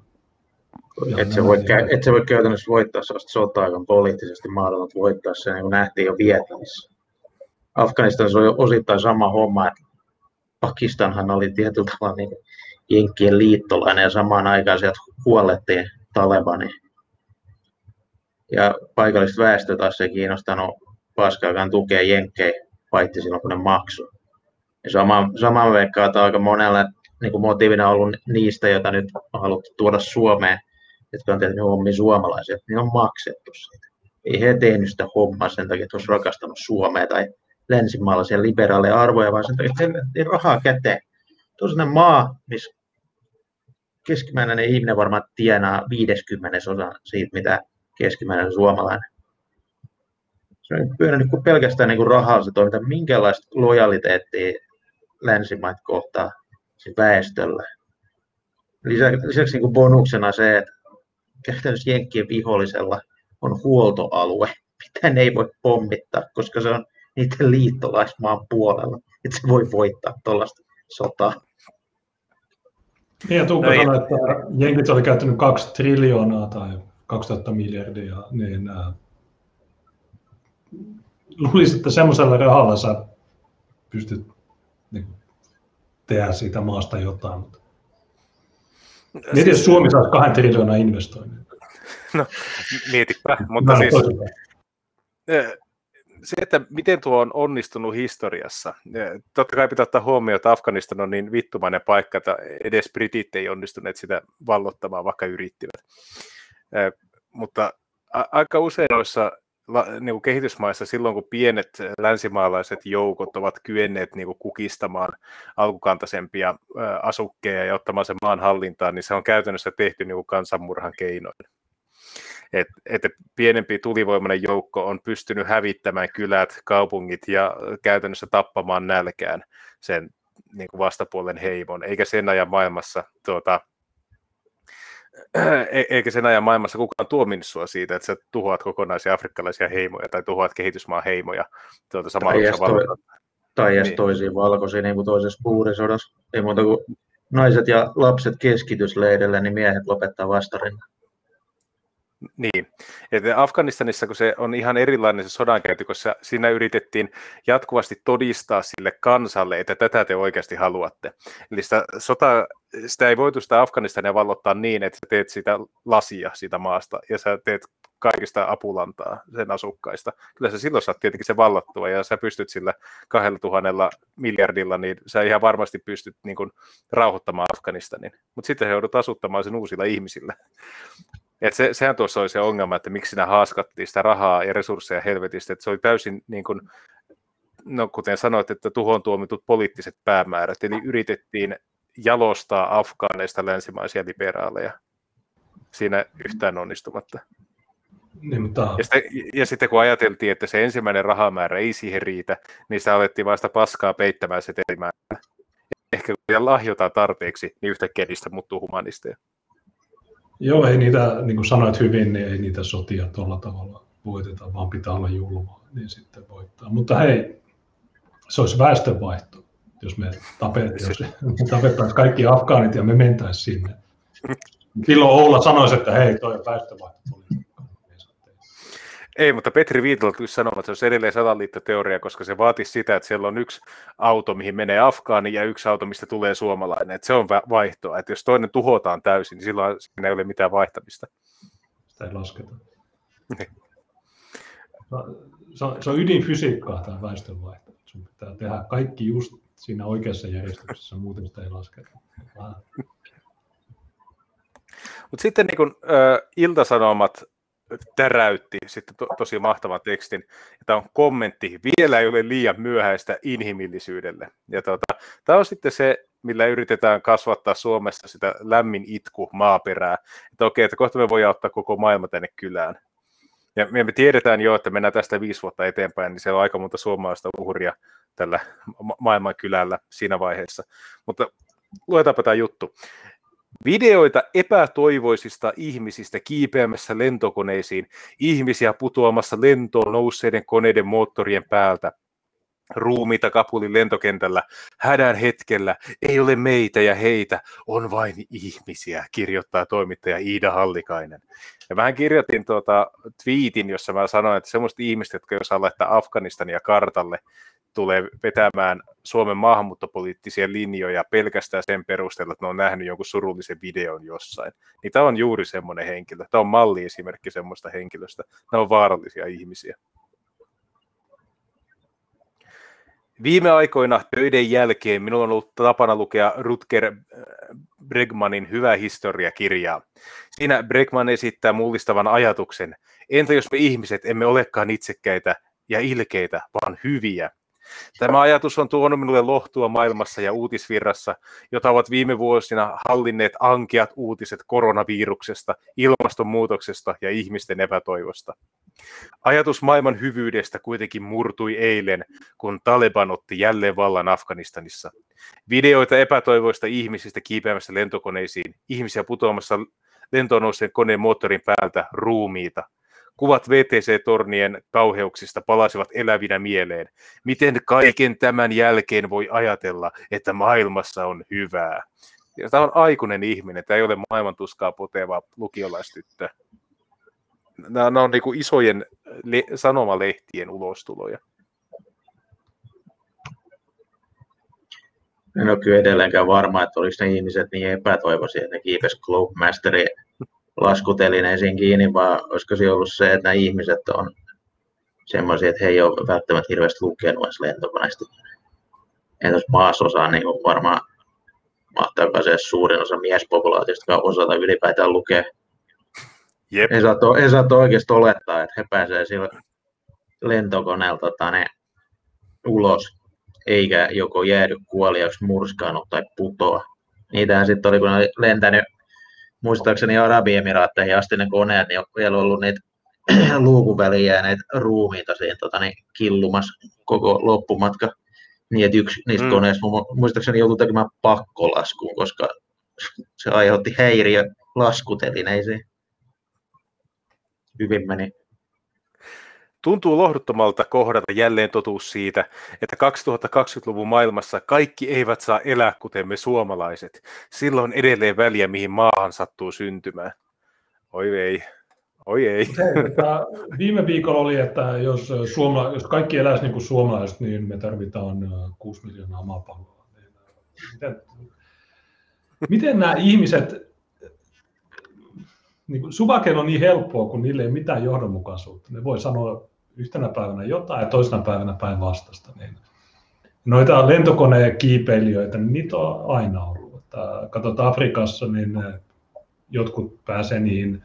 Et se, voi, et se voi käytännössä voittaa sellaista sotaa, joka on poliittisesti mahdollista voittaa sen, niin kuin nähtiin jo Vietnamissa. Afganistanissa oli osittain sama homma, että Pakistanhan oli tietyllä tavalla niin Jenkkien liittolainen ja samaan aikaan sieltä huolettiin Talebani. Ja paikalliset väestö taas ei kiinnostanut paskaakaan tukea Jenkkejä, paitsi silloin kun ne maksu. Ja sama, sama veikkaa, että aika monella niin kuin motiivina ollut niistä, joita nyt on haluttu tuoda Suomeen, jotka on tehnyt hommia suomalaisia, niin on maksettu siitä. Ei he tehnyt sitä hommaa sen takia, että olisi rakastanut Suomea tai länsimaalaisia liberaaleja arvoja, vaan sen takia, että he rahaa käteen. Tuo on maa, missä keskimääräinen ihminen varmaan tienaa 50 osa siitä, mitä keskimääräinen suomalainen. Se on pyörinyt kuin pelkästään niin kuin rahaa se toiminta, minkälaista lojaliteettia länsimaat kohtaa väestöllä. Lisäksi, lisäksi niin kuin bonuksena se, että käytännössä Jenkkien vihollisella on huoltoalue, mitä ne ei voi pommittaa, koska se on niiden liittolaismaan puolella, että se voi voittaa tuollaista sotaa. Niin, ja Tuukka no, sanoi, että Jenkit oli käyttänyt kaksi triljoonaa tai 2000 miljardia, niin äh, luulisin, että semmoisella rahalla sä pystyt tehdä siitä maasta jotain. Mutta... Miten siis... Suomi saisi kahden triljoonaa investoinnin? No, mietipä, mutta no, siis se, että miten tuo on onnistunut historiassa, totta kai pitää ottaa huomioon, että Afganistan on niin vittumainen paikka, että edes britit ei onnistuneet sitä vallottamaan, vaikka yrittivät. Mutta aika usein noissa niin kuin kehitysmaissa silloin, kun pienet länsimaalaiset joukot ovat kyenneet niin kuin kukistamaan alkukantaisempia asukkeja ja ottamaan sen maan hallintaan, niin se on käytännössä tehty niin kuin kansanmurhan keinoin. Että et pienempi tulivoimainen joukko on pystynyt hävittämään kylät, kaupungit ja käytännössä tappamaan nälkään sen niin kuin vastapuolen heimon, eikä sen ajan maailmassa tuota, eikä sen ajan maailmassa kukaan tuominnut sua siitä, että sä tuhoat kokonaisia afrikkalaisia heimoja tai tuhoat kehitysmaan heimoja tuota samalla tai toi, tai edes niin. toisiin valkoisiin, niin kuin toisessa puurisodassa. Ei muuta kuin naiset ja lapset keskitysleirille, niin miehet lopettaa vastarinnan. Niin, että Afganistanissa kun se on ihan erilainen se sodankäynti, koska siinä yritettiin jatkuvasti todistaa sille kansalle, että tätä te oikeasti haluatte. Eli sitä, sota, sitä ei voitu sitä Afganistania vallottaa niin, että sä teet sitä lasia siitä maasta ja sä teet kaikista apulantaa sen asukkaista. Kyllä sä silloin saat tietenkin se vallattua ja sä pystyt sillä kahdella tuhannella miljardilla, niin sä ihan varmasti pystyt niin kuin, rauhoittamaan Afganistanin. Mutta sitten he joudut asuttamaan sen uusilla ihmisillä. Et se, sehän tuossa oli se ongelma, että miksi siinä haaskattiin sitä rahaa ja resursseja helvetistä, että se oli täysin niin kuin, no kuten sanoit, että tuhoon tuomitut poliittiset päämäärät, eli yritettiin jalostaa afgaaneista länsimaisia liberaaleja siinä yhtään onnistumatta. Niin, mutta... ja, sitten, ja sitten kun ajateltiin, että se ensimmäinen rahamäärä ei siihen riitä, niin sitä alettiin vasta paskaa peittämään se telimäärä. Ehkä kun lahjotaan tarpeeksi, niin yhtäkkiä niistä muuttuu humanisteja. Joo, ei niitä, niin kuin sanoit hyvin, niin ei niitä sotia tuolla tavalla voiteta, vaan pitää olla julmaa, niin sitten voittaa. Mutta hei, se olisi väestönvaihto, jos me, tapettaisiin kaikki afgaanit ja me mentäisiin sinne. Silloin Oula sanoisi, että hei, toi on väestönvaihto. Ei, mutta Petri Viitola tuli sanomaan, että se olisi edelleen salaliittoteoria, koska se vaatisi sitä, että siellä on yksi auto, mihin menee afgaani ja yksi auto, mistä tulee suomalainen. Että se on vaihtoa. Että jos toinen tuhotaan täysin, niin silloin siinä ei ole mitään vaihtamista. Sitä ei lasketa. Niin. Se on, se on ydinfysiikkaa tämä väestönvaihto. Sun pitää tehdä kaikki just siinä oikeassa järjestyksessä, muuten sitä ei lasketa. Mutta sitten niin kun, äh, Iltasanomat täräytti sitten to, tosi mahtavan tekstin. Tämä on kommentti, vielä ei ole liian myöhäistä inhimillisyydelle. Ja tota, tämä on sitten se, millä yritetään kasvattaa Suomessa sitä lämmin itku maaperää. Että okei, että kohta me voidaan ottaa koko maailma tänne kylään. Ja me tiedetään jo, että mennään tästä viisi vuotta eteenpäin, niin se on aika monta suomalaista uhria tällä ma- maailman kylällä siinä vaiheessa. Mutta luetaanpa tämä juttu. Videoita epätoivoisista ihmisistä kiipeämässä lentokoneisiin, ihmisiä putoamassa lentoon nousseiden koneiden moottorien päältä, ruumiita Kapulin lentokentällä, hädän hetkellä, ei ole meitä ja heitä, on vain ihmisiä, kirjoittaa toimittaja Iida Hallikainen. Ja vähän kirjoitin tuota twiitin, jossa mä sanoin, että semmoista ihmistä, jotka jos laittaa Afganistania kartalle, tulee vetämään Suomen maahanmuuttopoliittisia linjoja pelkästään sen perusteella, että ne on nähnyt jonkun surullisen videon jossain. Niin tämä on juuri semmoinen henkilö. Tämä on malliesimerkki semmoista henkilöstä. Nämä on vaarallisia ihmisiä. Viime aikoina töiden jälkeen minulla on ollut tapana lukea Rutger äh, Bregmanin Hyvä historia-kirjaa. Siinä Bregman esittää mullistavan ajatuksen, entä jos me ihmiset emme olekaan itsekkäitä ja ilkeitä, vaan hyviä. Tämä ajatus on tuonut minulle lohtua maailmassa ja uutisvirrassa, jota ovat viime vuosina hallinneet ankeat uutiset koronaviruksesta, ilmastonmuutoksesta ja ihmisten epätoivosta. Ajatus maailman hyvyydestä kuitenkin murtui eilen, kun Taleban otti jälleen vallan Afganistanissa. Videoita epätoivoista ihmisistä kiipeämässä lentokoneisiin, ihmisiä putoamassa lentoon koneen moottorin päältä, ruumiita – Kuvat VTC-tornien kauheuksista palasivat elävinä mieleen. Miten kaiken tämän jälkeen voi ajatella, että maailmassa on hyvää? Tämä on aikuinen ihminen, tämä ei ole maailman tuskaa poteva lukiolaistyttö. Nämä on niin isojen le- sanomalehtien ulostuloja. En ole kyllä edelleenkään varma, että olisi ne ihmiset niin epätoivoisia, että ne kiipes Globemasterin laskutelineisiin kiinni, vaan olisiko se ollut se, että nämä ihmiset on semmoisia, että he ei ole välttämättä hirveästi lukenut edes lentokoneesta. En tuossa maasosaa niin varmaan mahtaa se suurin osa miespopulaatiosta, joka osata ylipäätään lukea. Jep. Ei, saa to, ei saa oikeasti olettaa, että he pääsevät sillä lentokoneelta tota, ne ulos, eikä joko jäädy kuoliaksi, murskaanut tai putoa. Niitähän sitten oli, kun ne oli lentänyt muistaakseni Arabiemiraatteihin asti ne koneet, niin on vielä ollut niitä luukun väliin jääneet ruumiita siinä tota, niin killumassa koko loppumatka. Niin, että yksi niistä mm. koneista muistaakseni joutui tekemään pakkolaskuun, koska se aiheutti häiriö laskutelineisiin. Hyvin meni. Tuntuu lohduttomalta kohdata jälleen totuus siitä, että 2020-luvun maailmassa kaikki eivät saa elää kuten me suomalaiset. Silloin edelleen väliä, mihin maahan sattuu syntymään. Oi ei. Oi ei. Se, viime viikolla oli, että jos, suoma, jos kaikki eläisi niin kuin suomalaiset, niin me tarvitaan 6 miljoonaa maapalloa. Miten, miten nämä ihmiset, niin Suvaken on niin helppoa, kun niille ei mitään johdonmukaisuutta. Ne voi sanoa yhtenä päivänä jotain ja toisena päivänä päinvastasta. Niin noita lentokoneen kiipeilijöitä, niin niitä on aina ollut. Että katsotaan Afrikassa, niin jotkut pääsee niihin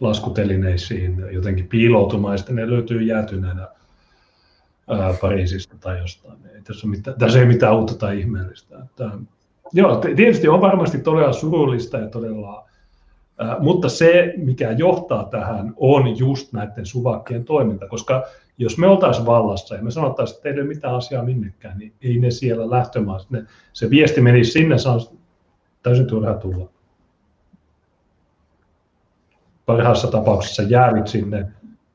laskutelineisiin jotenkin piiloutumaan, ja sitten ne löytyy jäätyneenä ää, Pariisista tai jostain. Ei tässä, mitään, tässä ei mitään uutta tai ihmeellistä. Että, joo, tietysti on varmasti todella surullista ja todella mutta se, mikä johtaa tähän, on just näiden suvakkien toiminta, koska jos me oltaisiin vallassa ja me sanottaisiin, että ei ole mitään asiaa minnekään, niin ei ne siellä lähtömaassa, ne, se viesti menisi sinne, se on täysin turha tulla. Parhaassa tapauksessa jäävit sinne,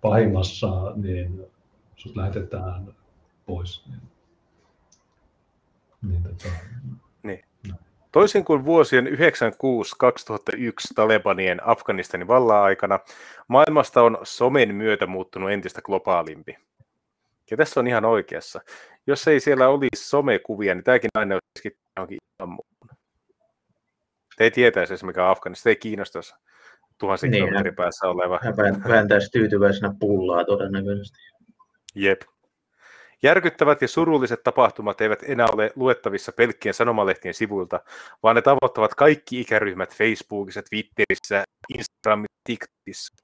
pahimmassa, niin sut lähetetään pois. Niin, niin, tota, Toisin kuin vuosien 1996-2001 Talebanien Afganistanin vallan aikana, maailmasta on somen myötä muuttunut entistä globaalimpi. Ja tässä on ihan oikeassa. Jos ei siellä olisi somekuvia, niin tämäkin aina olisi johonkin ihan muuhun. Te ei tietäisi esimerkiksi mikä on Afganistan, ei kiinnostaisi tuhansien niin, kilometrin päässä oleva. Hän vääntäisi tyytyväisenä pullaa todennäköisesti. Jep. Järkyttävät ja surulliset tapahtumat eivät enää ole luettavissa pelkkien sanomalehtien sivuilta, vaan ne tavoittavat kaikki ikäryhmät Facebookissa, Twitterissä, Instagramissa, TikTokissa.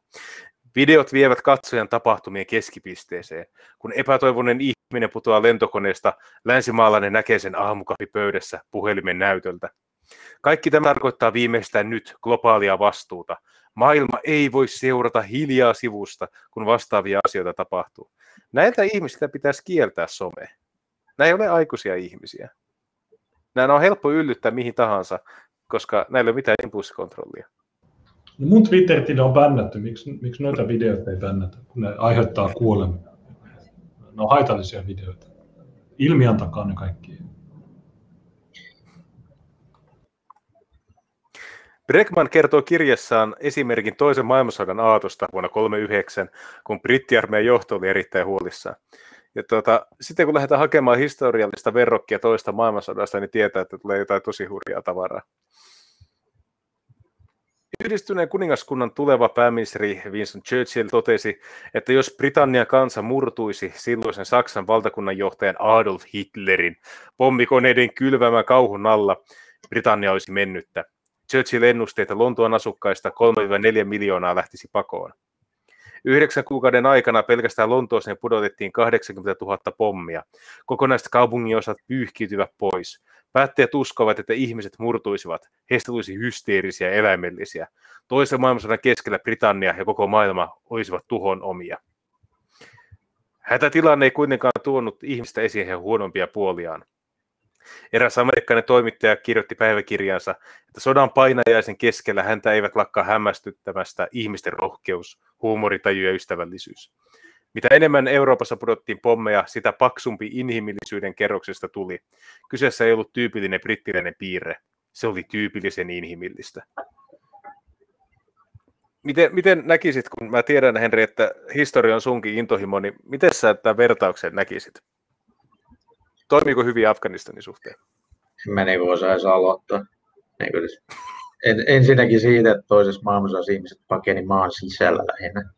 Videot vievät katsojan tapahtumien keskipisteeseen. Kun epätoivoinen ihminen putoaa lentokoneesta, länsimaalainen näkee sen aamukahvipöydässä puhelimen näytöltä. Kaikki tämä tarkoittaa viimeistään nyt globaalia vastuuta. Maailma ei voi seurata hiljaa sivusta, kun vastaavia asioita tapahtuu. Näiltä ihmisiltä pitäisi kieltää some. Nämä ei ole aikuisia ihmisiä. Nämä on helppo yllyttää mihin tahansa, koska näillä ei ole mitään impulssikontrollia. No mun twitter on bännätty. Miksi, miksi noita videoita ei bännätä, kun ne aiheuttaa kuolemia? Ne on haitallisia videoita. Ilmiantakaa ne kaikki. Bregman kertoo kirjassaan esimerkin toisen maailmansodan aatosta vuonna 1939, kun brittiarmeijan johto oli erittäin huolissaan. Ja tuota, sitten kun lähdetään hakemaan historiallista verrokkia toista maailmansodasta, niin tietää, että tulee jotain tosi hurjaa tavaraa. Yhdistyneen kuningaskunnan tuleva pääministeri Winston Churchill totesi, että jos Britannian kansa murtuisi silloisen Saksan valtakunnan johtajan Adolf Hitlerin pommikoneiden kylvämän kauhun alla, Britannia olisi mennyttä. Churchill ennusti, että Lontoon asukkaista 3-4 miljoonaa lähtisi pakoon. Yhdeksän kuukauden aikana pelkästään Lontooseen pudotettiin 80 000 pommia. Kokonaiset kaupungin osat pyyhkiytyvät pois. Päättäjät uskovat, että ihmiset murtuisivat. Heistä tulisi hysteerisiä ja eläimellisiä. Toisen maailmansodan keskellä Britannia ja koko maailma olisivat tuhon omia. Hätätilanne ei kuitenkaan tuonut ihmistä esiin heidän huonompia puoliaan. Eräs amerikkalainen toimittaja kirjoitti päiväkirjansa, että sodan painajaisen keskellä häntä eivät lakkaa hämmästyttämästä ihmisten rohkeus, huumoritaju ja ystävällisyys. Mitä enemmän Euroopassa pudottiin pommeja, sitä paksumpi inhimillisyyden kerroksesta tuli. Kyseessä ei ollut tyypillinen brittiläinen piirre, se oli tyypillisen inhimillistä. Miten, miten näkisit, kun mä tiedän Henri, että historia on sunkin intohimo, niin miten sä tämän vertauksen näkisit? Toimiiko hyvin Afganistanin suhteen? Mä niin osaisi aloittaa. Niin siis, en, ensinnäkin siitä, että toisessa maailmassa ihmiset pakeni maan sisällä lähinnä,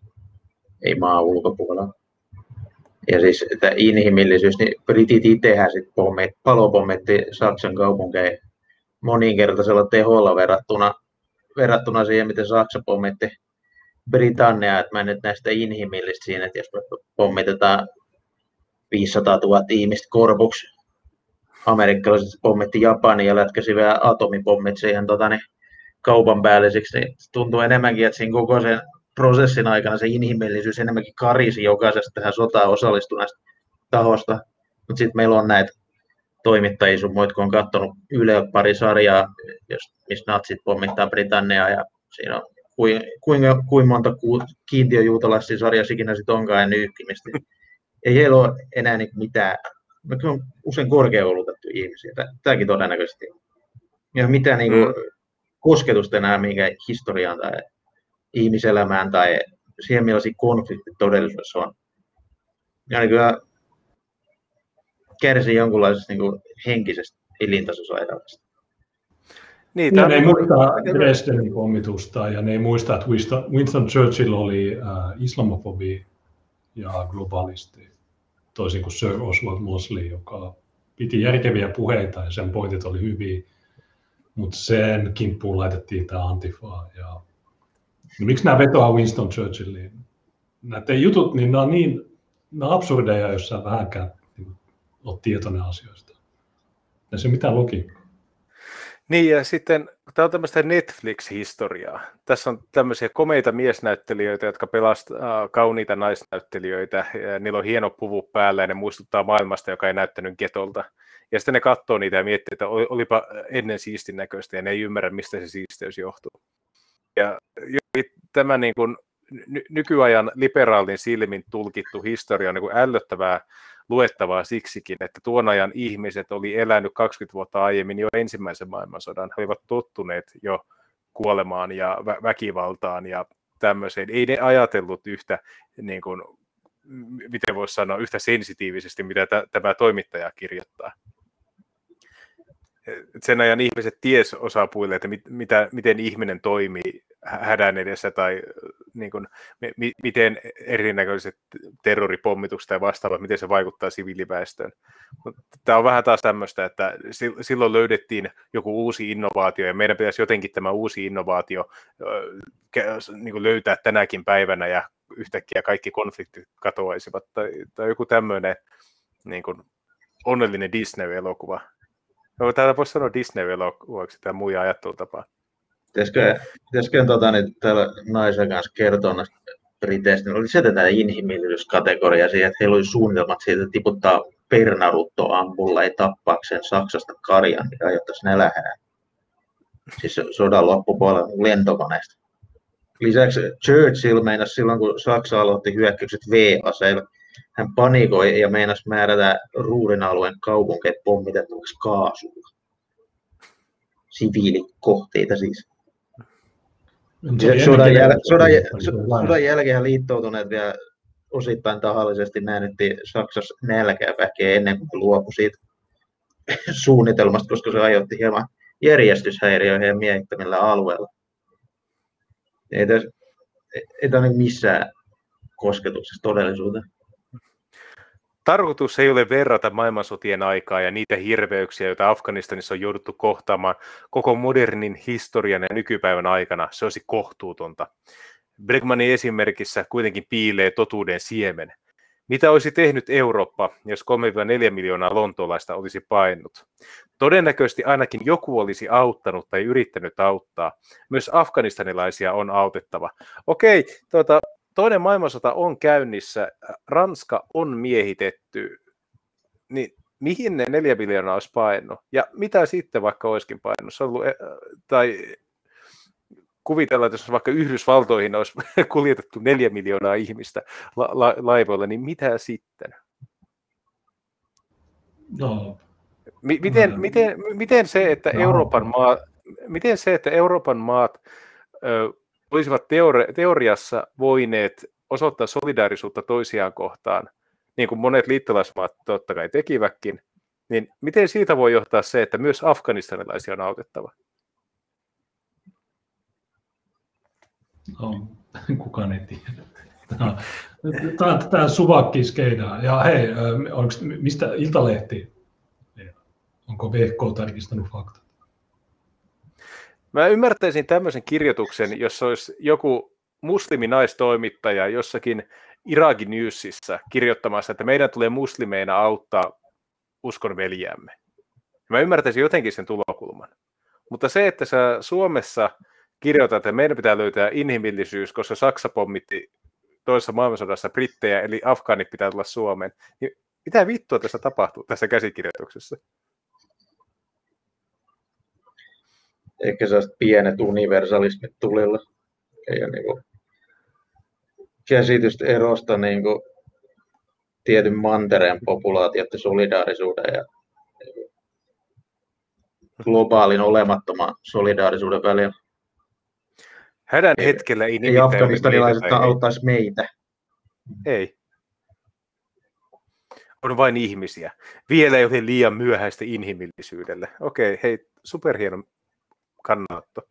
ei maan ulkopuolella. Ja siis että inhimillisyys, niin britit itsehän sitten palopommetti Saksan kaupunkeja moninkertaisella teholla verrattuna, verrattuna siihen, miten Saksa pommitti Britannia, että mä en nyt näistä inhimillistä siinä, että jos pommitetaan 500 000 ihmistä korpuksi. Amerikkalaiset pommitti Japani ja lätkäsi vielä atomipommit siihen tota, niin, kaupan päällisiksi, niin tuntuu enemmänkin, että siinä koko sen prosessin aikana se inhimillisyys enemmänkin karisi jokaisesta tähän sotaan osallistuneesta tahosta. Mutta sitten meillä on näitä toimittajia sun muut, kun on katsonut Yle pari sarjaa, jos, missä natsit pommittaa Britanniaa ja siinä on kuinka, kuinka, monta kiintiöjuutalaisia sarjaa ikinä sitten onkaan ja nyykkimistä ei heillä ole enää niin mitään, me on usein korkeakoulutettu ihmisiä, tämäkin todennäköisesti. Ja mitään niin kuin, mm. kosketusta enää minkä historiaan tai ihmiselämään tai siihen, millaisia konfliktit todellisuudessa on. Ja niin kyllä kärsii jonkunlaisesta niin kuin, henkisestä elintasosairaudesta. Niin, ja ne ei muista Dresdenin pommitusta ja ne ei muista, että Winston, Winston Churchill oli äh, islamofobi ja globalisti, toisin kuin Sir Oswald Mosley, joka piti järkeviä puheita ja sen pointit oli hyviä, mutta sen kimppuun laitettiin tämä Antifa. Ja... No, miksi nämä vetoaa Winston Churchilliin? Näiden jutut, niin nämä on niin nämä on absurdeja, jos sä vähänkään niin, olet tietoinen asioista. Ei se mitään logiikkaa. Niin ja sitten tämä on tämmöistä Netflix-historiaa. Tässä on tämmöisiä komeita miesnäyttelijöitä, jotka pelastaa kauniita naisnäyttelijöitä. Ja niillä on hieno puvu päällä ja ne muistuttaa maailmasta, joka ei näyttänyt getolta. Ja sitten ne katsoo niitä ja miettii, että olipa ennen siistin näköistä ja ne ei ymmärrä, mistä se siisteys johtuu. Ja tämä niin kuin nykyajan liberaalin silmin tulkittu historia on niin kuin ällöttävää luettavaa siksikin, että tuon ajan ihmiset oli elänyt 20 vuotta aiemmin jo ensimmäisen maailmansodan. He olivat tottuneet jo kuolemaan ja vä- väkivaltaan ja tämmöiseen. Ei ne ajatellut yhtä, niin kuin, miten voisi sanoa, yhtä sensitiivisesti, mitä t- tämä toimittaja kirjoittaa. Sen ajan ihmiset ties osapuille, että mit, mitä, miten ihminen toimii hädän edessä tai niin kuin, mi, miten erinäköiset terroripommitukset ja vastaavat, miten se vaikuttaa siviiliväestöön. Tämä on vähän taas tämmöistä, että silloin löydettiin joku uusi innovaatio ja meidän pitäisi jotenkin tämä uusi innovaatio niin kuin löytää tänäkin päivänä ja yhtäkkiä kaikki konfliktit katoaisivat tai, tai joku tämmöinen niin kuin onnellinen Disney-elokuva. No, täällä voisi sanoa Disney-elokuvaksi tämä muija ajattelutapa. Pitäisikö, pitäisikö tota, niin, täällä naisen kanssa kertoa näistä Briteistä, niin oli se tätä inhimillisyyskategoria siihen, että heillä oli suunnitelmat siitä, että tiputtaa pernarutto ampulla ei tappaakseen Saksasta karjan, niin ajoittaisi nälähään. Siis sodan loppupuolella lentokoneesta. Lisäksi Churchill meinasi silloin, kun Saksa aloitti hyökkäykset V-aseilla, hän panikoi ja meinasi määrätä Ruurin alueen kaupunkeet pommitettavaksi kaasulla. Siviilikohteita siis. Sodan, jäl- sodan, sodan jälkeen liittoutuneet vielä osittain tahallisesti näännyttiin Saksassa nälkää väkeä ennen kuin luopui siitä suunnitelmasta, koska se aiheutti hieman järjestyshäiriöihin ja miehittämillä alueella. Ei tässä ei tämä missään kosketuksessa todellisuuteen. Tarkoitus ei ole verrata maailmansotien aikaa ja niitä hirveyksiä, joita Afganistanissa on jouduttu kohtaamaan koko modernin historian ja nykypäivän aikana. Se olisi kohtuutonta. Bregmanin esimerkissä kuitenkin piilee totuuden siemen. Mitä olisi tehnyt Eurooppa, jos 3-4 miljoonaa lontoolaista olisi painut? Todennäköisesti ainakin joku olisi auttanut tai yrittänyt auttaa. Myös afganistanilaisia on autettava. Okei, tuota, toinen maailmansota on käynnissä, Ranska on miehitetty, niin mihin ne neljä miljoonaa olisi painut? Ja mitä sitten vaikka olisikin painut? Se ollut, tai kuvitella, että jos vaikka Yhdysvaltoihin olisi kuljetettu neljä miljoonaa ihmistä la- la- laivoilla, niin mitä sitten? No, M- miten, no, miten, miten, se, että no. Euroopan maa, miten se, että Euroopan maat ö, olisivat teori- teoriassa voineet osoittaa solidaarisuutta toisiaan kohtaan, niin kuin monet liittolaismaat totta kai tekivätkin, niin miten siitä voi johtaa se, että myös afganistanilaisia on autettava? No, kukaan ei tiedä. Tämä on suvakkiskeinaa. Ja hei, onko, mistä Iltalehti? Onko VK tarkistanut faktat? Mä ymmärtäisin tämmöisen kirjoituksen, jos olisi joku musliminaistoimittaja jossakin Irakin Newsissa kirjoittamassa, että meidän tulee muslimeina auttaa uskonveljäämme. Mä ymmärtäisin jotenkin sen tulokulman. Mutta se, että sä Suomessa kirjoitat, että meidän pitää löytää inhimillisyys, koska Saksa pommitti toisessa maailmansodassa brittejä, eli afgaanit pitää tulla Suomeen, niin mitä vittua tässä tapahtuu tässä käsikirjoituksessa? Ehkä sellaiset pienet universalismit tulilla. Ei ole niin käsitystä erosta niin kuin tietyn mantereen populaatioiden solidaarisuuden ja globaalin olemattoman solidaarisuuden välillä. Hädän hetkellä ei, ei afganistanilaiset auttaisi meitä. Ei. On vain ihmisiä. Vielä ei ole liian myöhäistä inhimillisyydelle. Okei, hei, superhieno kannanotto.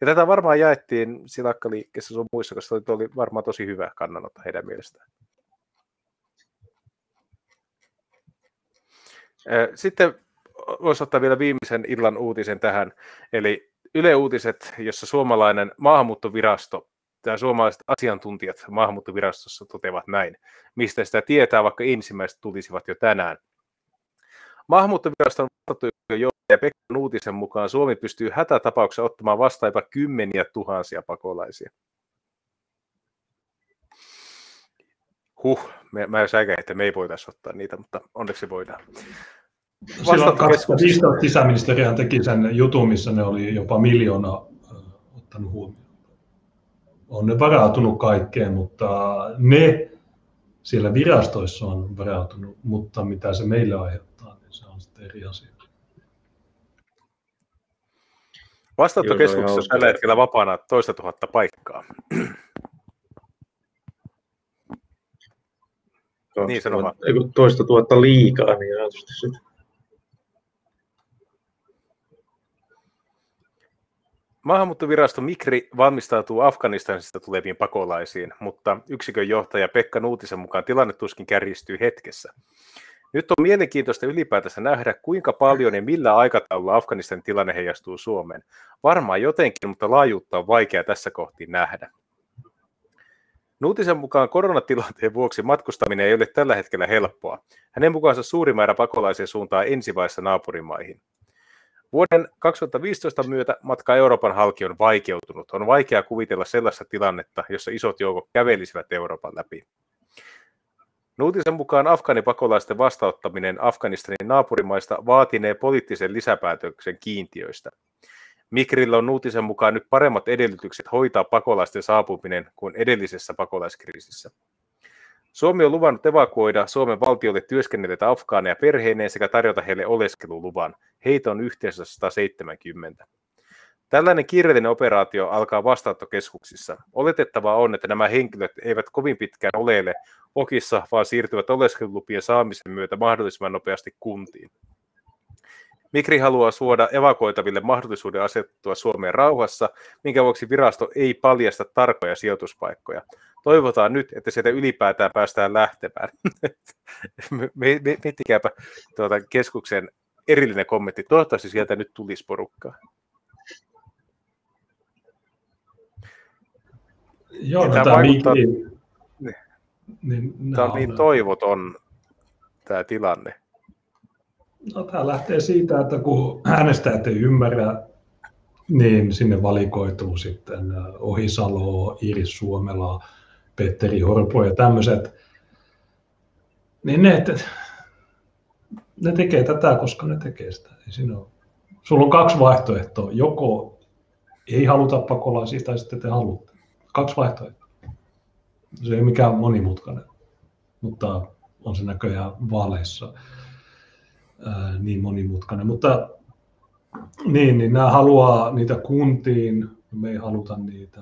Ja tätä varmaan jaettiin silakkaliikkeessä sun muissa, koska se oli varmaan tosi hyvä kannanotto heidän mielestään. Sitten voisi ottaa vielä viimeisen illan uutisen tähän, eli Yle Uutiset, jossa suomalainen maahanmuuttovirasto tai suomalaiset asiantuntijat maahanmuuttovirastossa toteavat näin, mistä sitä tietää, vaikka ensimmäiset tulisivat jo tänään. Maahanmuuttoviraston johtaja Pekka uutisen mukaan Suomi pystyy hätätapauksessa ottamaan vastaan jopa kymmeniä tuhansia pakolaisia. Huh, mä en säkä, että me ei voitaisiin ottaa niitä, mutta onneksi voidaan. Silloin 2015 sisäministeriö teki sen jutun, missä ne oli jopa miljoona ottanut huomioon. On ne varautunut kaikkeen, mutta ne siellä virastoissa on varautunut, mutta mitä se meille aiheuttaa, niin se on sitten eri asia. Vastaanottokeskuksessa on tällä hetkellä vapaana toista tuhatta paikkaa. niin sano vaan. Toista tuhatta liikaa, niin ajatusti sitä. Maahanmuuttovirasto Mikri valmistautuu Afganistanista tuleviin pakolaisiin, mutta yksikön johtaja Pekka Nuutisen mukaan tilanne tuskin kärjistyy hetkessä. Nyt on mielenkiintoista ylipäätänsä nähdä, kuinka paljon ja millä aikataululla Afganistanin tilanne heijastuu Suomeen. Varmaan jotenkin, mutta laajuutta on vaikea tässä kohti nähdä. Nuutisen mukaan koronatilanteen vuoksi matkustaminen ei ole tällä hetkellä helppoa. Hänen mukaansa suuri määrä pakolaisia suuntaa ensivaiheessa naapurimaihin. Vuoden 2015 myötä matka Euroopan halki on vaikeutunut. On vaikea kuvitella sellaista tilannetta, jossa isot joukot kävelisivät Euroopan läpi. Nuutisen mukaan afgaanipakolaisten vastauttaminen Afganistanin naapurimaista vaatinee poliittisen lisäpäätöksen kiintiöistä. Mikrillä on Nuutisen mukaan nyt paremmat edellytykset hoitaa pakolaisten saapuminen kuin edellisessä pakolaiskriisissä. Suomi on luvannut evakuoida Suomen valtiolle työskennelleitä afgaaneja perheineen sekä tarjota heille oleskeluluvan. Heitä on yhteensä 170. Tällainen kiireellinen operaatio alkaa vastaanottokeskuksissa. Oletettavaa on, että nämä henkilöt eivät kovin pitkään oleile okissa, vaan siirtyvät oleskelulupien saamisen myötä mahdollisimman nopeasti kuntiin. Mikri haluaa suoda evakuoitaville mahdollisuuden asettua Suomeen rauhassa, minkä vuoksi virasto ei paljasta tarkoja sijoituspaikkoja. Toivotaan nyt, että sieltä ylipäätään päästään lähtemään. Miettikääpä tuota keskuksen erillinen kommentti. Toivottavasti sieltä nyt tulisi porukkaa. Joo, no, tämä, vaikuttaa, niin, niin, tämä on niin toivoton tämä tilanne. No, tämä lähtee siitä, että kun äänestäjät ei ymmärrä, niin sinne valikoituu sitten Ohisalo, Iris Suomela, Petteri Orpo ja tämmöiset. Niin ne, ne tekee tätä, koska ne tekee sitä. Ei siinä ole. Sulla on kaksi vaihtoehtoa. Joko ei haluta pakolaisia tai sitten te haluatte. Kaksi. Se ei mikään monimutkainen, mutta on se näköjään vaaleissa ää, niin monimutkainen. Mutta niin, niin nämä haluaa niitä kuntiin, me ei haluta niitä.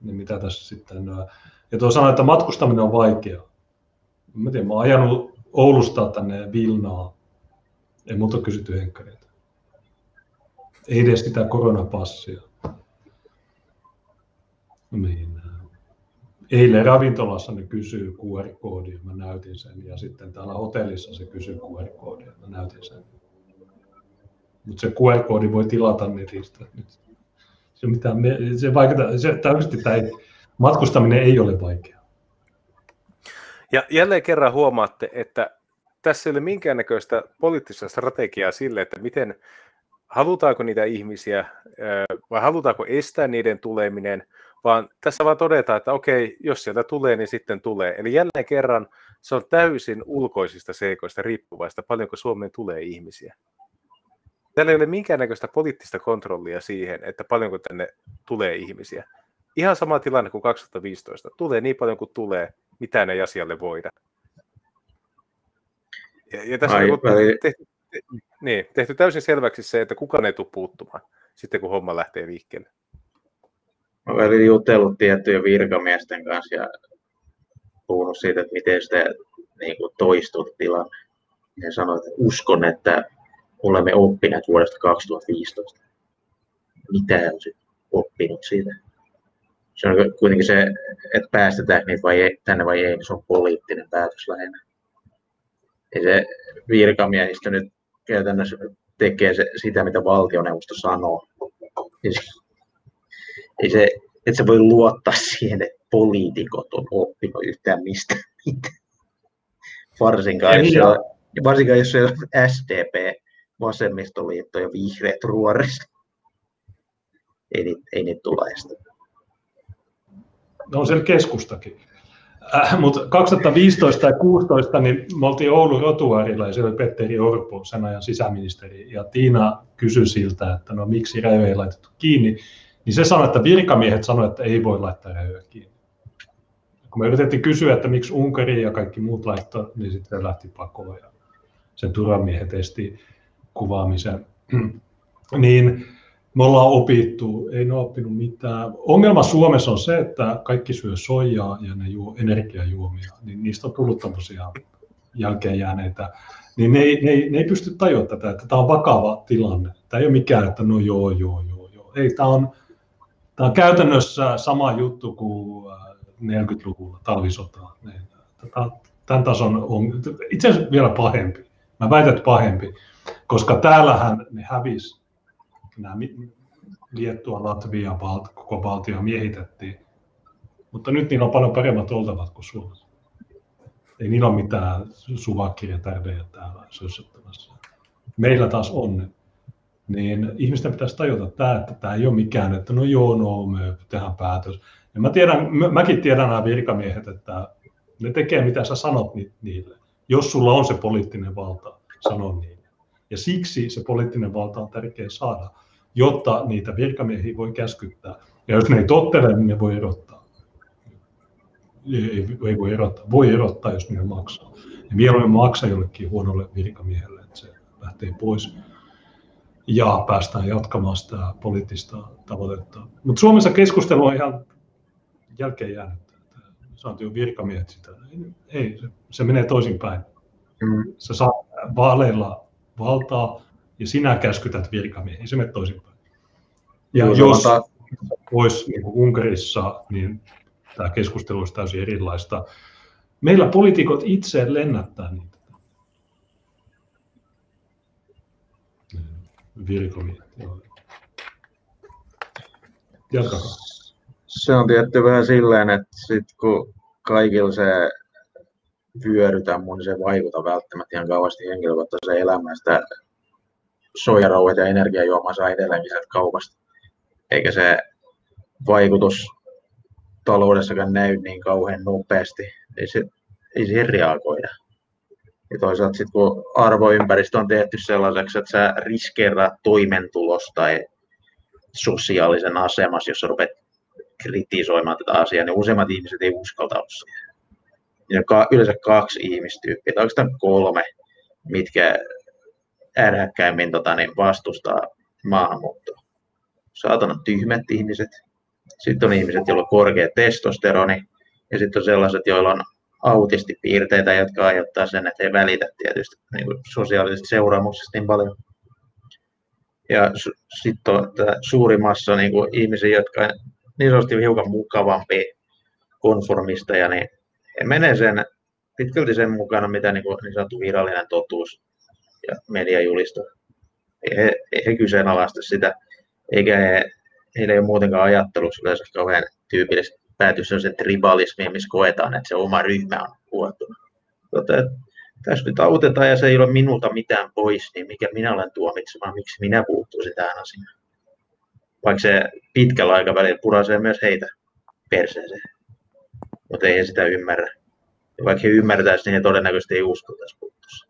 Niin mitä tässä sitten? Ja tuo sanoi, että matkustaminen on vaikeaa. Mä tiedän, mä oon ajanut Oulusta tänne Vilnaa. Ei muuta kysytty henkkareita. Ei edes sitä koronapassia. Niin. Eilen ravintolassa ne kysyy QR-koodia, mä näytin sen, ja sitten täällä hotellissa se kysyy QR-koodia, mä näytin sen. Mutta se QR-koodi voi tilata netistä. Se, mitään, se, vaikuttaa, se, täysin, ei, matkustaminen ei ole vaikeaa. Ja jälleen kerran huomaatte, että tässä ei ole minkäännäköistä poliittista strategiaa sille, että miten halutaanko niitä ihmisiä vai halutaanko estää niiden tuleminen – vaan tässä vaan todetaan, että okei, jos sieltä tulee, niin sitten tulee. Eli jälleen kerran se on täysin ulkoisista seikoista riippuvaista, paljonko Suomeen tulee ihmisiä. Täällä ei ole minkäännäköistä poliittista kontrollia siihen, että paljonko tänne tulee ihmisiä. Ihan sama tilanne kuin 2015. Tulee niin paljon kuin tulee, mitään ei asialle voida. Ja, ja tässä Ai, on tehty, tehty, niin, tehty täysin selväksi se, että kukaan ei tule puuttumaan sitten, kun homma lähtee liikkeelle. Olin jutellut tiettyjen virkamiesten kanssa ja puhunut siitä, että miten sitä niin kuin toistuu tilanne. Ja sanoin, että uskon, että olemme oppineet vuodesta 2015. Mitä on oppinut siitä? Se on kuitenkin se, että päästetään niitä vai ei, tänne vai ei, se on poliittinen päätös lähinnä. Ja se virkamiehistö nyt käytännössä tekee se, sitä, mitä valtioneuvosto sanoo. Siis ei se, että se voi luottaa siihen, että poliitikot on oppinut yhtään mistä Varsinkaan, jos, on, varsinkaan jos se on SDP, vasemmistoliitto ja vihreät ruorissa. Ei, niitä, ei niitä tule No on siellä keskustakin. Äh, mutta 2015 ja 2016 niin me oltiin Oulun rotuarilla ja siellä oli Petteri Orpo, sen ajan sisäministeri, ja Tiina kysyi siltä, että no miksi rajoja ei laitettu kiinni. Niin se sanoi, että virkamiehet sanoivat, että ei voi laittaa rajoja kiinni. Kun me yritettiin kysyä, että miksi Unkari ja kaikki muut laittoi, niin sitten lähti pakoon ja sen turvamiehet esti kuvaamisen. niin me ollaan opittu, ei ne ole oppinut mitään. Ongelma Suomessa on se, että kaikki syö soijaa ja ne juo energiajuomia, niin niistä on tullut tämmöisiä jälkeen jääneitä niin ne ei, ne, ei, ne ei pysty tajuamaan tätä, että tämä on vakava tilanne. Tämä ei ole mikään, että no joo, joo, joo, joo. Ei, tämä on, tämä on käytännössä sama juttu kuin 40-luvulla talvisota. Tämän tason on itse asiassa vielä pahempi. Mä väitän, että pahempi, koska täällähän ne hävisi, nämä Liettua, Latvia, Balt, koko valtio miehitettiin, mutta nyt niillä on paljon paremmat oltavat kuin Suomessa. Ei niillä ole mitään suvakkia tärdejä täällä sössöttämässä. Meillä taas on Niin ihmisten pitäisi tajuta tämä, että tämä ei ole mikään, että no joo, no me tehdään päätös. Ja mä tiedän, mäkin tiedän nämä virkamiehet, että ne tekee mitä sä sanot niille. Jos sulla on se poliittinen valta, sano niin. Ja siksi se poliittinen valta on tärkeä saada, jotta niitä virkamiehiä voi käskyttää. Ja jos ne ei tottele, niin ne voi erottaa. Ei, ei voi erottaa. Voi erottaa, jos ne maksaa. Ja mieluummin maksaa jollekin huonolle virkamiehelle, että se lähtee pois ja päästään jatkamaan sitä poliittista tavoitetta. Mutta Suomessa keskustelu on ihan jälkeen jäänyt. Saat jo virkamiehet sitä. Ei, se, se menee toisinpäin. Mm. Sä saat vaaleilla valtaa ja sinä käskytät virkamiehiä. Se menee toisinpäin. Ja Joo, jos olisi niin Unkarissa, niin tämä keskustelu olisi täysin erilaista. Meillä poliitikot itse lennättää niitä. Virkamiehet. Jatkakaa. Se on tietty vähän silleen, että sit kun kaikilla se vyörytä mun, niin se vaikuta välttämättä ihan kauheasti henkilökohtaiseen elämään. Sitä soijarouhet ja energiajuomaa saa edelleenkin sieltä kaupasta. Eikä se vaikutus taloudessakaan näy niin kauhean nopeasti. Ei, se, ei siihen reagoida. Ja toisaalta sitten kun arvoympäristö on tehty sellaiseksi, että sä riskeeraat toimentulosta tai sosiaalisen asemassa, jos sä rupeat kritisoimaan tätä asiaa, niin useimmat ihmiset ei uskalta olla siihen. Yleensä kaksi ihmistyyppiä, tai oikeastaan kolme, mitkä ärhäkkäimmin tota, niin vastustaa maahanmuuttoa. Saatana tyhmät ihmiset, sitten on ihmiset, joilla on korkea testosteroni, ja sitten on sellaiset, joilla on autistipiirteitä, jotka aiheuttaa sen, että ei välitä tietysti niin kuin sosiaalisista seuraamuksista niin paljon. Ja sitten on suuri massa niin kuin ihmisiä, jotka niin sanotusti hiukan mukavampi konformisteja, niin he menee sen, pitkälti sen mukana, mitä niin, kuin, niin sanottu virallinen totuus ja media julistaa. He, he kyseenalaista sitä, eikä he, heillä ei ole muutenkaan ajattelussa yleensä kauhean tyypillistä pääty se tribalismiin, missä koetaan, että se oma ryhmä on huottunut. Tota, tässä nyt autetaan ja se ei ole minulta mitään pois, niin mikä minä olen tuomitsemaan, miksi minä puuttuisin tähän asiaan vaikka se pitkällä aikavälillä purasee myös heitä perseeseen. Mutta ei he sitä ymmärrä. Ja vaikka he ymmärtäisi, niin he todennäköisesti ei usko tässä puuttuessa.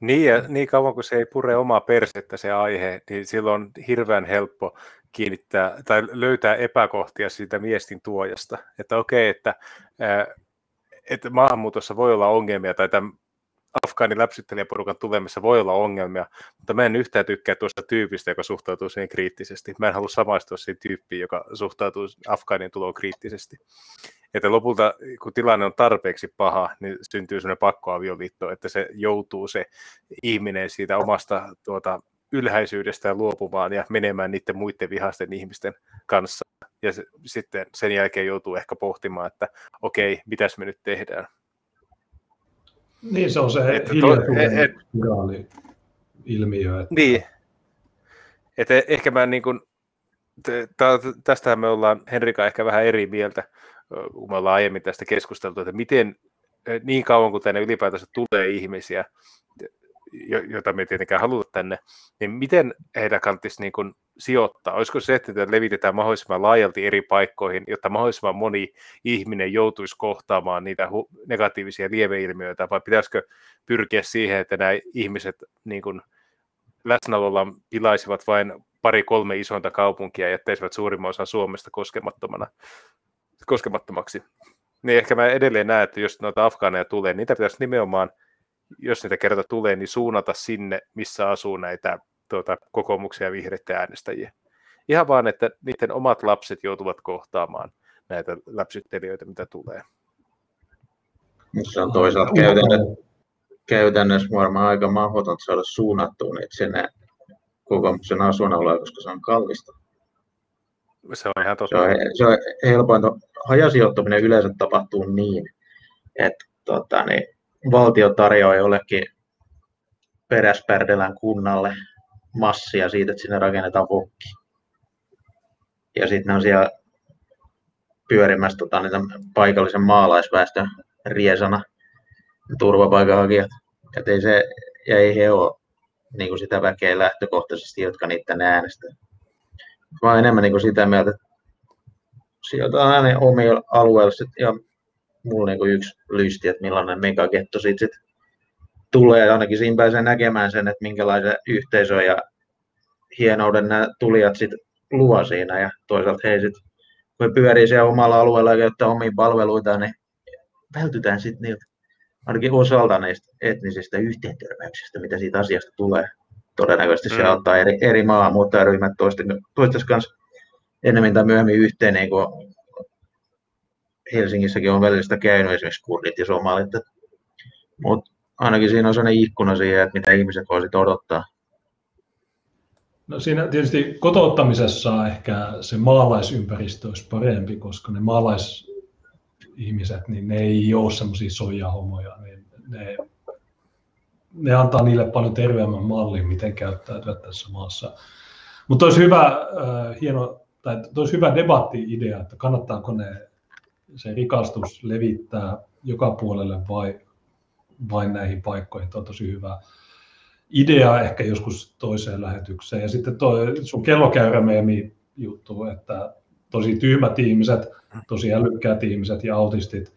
Niin, ja niin kauan kuin se ei pure omaa persettä se aihe, niin silloin on hirveän helppo kiinnittää tai löytää epäkohtia siitä viestin tuojasta. Että okei, että, että maahanmuutossa voi olla ongelmia tai tämän afgaanin läpsyttelijäporukan tulemassa voi olla ongelmia, mutta mä en yhtään tykkää tuosta tyypistä, joka suhtautuu siihen kriittisesti. Mä en halua samaistua siihen tyyppiin, joka suhtautuu afgaanin tuloon kriittisesti. Että lopulta, kun tilanne on tarpeeksi paha, niin syntyy sellainen pakkoavioliitto, että se joutuu se ihminen siitä omasta tuota, ylhäisyydestä luopumaan ja menemään niiden muiden vihaisten ihmisten kanssa. Ja se, sitten sen jälkeen joutuu ehkä pohtimaan, että okei, mitäs me nyt tehdään. Niin, se on se että hiljaisuuden ilmiö. Että... Niin. Että e- ehkä mä niin kuin, tästähän me ollaan Henrika ehkä vähän eri mieltä, kun me ollaan aiemmin tästä keskusteltu, että miten niin kauan kuin tänne ylipäätänsä tulee ihmisiä, joita me tietenkään haluta tänne, niin miten heitä kannattaisi niin kuin sijoittaa? Olisiko se, että levitetään mahdollisimman laajalti eri paikkoihin, jotta mahdollisimman moni ihminen joutuisi kohtaamaan niitä negatiivisia lieveilmiöitä, vai pitäisikö pyrkiä siihen, että nämä ihmiset niin kuin läsnäololla pilaisivat vain pari-kolme isointa kaupunkia ja jättäisivät suurimman osan Suomesta koskemattomana, koskemattomaksi? Niin ehkä mä edelleen näen, että jos noita afgaaneja tulee, niin niitä pitäisi nimenomaan jos niitä kerta tulee, niin suunnata sinne, missä asuu näitä tuota, kokoomuksia ja vihreitä äänestäjiä. Ihan vaan, että niiden omat lapset joutuvat kohtaamaan näitä läpsyttelijöitä, mitä tulee. Se on toisaalta käytännössä, käytännössä varmaan aika mahdotonta saada suunnattua niitä sinne kokoomuksen asuinalueen, koska se on kallista. Se on ihan totta. Se on, se on helpointa. Hajasijoittaminen yleensä tapahtuu niin, että tota, niin, valtio tarjoaa jollekin peräspärdelän kunnalle massia siitä, että sinne rakennetaan vokki. Ja sitten on siellä pyörimässä tota, niitä paikallisen maalaisväestön riesana turvapaikanhakijat. Et ei se, ja ei he ole niin kuin sitä väkeä lähtökohtaisesti, jotka niitä äänestää. Mä oon enemmän niin kuin sitä mieltä, että sijoitetaan aina omilla alueilla. Ja mulla on niin yksi lysti, että millainen megaketto siitä sit tulee. Ainakin siinä pääsee näkemään sen, että minkälaisen yhteisön ja hienouden nämä tulijat sit luo siinä. Ja toisaalta he sit, kun pyörii siellä omalla alueella ja käyttää omia palveluita, niin vältytään sitten niiltä ainakin osalta näistä etnisistä yhteentörmäyksistä, mitä siitä asiasta tulee. Todennäköisesti mm. se ottaa eri, eri maahanmuuttajaryhmät toistais kanssa enemmän tai myöhemmin yhteen, niin kuin Helsingissäkin on välillä sitä käynyt esimerkiksi kurdit ja somalit. Mutta ainakin siinä on sellainen ikkuna siihen, että mitä ihmiset voisivat odottaa. No siinä tietysti kotouttamisessa ehkä se maalaisympäristö olisi parempi, koska ne maalaisihmiset, niin ne ei ole semmoisia soijahomoja. Niin ne, ne antaa niille paljon terveemmän mallin, miten käyttäytyä tässä maassa. Mutta olisi hyvä, äh, hieno, tai olisi hyvä debatti-idea, että kannattaako ne, se rikastus levittää joka puolelle vai vain näihin paikkoihin. Tämä on tosi hyvä idea ehkä joskus toiseen lähetykseen. Ja sitten toi sun kellokäyrämeemi juttu, että tosi tyhmät ihmiset, tosi älykkäät ihmiset ja autistit,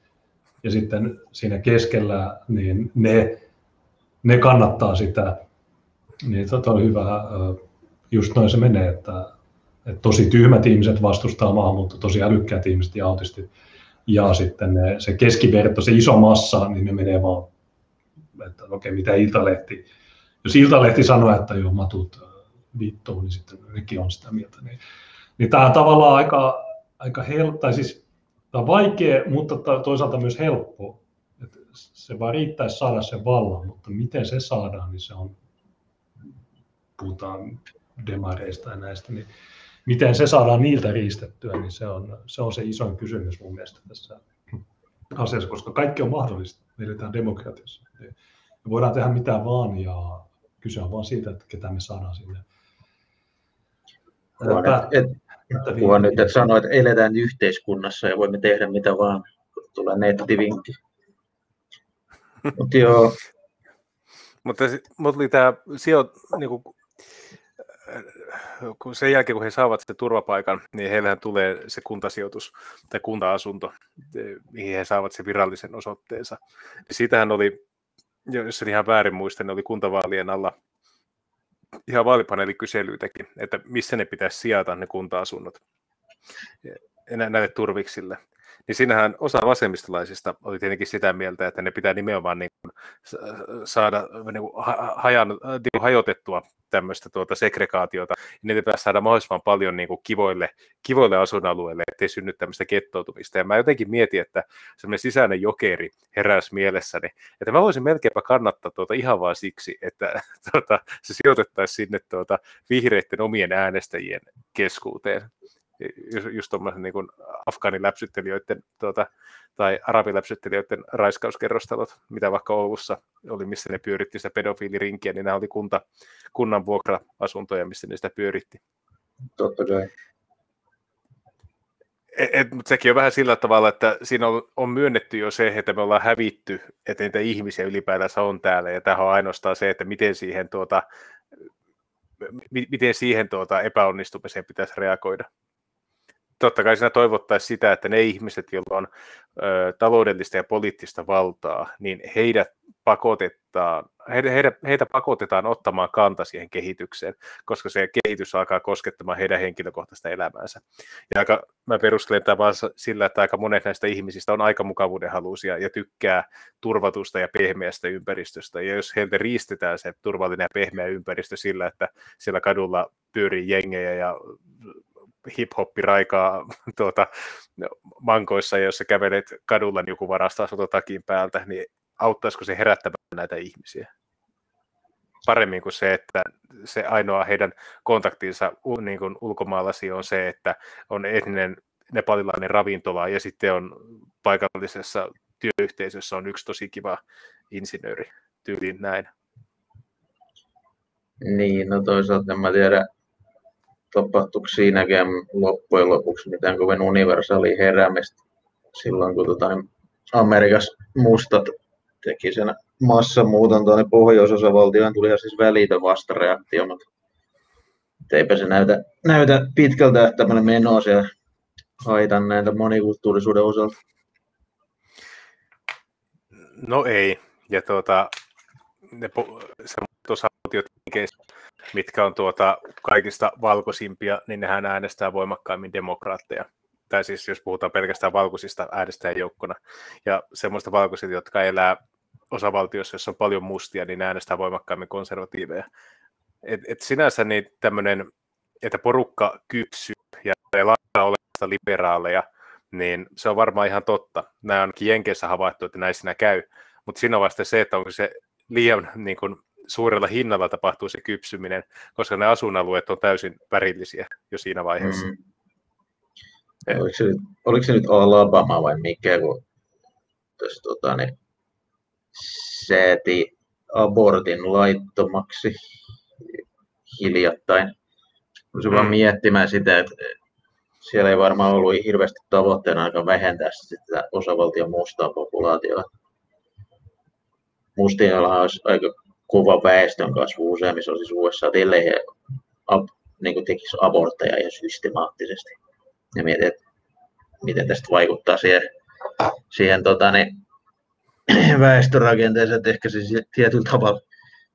ja sitten siinä keskellä, niin ne, ne kannattaa sitä. Niin tota on hyvä, just noin se menee, että, että tosi tyhmät ihmiset vastustaa maahanmuuttoa, tosi älykkäät ihmiset ja autistit. Ja sitten ne, se keskiverto, se iso massa, niin ne menee vaan että okei, okay, mitä Iltalehti, jos Iltalehti sanoo, että joo, matut äh, vittuun, niin sitten nekin on sitä mieltä. Niin, niin tämä on tavallaan aika, aika helppo, tai siis tämä on vaikea, mutta toisaalta myös helppo. Että se vaan riittäisi saada sen vallan, mutta miten se saadaan, niin se on, puhutaan demareista ja näistä, niin miten se saadaan niiltä riistettyä, niin se on, se on se isoin kysymys mun mielestä tässä asiassa, koska kaikki on mahdollista. Me eletään demokratiassa. Me voidaan tehdä mitä vaan ja kyse on vaan siitä, että ketä me saadaan sinne. Vaan et, et, puhua nyt, että sanoo, että eletään yhteiskunnassa ja voimme tehdä mitä vaan, tulee nettivinkki. Mutta joo. Mutta, mutta oli tämä sijo, niin kuin, kun sen jälkeen, kun he saavat sen turvapaikan, niin heillähän tulee se kuntasijoitus tai kunta-asunto, mihin he saavat sen virallisen osoitteensa. Ja siitähän oli jos en ihan väärin muista, ne oli kuntavaalien alla ihan vaalipaneelikyselyitäkin, että missä ne pitäisi sijata ne kunta-asunnot näille turviksille. Niin siinähän osa vasemmistolaisista oli tietenkin sitä mieltä, että ne pitää nimenomaan niin kuin saada niin kuin hajan, niin kuin hajotettua tämmöistä tuota segregaatiota, ja niitä pitäisi saada mahdollisimman paljon niin kuin kivoille, kivoille asuinalueille, ettei synny tämmöistä kettoutumista. Ja mä jotenkin mietin, että semmoinen sisäinen jokeri heräsi mielessäni, että mä voisin melkeinpä kannattaa tuota ihan vaan siksi, että tuota, se sijoitettaisiin sinne tuota vihreiden omien äänestäjien keskuuteen just tuommoisen niin kuin afgaaniläpsyttelijöiden tuota, tai arabiläpsyttelijöiden raiskauskerrostalot, mitä vaikka Oulussa oli, missä ne pyöritti sitä pedofiilirinkiä, niin nämä oli kunta, kunnan vuokra-asuntoja, missä ne sitä pyöritti. Totta kai. Et, et, mutta sekin on vähän sillä tavalla, että siinä on, on myönnetty jo se, että me ollaan hävitty, että niitä ihmisiä ylipäätänsä on täällä, ja tähän on ainoastaan se, että miten siihen, tuota, miten siihen tuota epäonnistumiseen pitäisi reagoida totta kai siinä toivottaisiin sitä, että ne ihmiset, joilla on ö, taloudellista ja poliittista valtaa, niin heidät pakotetaan, heitä, heitä, heitä pakotetaan ottamaan kanta siihen kehitykseen, koska se kehitys alkaa koskettamaan heidän henkilökohtaista elämäänsä. Ja aika, mä perustelen tämän vaan sillä, että aika monet näistä ihmisistä on aika mukavuudenhaluisia ja tykkää turvatusta ja pehmeästä ympäristöstä. Ja jos heiltä riistetään se turvallinen ja pehmeä ympäristö sillä, että siellä kadulla pyörii jengejä ja hip-hoppi raikaa tuota, mankoissa, ja jos sä kävelet kadulla niin joku varastaa sulta takin päältä, niin auttaisiko se herättämään näitä ihmisiä. Paremmin kuin se, että se ainoa heidän kontaktinsa niin kuin ulkomaalaisia on se, että on etninen nepalilainen ravintola ja sitten on paikallisessa työyhteisössä on yksi tosi kiva insinööri tyyliin näin. Niin, no toisaalta en mä tiedä, tapahtuiko siinäkään loppujen lopuksi mitään kovin universaali heräämistä silloin, kun tota, Amerikassa mustat teki sen massamuuton tuonne pohjoisosavaltioon, tuli siis välitön vastareaktio, mutta eipä se näytä, näytä pitkältä tähtäimellä menoa siellä haitan näitä monikulttuurisuuden osalta. No ei, ja tuota, ne osavaltiot, mitkä on tuota kaikista valkoisimpia, niin nehän äänestää voimakkaimmin demokraatteja. Tai siis jos puhutaan pelkästään valkoisista äänestäjäjoukkona. Ja semmoista valkoiset, jotka elää osavaltiossa, jossa on paljon mustia, niin ne äänestää voimakkaimmin konservatiiveja. Et, et sinänsä niin tämmöinen, että porukka kypsyy ja lakkaa olemasta liberaaleja, niin se on varmaan ihan totta. Nämä on ainakin Jenkeissä havaittu, että näin siinä käy. Mutta siinä on vasta se, että onko se liian niin kuin, suurella hinnalla tapahtuu se kypsyminen, koska ne asuinalueet on täysin värillisiä jo siinä vaiheessa. Mm. Oliko, se, oliko se nyt Alabama vai mikä, kun tässä, tota, niin, sääti abortin laittomaksi hiljattain. Olisin mm. vaan miettimään sitä, että siellä ei varmaan ollut hirveästi tavoitteena aika vähentää sitä osavaltion mustaa populaatiota. Mustilla olisi aika kova väestön kasvu useimmissa osissa USA, ellei he ab, niin tekisi abortteja ihan systemaattisesti. Ja mietin, että miten tästä vaikuttaa siihen, siihen tota, niin, väestörakenteeseen, että ehkä se tietyllä tavalla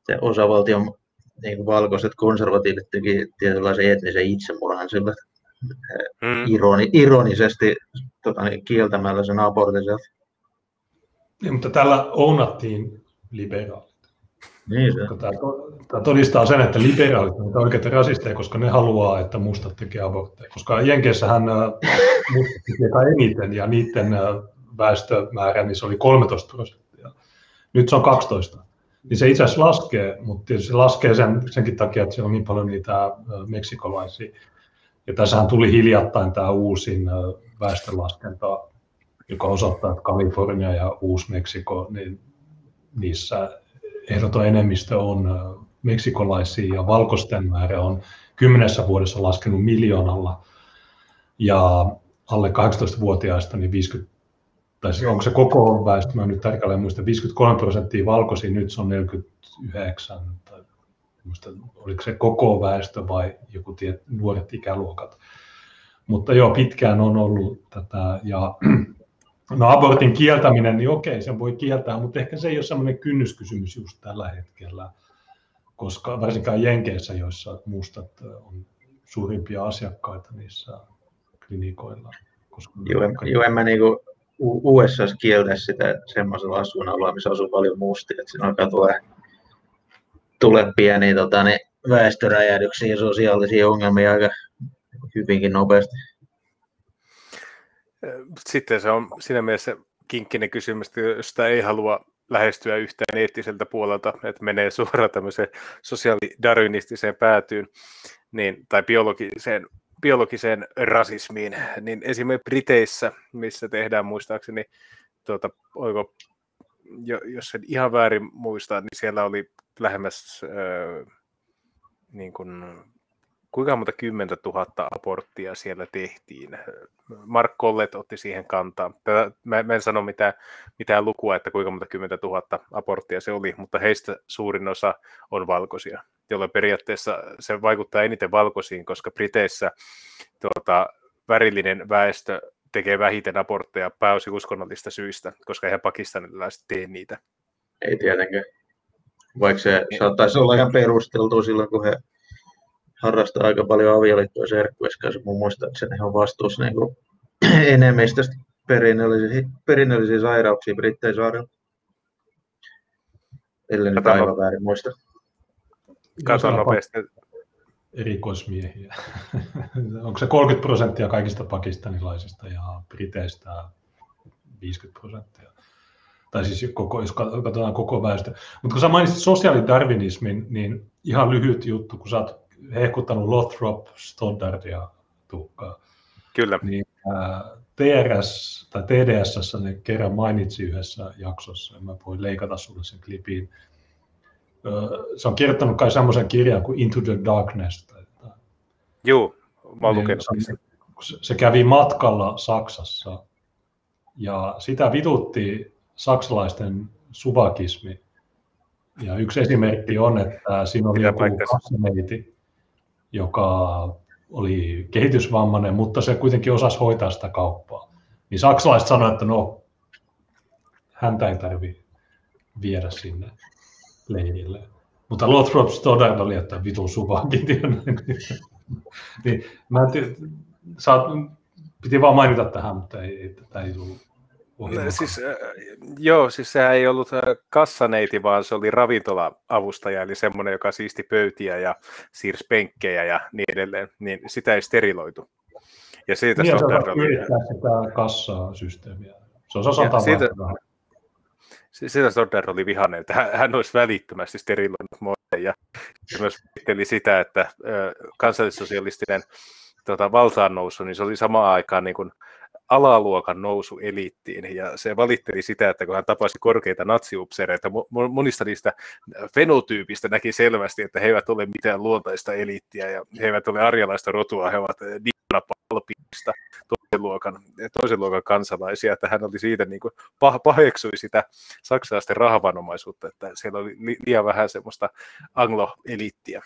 se osavaltion niin valkoiset konservatiivit teki tietynlaisen etnisen itsemurhan sillä mm. ironi, ironisesti tota, niin, kieltämällä sen abortin sieltä. Niin, mutta tällä ounattiin liberaalit. Niin se. Tämä, todistaa sen, että liberaalit ovat oikeita rasisteja, koska ne haluaa, että mustat tekee abortteja. Koska Jenkeissähän mustat tekee eniten ja niiden väestömäärä, niin se oli 13 prosenttia. Nyt se on 12. Niin se itse asiassa laskee, mutta se laskee sen, senkin takia, että siellä on niin paljon niitä meksikolaisia. Ja tässähän tuli hiljattain tämä uusin väestönlaskenta, joka osoittaa, että Kalifornia ja Uusi-Meksiko, niin niissä ehdoton enemmistö on meksikolaisia ja valkoisten määrä on kymmenessä vuodessa laskenut miljoonalla. Ja alle 18-vuotiaista niin 50 tai onko se koko väestö, mä nyt tarkalleen muista, 53 prosenttia valkoisia, nyt se on 49, tai muista, oliko se koko väestö vai joku tiet, nuoret ikäluokat. Mutta joo, pitkään on ollut tätä, ja no abortin kieltäminen, niin okei, sen voi kieltää, mutta ehkä se ei ole semmoinen kynnyskysymys just tällä hetkellä, koska varsinkaan Jenkeissä, joissa mustat on suurimpia asiakkaita niissä klinikoilla. Koska joo, en, joo, en mä niinku USA kieltää sitä semmoisella asuinalueella, missä asuu paljon mustia, että siinä alkaa tulee, tulee pieniä tota, niin väestöräjähdyksiä ja sosiaalisia ongelmia aika hyvinkin nopeasti. Sitten se on siinä mielessä kinkkinen kysymys, josta ei halua lähestyä yhtään eettiseltä puolelta, että menee suoraan tämmöiseen sosiaalidarwinistiseen päätyyn niin, tai biologiseen biologiseen rasismiin, niin esimerkiksi Briteissä, missä tehdään muistaakseni, tuota, oiko, jos en ihan väärin muista, niin siellä oli lähemmäs äh, niin kuin, kuinka monta kymmentä tuhatta aborttia siellä tehtiin. Mark Collet otti siihen kantaa. Tätä, mä, mä en sano mitään, mitään lukua, että kuinka monta kymmentä tuhatta aborttia se oli, mutta heistä suurin osa on valkoisia jolloin periaatteessa se vaikuttaa eniten valkoisiin, koska Briteissä tuota, värillinen väestö tekee vähiten abortteja pääosin uskonnollista syistä, koska eihän pakistanilaiset tee niitä. Ei tietenkään. Vaikka se saattaisi olla ihan perusteltu silloin, kun he harrastaa aika paljon avioliittoja serkkueskässä. Mun muistaakseni he on vastuussa niin kuin enemmistöstä perinnöllisiä, perinnöllisiä sairauksia Britteisaarella. Ellei nyt aivan väärin muista. Kato nopeasti. Erikoismiehiä. Onko se 30 prosenttia kaikista pakistanilaisista ja briteistä 50 prosenttia? tai siis koko, jos katsotaan koko väestö. Mutta kun sä mainitsit sosiaalidarwinismin, niin ihan lyhyt juttu, kun sä oot hehkuttanut Lothrop, Stoddardia, Tuukkaa. Kyllä. Niin, ää, TRS tai TDS ne kerran mainitsi yhdessä jaksossa, ja mä voin leikata sulle sen klipiin. Se on kirjoittanut kai semmoisen kirjan kuin Into the Darkness. Joo, mä oon niin, se, se kävi matkalla Saksassa ja sitä vitutti saksalaisten suvakismi. Ja yksi esimerkki on, että siinä oli joku kassaneiti, joka oli kehitysvammainen, mutta se kuitenkin osasi hoitaa sitä kauppaa. Niin saksalaiset sanoivat, että no, häntä ei tarvitse viedä sinne leirille. Mutta Lothrop Stoddard oli, että vitun suvakin. niin, mä tiedä, saat, piti vaan mainita tähän, mutta ei, ei, tätä ei tullut Siis, äh, joo, siis sehän ei ollut kassaneiti, vaan se oli ravintola-avustaja, eli semmoinen, joka siisti pöytiä ja siirsi penkkejä ja niin edelleen, niin sitä ei steriloitu. Ja siitä niin, Stoddard oli... sitä kassaa systeemiä. Se on osa siitä, sitä Stoddard oli vihainen, että hän, hän olisi välittömästi steriloinut muoden ja myös sitä, että kansallissosialistinen tota, valtaan nousu, niin se oli samaan aikaan niin kuin alaluokan nousu eliittiin, ja se valitteli sitä, että kun hän tapasi korkeita natsiupseereita, monista niistä fenotyypistä näki selvästi, että he eivät ole mitään luontaista eliittiä, ja he eivät ole arjalaista rotua, he ovat dianapalpista toisen luokan, toisen luokan kansalaisia, että hän oli siitä niin kuin paheksui sitä saksalaisten rahavanomaisuutta, että siellä oli liian vähän semmoista anglo-eliittiä.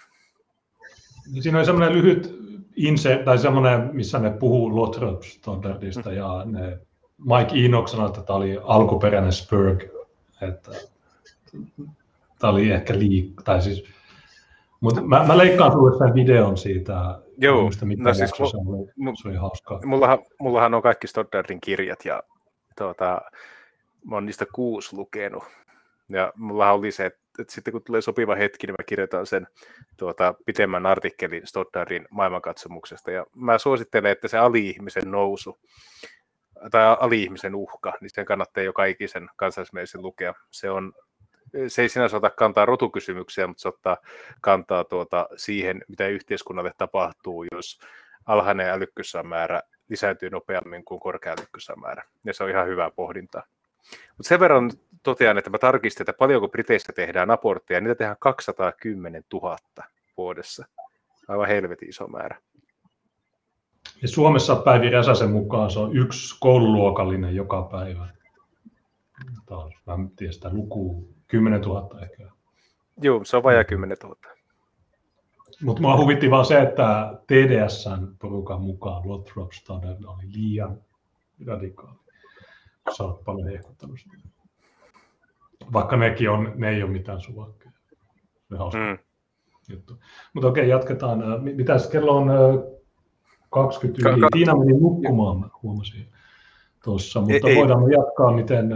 Niin siinä oli semmoinen lyhyt inse, tai semmoinen, missä ne puhuu Lothrop Stoddardista mm. ja ne Mike Enoch sanoi, että tämä oli alkuperäinen Spurg, että tämä oli ehkä liik... Tai siis, mutta mä, mä leikkaan sulle sen videon siitä, Joo, muista, no siis mu- se, oli, se oli hauskaa. Mullahan, mullahan on kaikki Stoddardin kirjat ja tuota, mä oon niistä kuusi lukenut. Ja mullahan oli se, että että sitten kun tulee sopiva hetki, niin mä kirjoitan sen tuota, pitemmän artikkelin Stoddardin maailmankatsomuksesta. Ja mä suosittelen, että se ali-ihmisen nousu tai ali-ihmisen uhka, niin sen kannattaa joka ikisen kansallismielisen lukea. Se, on, se ei sinänsä ota kantaa rotukysymyksiä, mutta se ottaa kantaa tuota siihen, mitä yhteiskunnalle tapahtuu, jos alhainen määrä lisääntyy nopeammin kuin korkea määrä. Ja se on ihan hyvää pohdintaa. Mutta sen verran totean, että mä tarkistin, että paljonko Briteissä tehdään abortteja. Niitä tehdään 210 000 vuodessa. Aivan helvetin iso määrä. Ja Suomessa Päivi Räsäsen mukaan se on yksi koululuokallinen joka päivä. Taas, mä en tiedä sitä lukua, 10 000 ehkä. Joo, se on vajaa 10 000. Mutta mua huvitti vaan se, että TDSn porukan mukaan Lothrop Stoddard oli liian radikaali. Sä oot paljon hehkuttanut sitä. Vaikka nekin on, ne ei ole mitään suvakkeja. On mm. juttu. Mutta okei, jatketaan. Mitäs kello on 20 yli? Tiina meni nukkumaan, mä huomasin tuossa, mutta ei, voidaan ei. jatkaa, miten...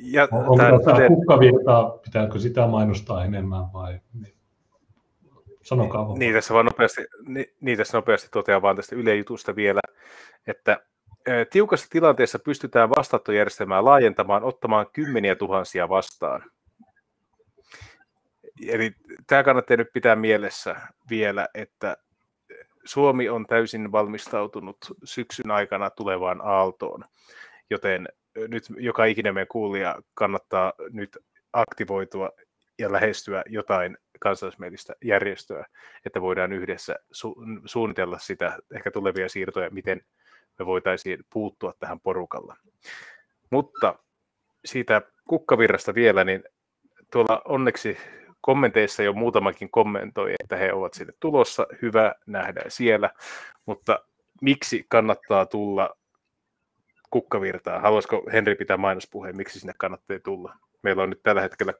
Ja, onko tämä kukkavirta, pitääkö sitä mainostaa enemmän vai... Sanokaa vaan. Niin, tässä, vaan nopeasti, niin, niin, tässä nopeasti totean vaan tästä ylejutusta vielä, että tiukassa tilanteessa pystytään vastaanottojärjestelmää laajentamaan ottamaan kymmeniä tuhansia vastaan. Eli tämä kannattaa nyt pitää mielessä vielä, että Suomi on täysin valmistautunut syksyn aikana tulevaan aaltoon, joten nyt joka ikinen meidän kuulija kannattaa nyt aktivoitua ja lähestyä jotain kansallismielistä järjestöä, että voidaan yhdessä su- suunnitella sitä ehkä tulevia siirtoja, miten me voitaisiin puuttua tähän porukalla. Mutta siitä kukkavirrasta vielä, niin tuolla onneksi kommenteissa jo muutamakin kommentoi, että he ovat sinne tulossa, hyvä nähdä siellä, mutta miksi kannattaa tulla kukkavirtaa? Haluaisiko Henri pitää mainospuheen, miksi sinne kannattaa tulla? Meillä on nyt tällä hetkellä,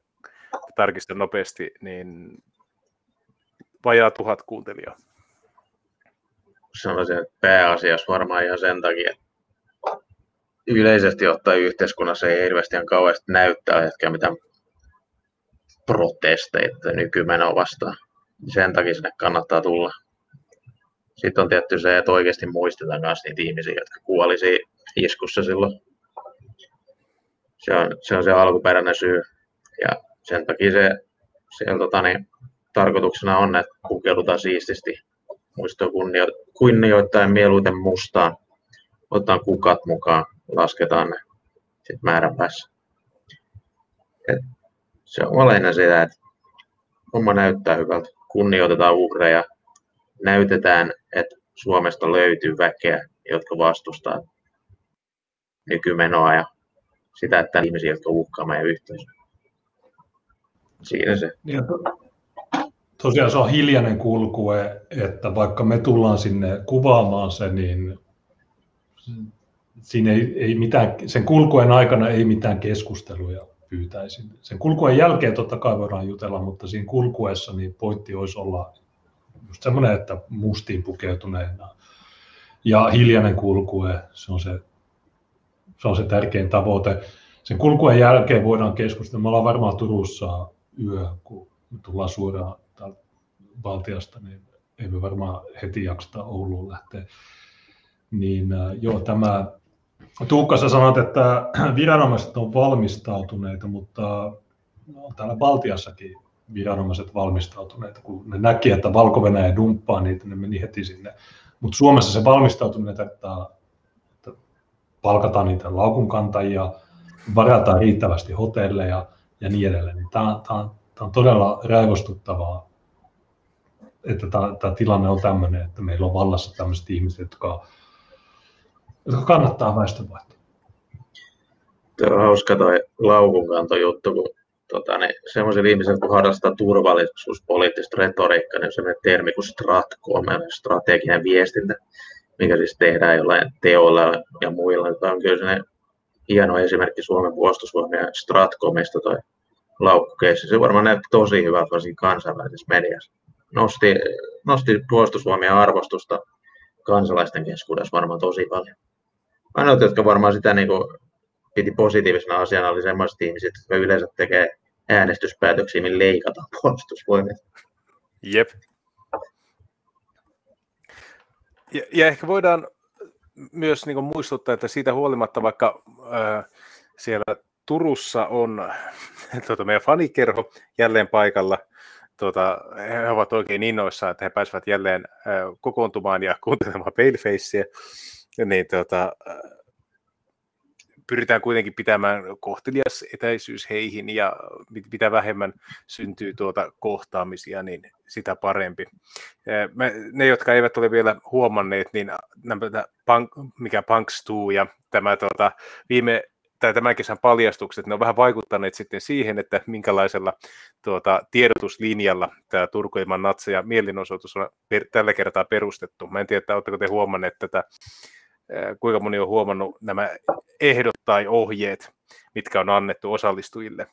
tarkistan nopeasti, niin vajaa tuhat kuuntelijaa sanoisin, että pääasiassa varmaan ihan sen takia, että yleisesti ottaen yhteiskunnassa ei hirveästi ihan kauheasti näyttää hetkellä mitään protesteita nykymenoa vastaan. Sen takia sinne kannattaa tulla. Sitten on tietty se, että oikeasti muistetaan myös niitä ihmisiä, jotka kuoli iskussa silloin. Se on se, on se alkuperäinen syy. Ja sen takia se, siellä, tota, niin, tarkoituksena on, että pukeudutaan siististi muistoa kunnio, kunnioittain mieluiten mustaan. Otetaan kukat mukaan, lasketaan ne sitten määränpäässä. Et se on lähinnä sitä, että homma näyttää hyvältä. Kunnioitetaan uhreja, näytetään, että Suomesta löytyy väkeä, jotka vastustaa nykymenoa ja sitä, että ihmisiä, jotka uhkaa meidän yhteisöä. Siinä se. Ja tosiaan se on hiljainen kulkue, että vaikka me tullaan sinne kuvaamaan se, niin siinä ei, ei mitään, sen kulkuen aikana ei mitään keskusteluja pyytäisin. Sen kulkuen jälkeen totta kai voidaan jutella, mutta siinä kulkuessa niin pointti olisi olla just semmoinen, että mustiin pukeutuneena ja hiljainen kulkue, se on se, se on se tärkein tavoite. Sen kulkuen jälkeen voidaan keskustella. Me ollaan varmaan Turussa yö, kun me tullaan suoraan täältä valtiasta, niin ei me varmaan heti jakseta Ouluun lähteä. Niin äh, joo, tämä Tuukka, sä sanot, että viranomaiset on valmistautuneita, mutta no, täällä Baltiassakin viranomaiset valmistautuneita, kun ne näki, että valko dumppaa niitä, ne meni heti sinne. Mutta Suomessa se valmistautuminen, että, että palkataan niitä laukunkantajia, varataan riittävästi hotelleja ja niin edelleen. Niin tämä, tämä, on, on todella raivostuttavaa, että tämä, tämä tilanne on tämmöinen, että meillä on vallassa tämmöiset ihmiset, jotka jotka kannattaa väestönvaihtoa. Tuo on hauska toi laukunkantojuttu, kun tota, niin, semmoisilla ihmisillä, kun harrastaa turvallisuuspoliittista retoriikkaa, niin on semmoinen termi kuin stratko, strateginen viestintä, mikä siis tehdään jollain teolla ja muilla. Tämä on kyllä sellainen hieno esimerkki Suomen puolustusvoimien Stratcomista toi laukkukeissi. Se varmaan näytti tosi hyvältä varsinkin kansainvälisessä mediassa. Nosti, nosti puolustusvoimien arvostusta kansalaisten keskuudessa varmaan tosi paljon ainoat, jotka varmaan sitä niin kuin, piti positiivisena asiana, oli sellaiset ihmiset, jotka yleensä tekee äänestyspäätöksiä, millä leikataan puolustusvoimia. Jep. Ja, ja ehkä voidaan myös niin kuin muistuttaa, että siitä huolimatta, vaikka äh, siellä Turussa on tuota, meidän fanikerho jälleen paikalla, tuota, he ovat oikein innoissaan, että he pääsevät jälleen kokoontumaan ja kuuntelemaan Palefaceä, niin tuota, pyritään kuitenkin pitämään kohtelias etäisyys heihin ja mitä vähemmän syntyy tuota kohtaamisia, niin sitä parempi. ne, jotka eivät ole vielä huomanneet, niin nämä, mikä Punkstuu ja tämä tuota, viime tai tämän kesän paljastukset, ne on vähän vaikuttaneet sitten siihen, että minkälaisella tuota, tiedotuslinjalla tämä Turku ilman natseja mielenosoitus on per, tällä kertaa perustettu. Mä en tiedä, että oletteko te huomanneet tätä kuinka moni on huomannut nämä ehdot tai ohjeet, mitkä on annettu osallistujille.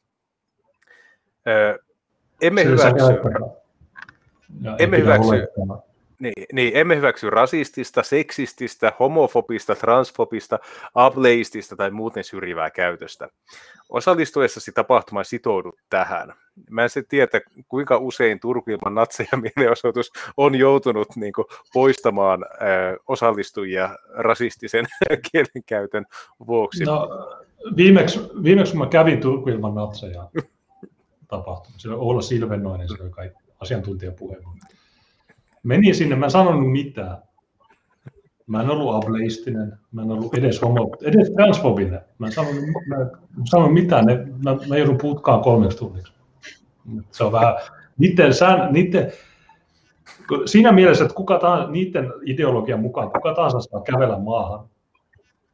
Emme hyväksy, emme hyväksy, niin, niin, emme hyväksy rasistista, seksististä, homofobista, transfobista, ableistista tai muuten syrjivää käytöstä. Osallistuessasi tapahtumaan sitoudut tähän. Mä en se tiedä, kuinka usein Turku ilman natseja mielenosoitus on joutunut niin kuin, poistamaan ö, osallistujia rasistisen kielenkäytön vuoksi. No, viimeksi, viimeksi kun mä kävin Turku ilman natseja tapahtumassa, Olla Silvennoinen, se oli kaikki asiantuntijapuheenvuoro Menin sinne, mä en sanonut mitään. Mä en ollut ableistinen, mä en ollut edes homo, edes transfobinen. Mä en sanonut, mä en sanonut mitään, ne, mä, mä joudun putkaan kolmeksi tunniksi. Se on vähän, niiden, sään, niiden, siinä mielessä, että kuka tahansa, niiden ideologian mukaan kuka tahansa saa kävellä maahan,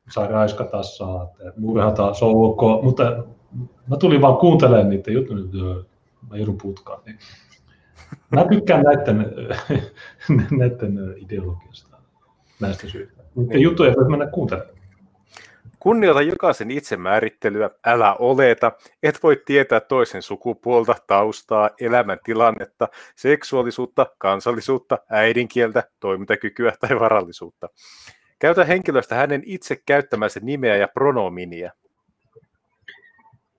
saa raiskata, saa murhata, se on ok, mutta mä tulin vaan kuuntelemaan niitä juttuja, mä joudun putkaan. Niin Mä tykkään näiden, näiden ideologiasta, näistä syistä. Mutta niin. juttuja voi mennä kuuntelemaan. Kunnioita jokaisen itsemäärittelyä, älä oleta, et voi tietää toisen sukupuolta, taustaa, elämäntilannetta, seksuaalisuutta, kansallisuutta, äidinkieltä, toimintakykyä tai varallisuutta. Käytä henkilöstä hänen itse käyttämänsä nimeä ja pronominia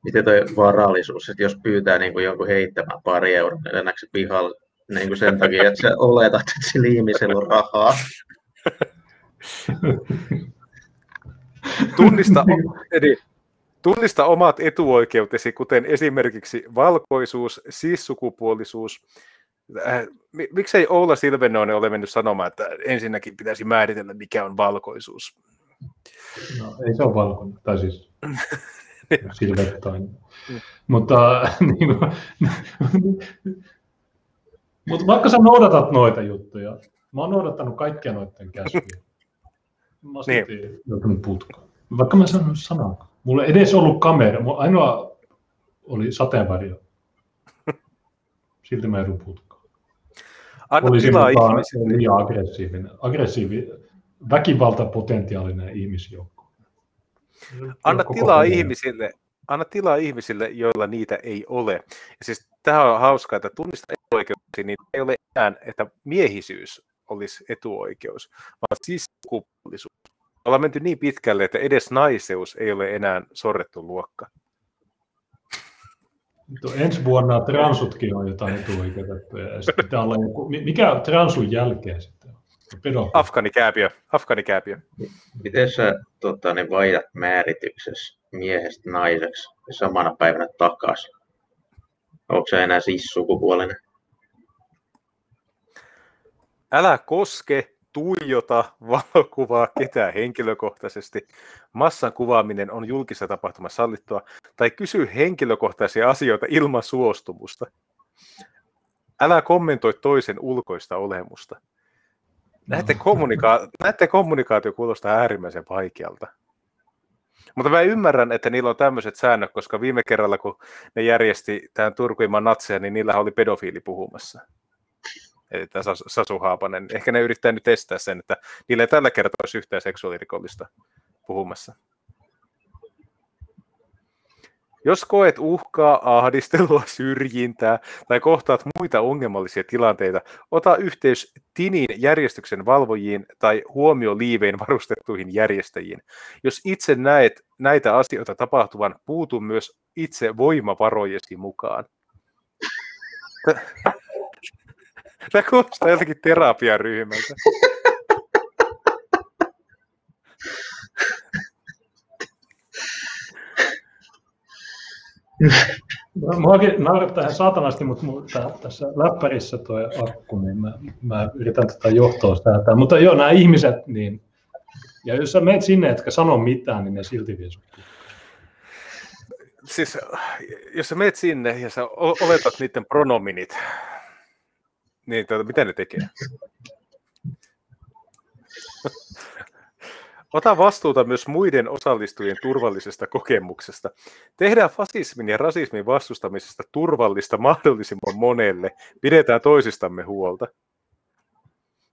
miten toi varallisuus, että jos pyytää niin kuin jonkun heittämään pari euroa, niin lennäkö pihalla niin kuin sen takia, että sä oletat, että sillä ihmisellä on rahaa. Tunnista, eli Tunnista omat etuoikeutesi, kuten esimerkiksi valkoisuus, sissukupuolisuus. Äh, miksei Oula Silvenoinen ole mennyt sanomaan, että ensinnäkin pitäisi määritellä, mikä on valkoisuus? No, ei se ole valkoinen, tai siis silvettoinen. Mm. Mutta, niin kuin, mutta vaikka sä noudatat noita juttuja, mä oon noudattanut kaikkia noiden käskyjä. Mä oon niin. joutunut putkaan. Vaikka mä sanon sanaa. Mulla ei edes ollut kamera. Mulla ainoa oli sateenvarjo. Silti mä joudun putkaan. Anna tilaa ihmisille. Liian aggressiivinen. Aggressiivi, väkivaltapotentiaalinen ihmisjoukko. Anna tilaa ihmisille, anna tilaa ihmisille, joilla niitä ei ole. Ja siis tämä on hauskaa, että tunnista etuoikeuksia, niin ei ole enää, että miehisyys olisi etuoikeus, vaan siis sukupuolisuus. Ollaan menty niin pitkälle, että edes naiseus ei ole enää sorrettu luokka. Ensi vuonna transutkin on jotain etuoikeutettuja. Ja olla joku, mikä transun jälkeen sitten Afganikääpiö. Afganikääpiö. Miten sä tota, niin vaihdat määrityksessä miehestä naiseksi samana päivänä takaisin? Onko se enää siis sukupuolinen? Älä koske, tuijota valokuvaa ketään henkilökohtaisesti. Massan kuvaaminen on julkisessa tapahtumassa sallittua. Tai kysy henkilökohtaisia asioita ilman suostumusta. Älä kommentoi toisen ulkoista olemusta. Näette, no. kommunika- näette kommunikaatio kuulostaa äärimmäisen vaikealta. Mutta mä ymmärrän, että niillä on tämmöiset säännöt, koska viime kerralla, kun ne järjesti tämän Turkuiman natseja, niin niillä oli pedofiili puhumassa. Eli tämä Sasu Haapanen. Ehkä ne yrittää nyt estää sen, että niillä ei tällä kertaa olisi yhtään seksuaalirikollista puhumassa. Jos koet uhkaa, ahdistelua, syrjintää tai kohtaat muita ongelmallisia tilanteita, ota yhteys TINin järjestyksen valvojiin tai huomioliiveen varustettuihin järjestäjiin. Jos itse näet näitä asioita tapahtuvan, puutu myös itse voimavarojesi mukaan. Tämä kuulostaa jotenkin terapiaryhmältä. Muakin naurattaa ihan saatanasti, mutta tää, tässä läppärissä tuo akku, niin mä, mä yritän tätä johtoa säätää. Mutta joo, nämä ihmiset, niin, ja jos sä menet sinne, etkä sano mitään, niin ne silti vie sut. Siis, jos sä menet sinne ja sä oletat niiden pronominit, niin tuota, mitä ne tekee? Ota vastuuta myös muiden osallistujien turvallisesta kokemuksesta. Tehdään fasismin ja rasismin vastustamisesta turvallista mahdollisimman monelle. Pidetään toisistamme huolta.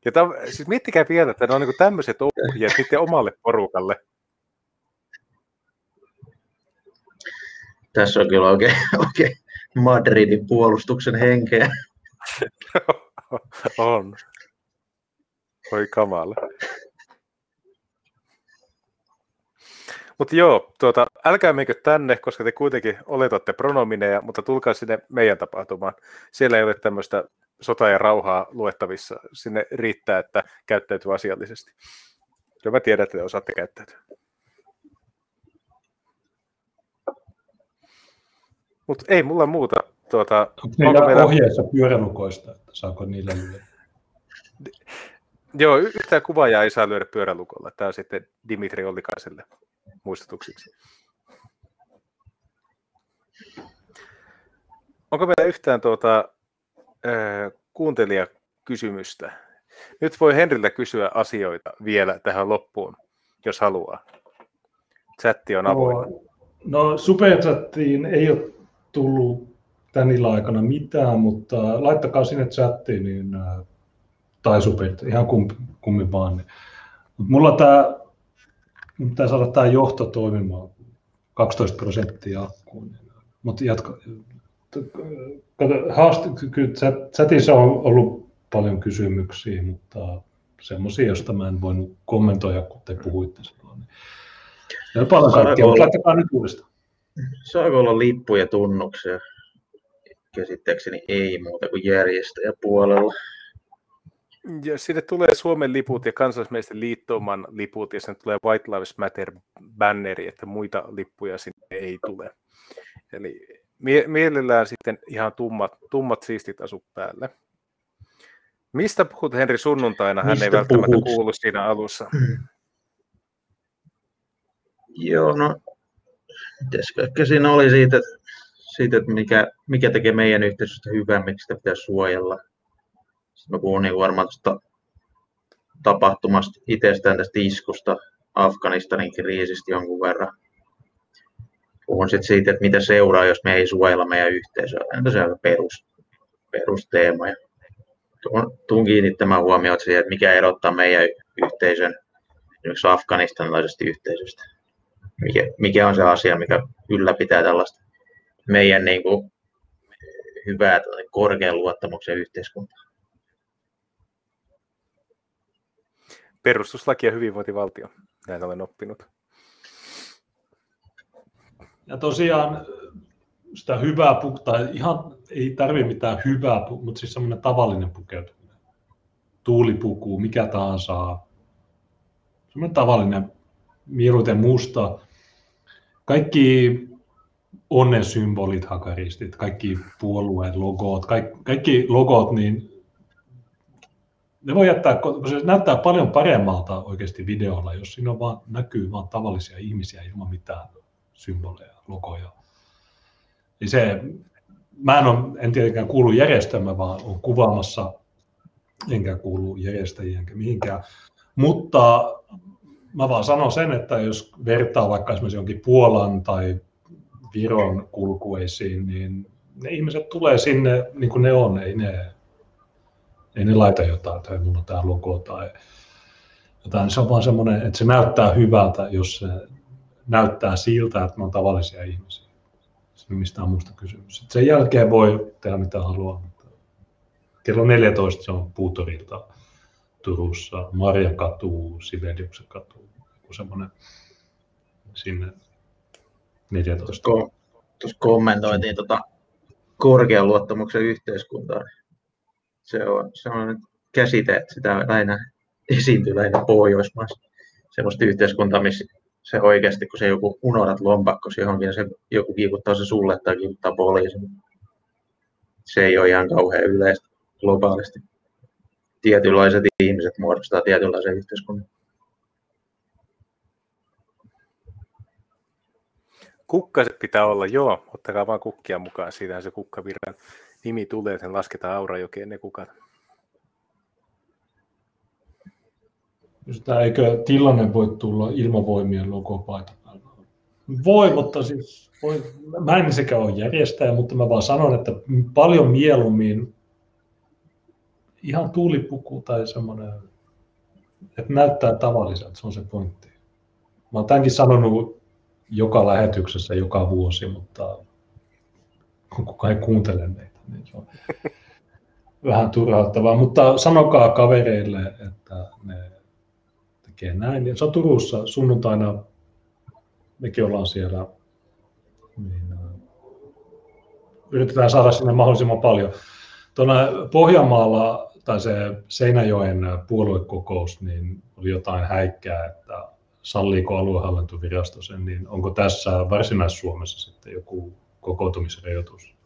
Ja tämän, siis miettikää vielä, että ne on niin tämmöiset ohjeet niiden omalle porukalle. Tässä on kyllä oikein, oikein Madridin puolustuksen henkeä. on. Oi kamala. Mutta joo, tuota, älkää menkö tänne, koska te kuitenkin oletatte pronomineja, mutta tulkaa sinne meidän tapahtumaan. Siellä ei ole tämmöistä sota ja rauhaa luettavissa. Sinne riittää, että käyttäytyy asiallisesti. Ja mä tiedän, että te osaatte käyttäytyä. Mutta ei mulla muuta. Tuota, onko meillä ohjeessa pyörälukoista, että saako niillä lyödä? Joo, yhtään kuvaajaa ei saa lyödä pyörälukolla. Tämä on sitten Dimitri Ollikaiselle muistutuksiksi. Onko meillä yhtään tuota, äh, kuuntelijakysymystä? Nyt voi Henriltä kysyä asioita vielä tähän loppuun, jos haluaa. Chatti on avoin. No, no superchattiin ei ole tullut tän illan aikana mitään, mutta laittakaa sinne chattiin niin, tai super, ihan kumpi, kummin vaan. Niin. Mulla tämä pitää saada tämä johto toimimaan 12 prosenttia akkuun. Mutta jatka, haaste, kyllä chatissa on ollut paljon kysymyksiä, mutta semmoisia, joista mä en voinut kommentoida, kun te puhuitte silloin. Ja paljon kaikkea, mutta laittakaa nyt uudestaan. Saako olla lippuja tunnuksia? Käsittääkseni ei muuta kuin järjestäjäpuolella. Ja sinne tulee Suomen liput ja kansallismielisten liittouman liput ja sinne tulee White Lives Matter banneri, että muita lippuja sinne ei tule. Eli mie- mielellään sitten ihan tummat, tummat siistit asut päälle. Mistä puhut Henri sunnuntaina? Hän Mistä ei välttämättä puhut? kuulu siinä alussa. Joo, no, mites ehkä siinä oli siitä, että, siitä, että mikä, mikä tekee meidän yhteisöstä hyvää, miksi sitä pitää suojella. Mä puhun niin varmaan tuosta tapahtumasta itsestään tästä iskusta, Afganistanin kriisistä jonkun verran. Puhun sitten siitä, että mitä seuraa, jos me ei suojella meidän yhteisöä. Entä se on perus, perusteema. Ja tuun, kiinnittämään huomiota siihen, että mikä erottaa meidän yhteisön esimerkiksi afganistanilaisesta yhteisöstä mikä, mikä on se asia, mikä ylläpitää tällaista meidän niin kuin, hyvää korkean luottamuksen yhteiskuntaa. Perustuslaki ja hyvinvointivaltio. Näin olen oppinut. Ja tosiaan sitä hyvää, pu- tai ihan ei tarvi mitään hyvää, mutta siis semmoinen tavallinen pukeutuminen. Tuulipuku, mikä tahansa. Semmoinen tavallinen, mieluiten musta. Kaikki onnen symbolit, hakaristit, kaikki puolueet, logot, kaikki, kaikki logot, niin ne voi jättää, se näyttää paljon paremmalta oikeasti videolla, jos siinä on vaan, näkyy vain tavallisia ihmisiä ilman mitään symboleja, logoja. Niin se, mä en, ole, en tietenkään kuulu järjestelmä, vaan olen kuvaamassa, enkä kuulu järjestäjiä enkä mihinkään. Mutta mä vaan sanon sen, että jos vertaa vaikka esimerkiksi jonkin Puolan tai Viron kulkueisiin, niin ne ihmiset tulee sinne niin kuin ne on, ei ne, ei ne laita jotain, tai mulla on tämä logo tai jotain. Se on vaan semmoinen, että se näyttää hyvältä, jos se näyttää siltä, että me on tavallisia ihmisiä. Se ei mistään muusta kysymys. Sitten sen jälkeen voi tehdä mitä haluaa. Kello 14 se on Puutorilta Turussa, Marja katu, Sibeliuksen katu, joku semmoinen sinne 14. Tuossa, kommentoitiin tota korkean luottamuksen yhteiskuntaa. Se on, se on nyt käsite, että sitä lähinnä esiintyy lähinnä Pohjoismaissa. Semmoista yhteiskuntaa, missä se oikeasti, kun se joku unohdat lompakkosi johonkin, se joku kiikuttaa se sulle tai kiikuttaa poliisin. Se ei ole ihan kauhean yleistä globaalisti. Tietynlaiset ihmiset muodostaa tietynlaisen yhteiskunnan. Kukkaset pitää olla, joo. Ottakaa vaan kukkia mukaan. Siitähän se kukkavirran nimi tulee, sen lasketaan Aurajokeen ne kukat. Sitä eikö tilanne voi tulla ilmavoimien logopaita? Voi, mutta siis voi, mä en sekä ole järjestäjä, mutta mä vaan sanon, että paljon mieluummin ihan tuulipuku tai semmoinen, että näyttää tavalliselta, se on se pointti. Mä oon tämänkin sanonut joka lähetyksessä joka vuosi, mutta kukaan ei kuuntele meitä, niin se on vähän turhauttavaa. Mutta sanokaa kavereille, että ne tekee näin. Ja se on Turussa sunnuntaina, mekin ollaan siellä, niin äh, yritetään saada sinne mahdollisimman paljon. Tuolla Pohjanmaalla tai se Seinäjoen puoluekokous, niin oli jotain häikkää, että salliiko aluehallintovirasto sen, niin onko tässä Varsinais-Suomessa sitten joku kokoontumisrajoitus?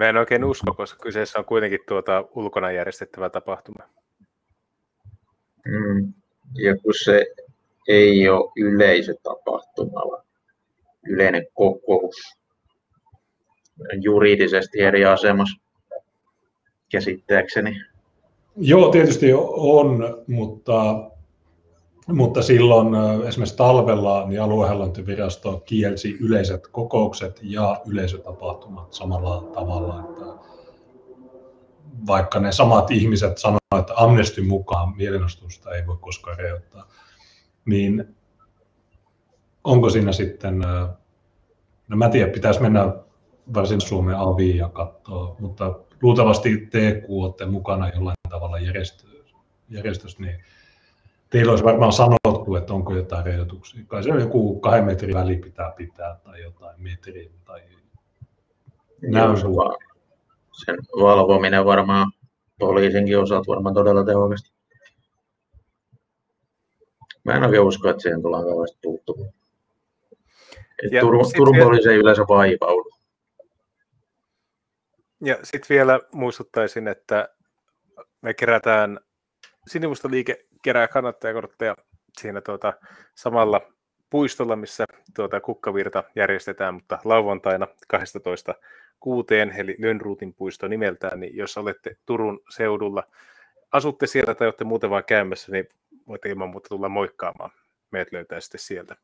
Mä en oikein usko, koska kyseessä on kuitenkin tuota ulkona järjestettävä tapahtuma. Mm. Ja kun se ei ole yleisötapahtuma, vaan yleinen kokous, juridisesti eri asemassa käsittääkseni. Joo, tietysti on, mutta, mutta silloin esimerkiksi talvella niin aluehallintovirasto kielsi yleiset kokoukset ja yleisötapahtumat samalla tavalla, että vaikka ne samat ihmiset sanoivat, että amnestin mukaan mielenostusta ei voi koskaan rajoittaa, niin onko siinä sitten, no mä tiedän, pitäisi mennä varsin Suomen aviin ja katsoa, mutta luultavasti te olette mukana jollain tavalla järjestys niin teillä olisi varmaan sanottu, että onko jotain rajoituksia. Kai se on joku kahden metrin väli pitää pitää tai jotain metrin tai sen valvominen varmaan poliisinkin osalta varmaan todella tehokasta. Mä en oikein usko, että siihen tullaan kauheasti puuttumaan. Turun, Turun vielä... poliisi ei yleensä vaivaudu. Ja sitten vielä muistuttaisin, että me kerätään, Sinimusta liike kerää kannattajakortteja siinä tuota, samalla puistolla, missä tuota kukkavirta järjestetään, mutta lauantaina 12 kuuteen, eli Lönnruutin puisto nimeltään, niin jos olette Turun seudulla, asutte siellä tai olette muuten vain käymässä, niin voitte ilman muuta tulla moikkaamaan. Meidät löytää sitten sieltä.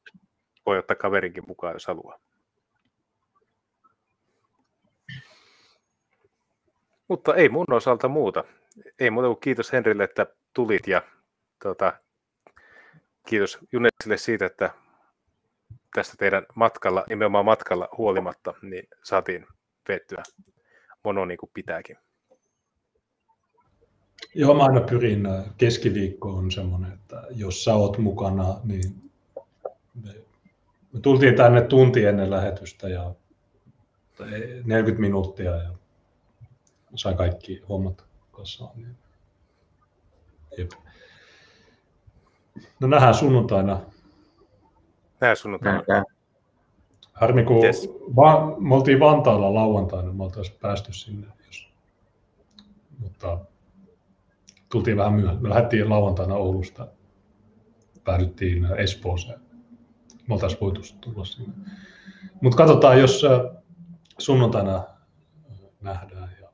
Voi ottaa kaverinkin mukaan, jos haluaa. Mutta ei mun osalta muuta. Ei muuta kuin kiitos Henrille, että tulit ja tuota, kiitos Junesille siitä, että tästä teidän matkalla, nimenomaan matkalla huolimatta, niin saatiin vettyä mono niin kuin pitääkin. Joo, mä aina pyrin, äh, keskiviikko on semmoinen, että jos sä oot mukana, niin me, me tultiin tänne tunti ennen lähetystä ja 40 minuuttia ja sai kaikki hommat kasaan. Niin. Jep. No nähdään sunnuntaina. Nähdään sunnuntaina. Harmi, kun yes. va- me oltiin Vantaalla lauantaina, me oltaisiin päästy sinne. Jos... Mutta tultiin vähän myöhään. Me lähdettiin lauantaina Oulusta, päädyttiin Espooseen. Me oltaisiin voitu tulla sinne. Mutta katsotaan, jos äh, sunnuntaina nähdään. Ja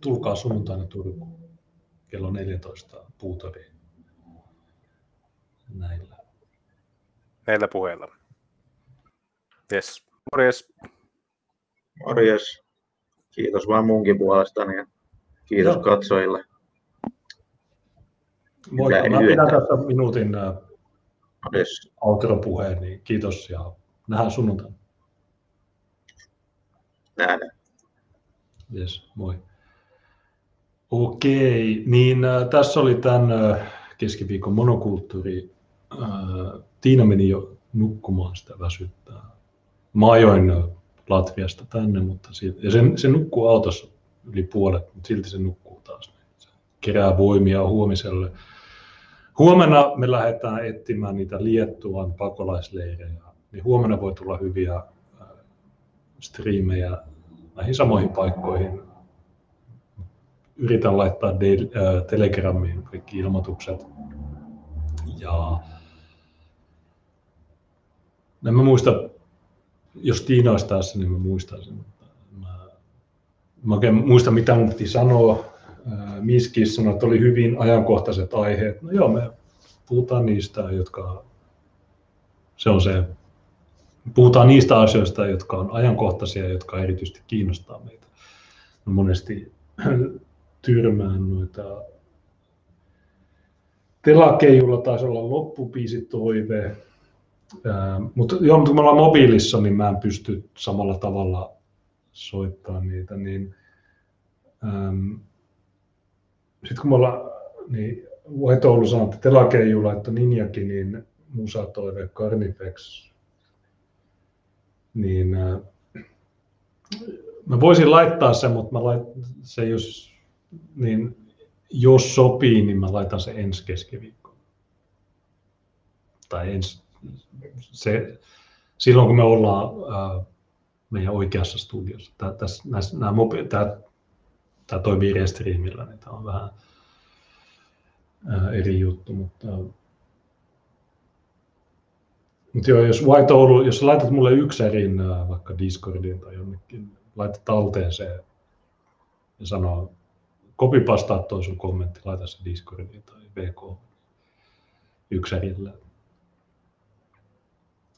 tulkaa sunnuntaina Turkuun kello 14 puutoriin näillä. Näillä puheilla. Yes. Morjes. Morjes. Kiitos vaan munkin puolestani ja kiitos Joo. katsojille. Moi, mä pidän tässä minuutin yes. outro-puheen, niin kiitos ja nähdään sunnuntaina. Nähdään. Yes, moi. Okei, niin äh, tässä oli tämän äh, keskiviikon monokulttuuri. Tiina meni jo nukkumaan sitä väsyttää. Mä ajoin Latviasta tänne, mutta siitä, ja se, se nukkuu autossa yli puolet, mutta silti se nukkuu taas. Se kerää voimia huomiselle. Huomenna me lähdetään etsimään niitä Liettuan pakolaisleirejä. Niin huomenna voi tulla hyviä striimejä näihin samoihin paikkoihin. Yritän laittaa Telegramiin kaikki ilmoitukset. Ja en mä muista, jos Tiina olisi tässä, niin mä muistaisin. Mä, mä oikein muista, mitä mun piti sanoa. Miski sanoi, että oli hyvin ajankohtaiset aiheet. No joo, me puhutaan niistä, jotka se on se. Puhutaan niistä asioista, jotka on ajankohtaisia ja jotka erityisesti kiinnostaa meitä. No monesti tyrmään noita Telakeijulla taisi olla loppupiisitoive, mutta joo, kun me ollaan mobiilissa, niin mä en pysty samalla tavalla soittaa niitä, niin sitten kun me ollaan, niin White Oulu sanoi, että Telakeiju laittoi Ninjakin, niin musatoive Carnifex, niin äh, mä voisin laittaa sen, mutta mä lait, se jos, niin jos sopii, niin mä laitan se ensi keskiviikko. Tai ensi, se, silloin kun me ollaan äh, meidän oikeassa studiossa. Tämä, tässä, toimii Restreamilla, niin tämä on vähän äh, eri juttu, mutta mutta joo, jos Oulu, jos laitat mulle yksärin äh, vaikka Discordiin tai jonnekin, laitat talteen se ja sanoo, kopipastaa toi sun kommentti, laita se Discordiin tai VK yksärillä.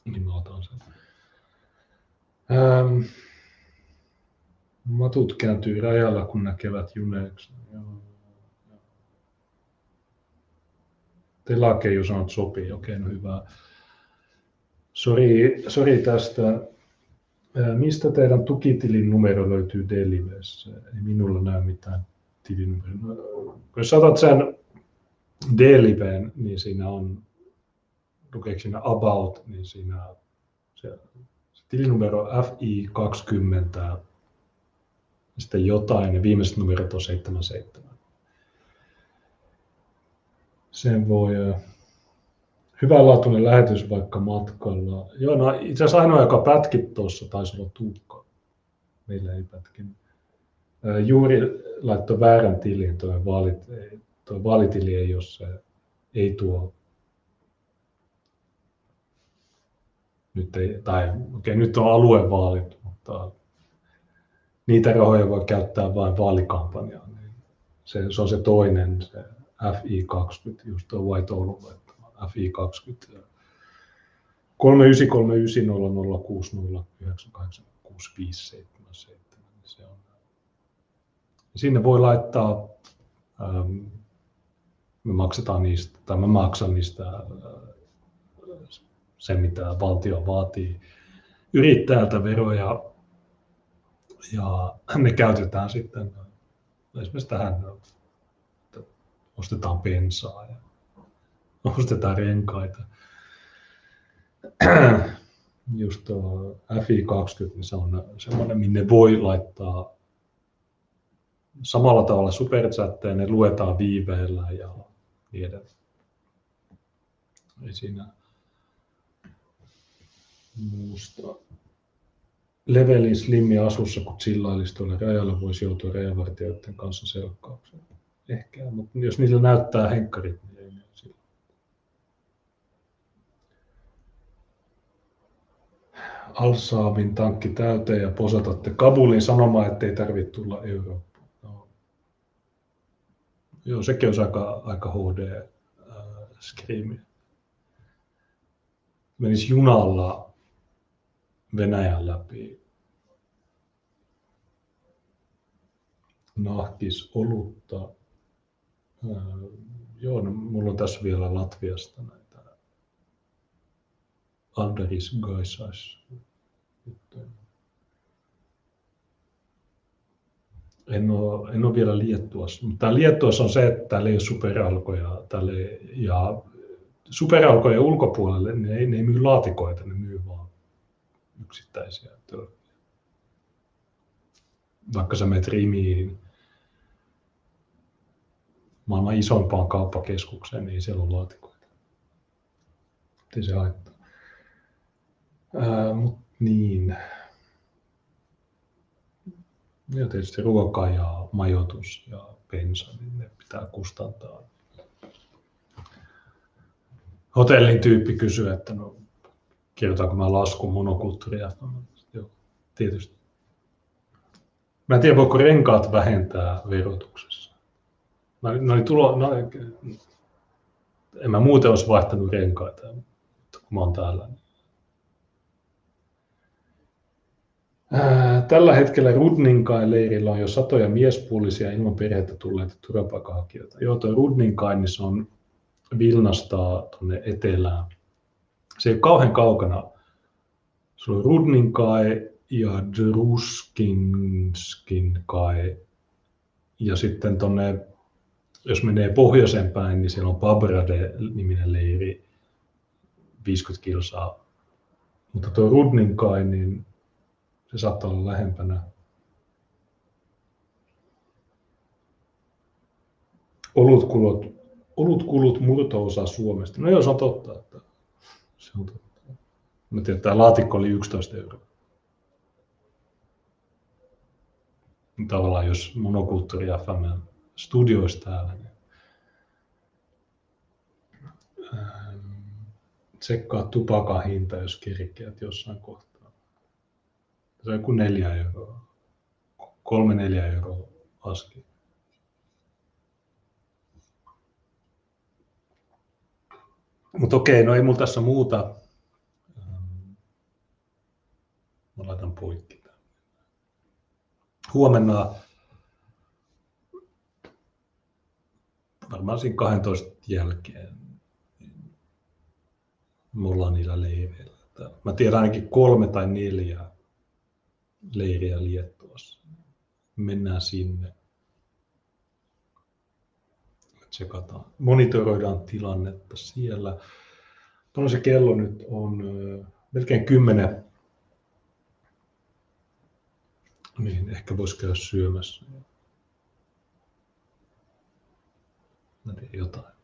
Niin sen. Ähm, matut kääntyy rajalla, kun näkevät juneeksi. Telakeiju sanot sopii, okei, no hyvä. Sori, sori tästä. Mistä teidän tukitilin numero löytyy Delivessä? Ei minulla näy mitään tilinumeron. Jos saatat sen D-liveen, niin siinä on, lukeeko siinä about, niin siinä se, se tilinumero FI20, sitten jotain, ja viimeiset numerot on 77. sen voi hyvänlaatuinen lähetys vaikka matkalla. Joo, no itse asiassa ainoa, joka pätki tuossa, taisi olla Tuukka. Meillä ei pätkin. Juuri laittoi väärän tilin, tuo, vaalit, vaalitili ei, jos se ei tuo nyt ei, tai okay, nyt on aluevaalit, mutta niitä rahoja voi käyttää vain vaalikampanjaan. Se, se on se toinen, se FI20, just tuo White Oulun FI20. 399060986577. Se on. Sinne voi laittaa, ähm, me maksetaan niistä, tai mä maksan niistä äh, se, mitä valtio vaatii yrittäjältä veroja, ja ne käytetään sitten esimerkiksi tähän, että ostetaan bensaa ja ostetaan renkaita. Just tuo FI20, niin se on semmoinen, minne voi laittaa samalla tavalla superchatteja, ne luetaan viiveellä ja niin edelleen. Ei siinä muusta. Levelin slimmi asussa, kun chillailisi tuolla rajalla, voisi joutua rajavartijoiden kanssa selkkaukseen. Ehkä, mutta jos niillä näyttää henkkarit, niin ei ne sillä. Al-Saabin tankki täyteen ja posatatte Kabulin sanomaan, ettei tarvitse tulla Eurooppaan. No. Joo, sekin olisi aika, aika HD äh. Menisi junalla Venäjän läpi nahkis olutta. joo, no, mulla on tässä vielä Latviasta näitä Alderis Gaisais. En ole, en ole vielä Liettuassa, mutta Liettuassa on se, että täällä ei ole superalkoja täällä ei, ja superalkojen ulkopuolelle ne ei, ne ei myy laatikoita, ne myy yksittäisiä. Vaikka sä menet Rimiin, maailman isoimpaan kauppakeskukseen, niin siellä on laatikoita. Ei se haittaa. Ää, mut niin. Ja tietysti ruoka ja majoitus ja bensa, niin ne pitää kustantaa. Hotellin tyyppi kysyy, että no, kirjoitanko mä laskun monokulttuuria. No, tietysti. Mä en tiedä, voiko renkaat vähentää verotuksessa. No, no, tulo, no, en mä muuten olisi vaihtanut renkaita, mutta kun mä oon täällä. Niin. Tällä hetkellä Rudninkain leirillä on jo satoja miespuolisia ilman perhettä tulleita turvapaikanhakijoita. Joo, tuo Rudninkain niin se on Vilnasta tuonne etelään se ei ole kauhean kaukana. Se on Rudninkai ja Druskinskinkai. Ja sitten tonne, jos menee pohjoiseen päin, niin siellä on Pabrade-niminen leiri, 50 kilsaa. Mutta tuo Rudninkai, niin se saattaa olla lähempänä. Olutkulut, olutkulut murto-osa Suomesta. No joo, se on totta. Että se on totta. Mä tiedän, tämä laatikko oli 11 euroa. Tavallaan jos monokulttuuri FM studioista täällä, niin ähm, tsekkaa tupakan hinta, jos kirkkeät jossain kohtaa. Se on joku neljä euroa. Kolme neljä euroa aski. Mutta okei, no ei mulla tässä muuta. Mä laitan poikki. Huomenna varmaan siinä 12 jälkeen me ollaan niillä leireillä. Mä tiedän ainakin kolme tai neljä leiriä Liettuassa. Mennään sinne tsekataan, monitoroidaan tilannetta siellä. Tuolla se kello nyt on melkein kymmenen, niin ehkä voisi käydä syömässä. Mä teen jotain.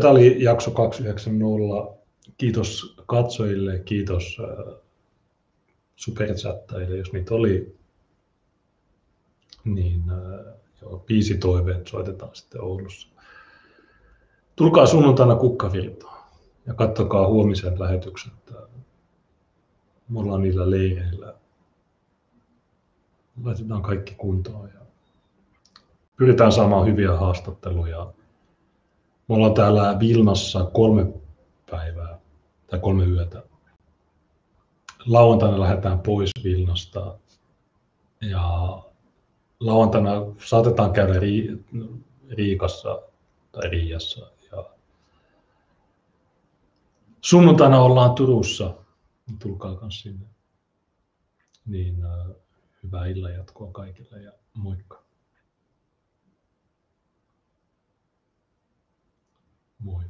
Tämä oli jakso 290. Kiitos katsojille, kiitos superchattajille, jos niitä oli. Niin joo, biisitoiveet soitetaan sitten Oulussa. Tulkaa sunnuntaina kukkavirtaan ja katsokaa huomisen lähetyksen. Me ollaan niillä leireillä. Laitetaan kaikki kuntoon ja pyritään saamaan hyviä haastatteluja. Me ollaan täällä Vilnassa kolme päivää tai kolme yötä. Lauantaina lähdetään pois Vilnasta ja lauantaina saatetaan käydä Riikassa tai Riiassa ja sunnuntaina ollaan Turussa. Tulkaa kanssa sinne. Niin äh, hyvää illan jatkoa kaikille ja moikka. Moi.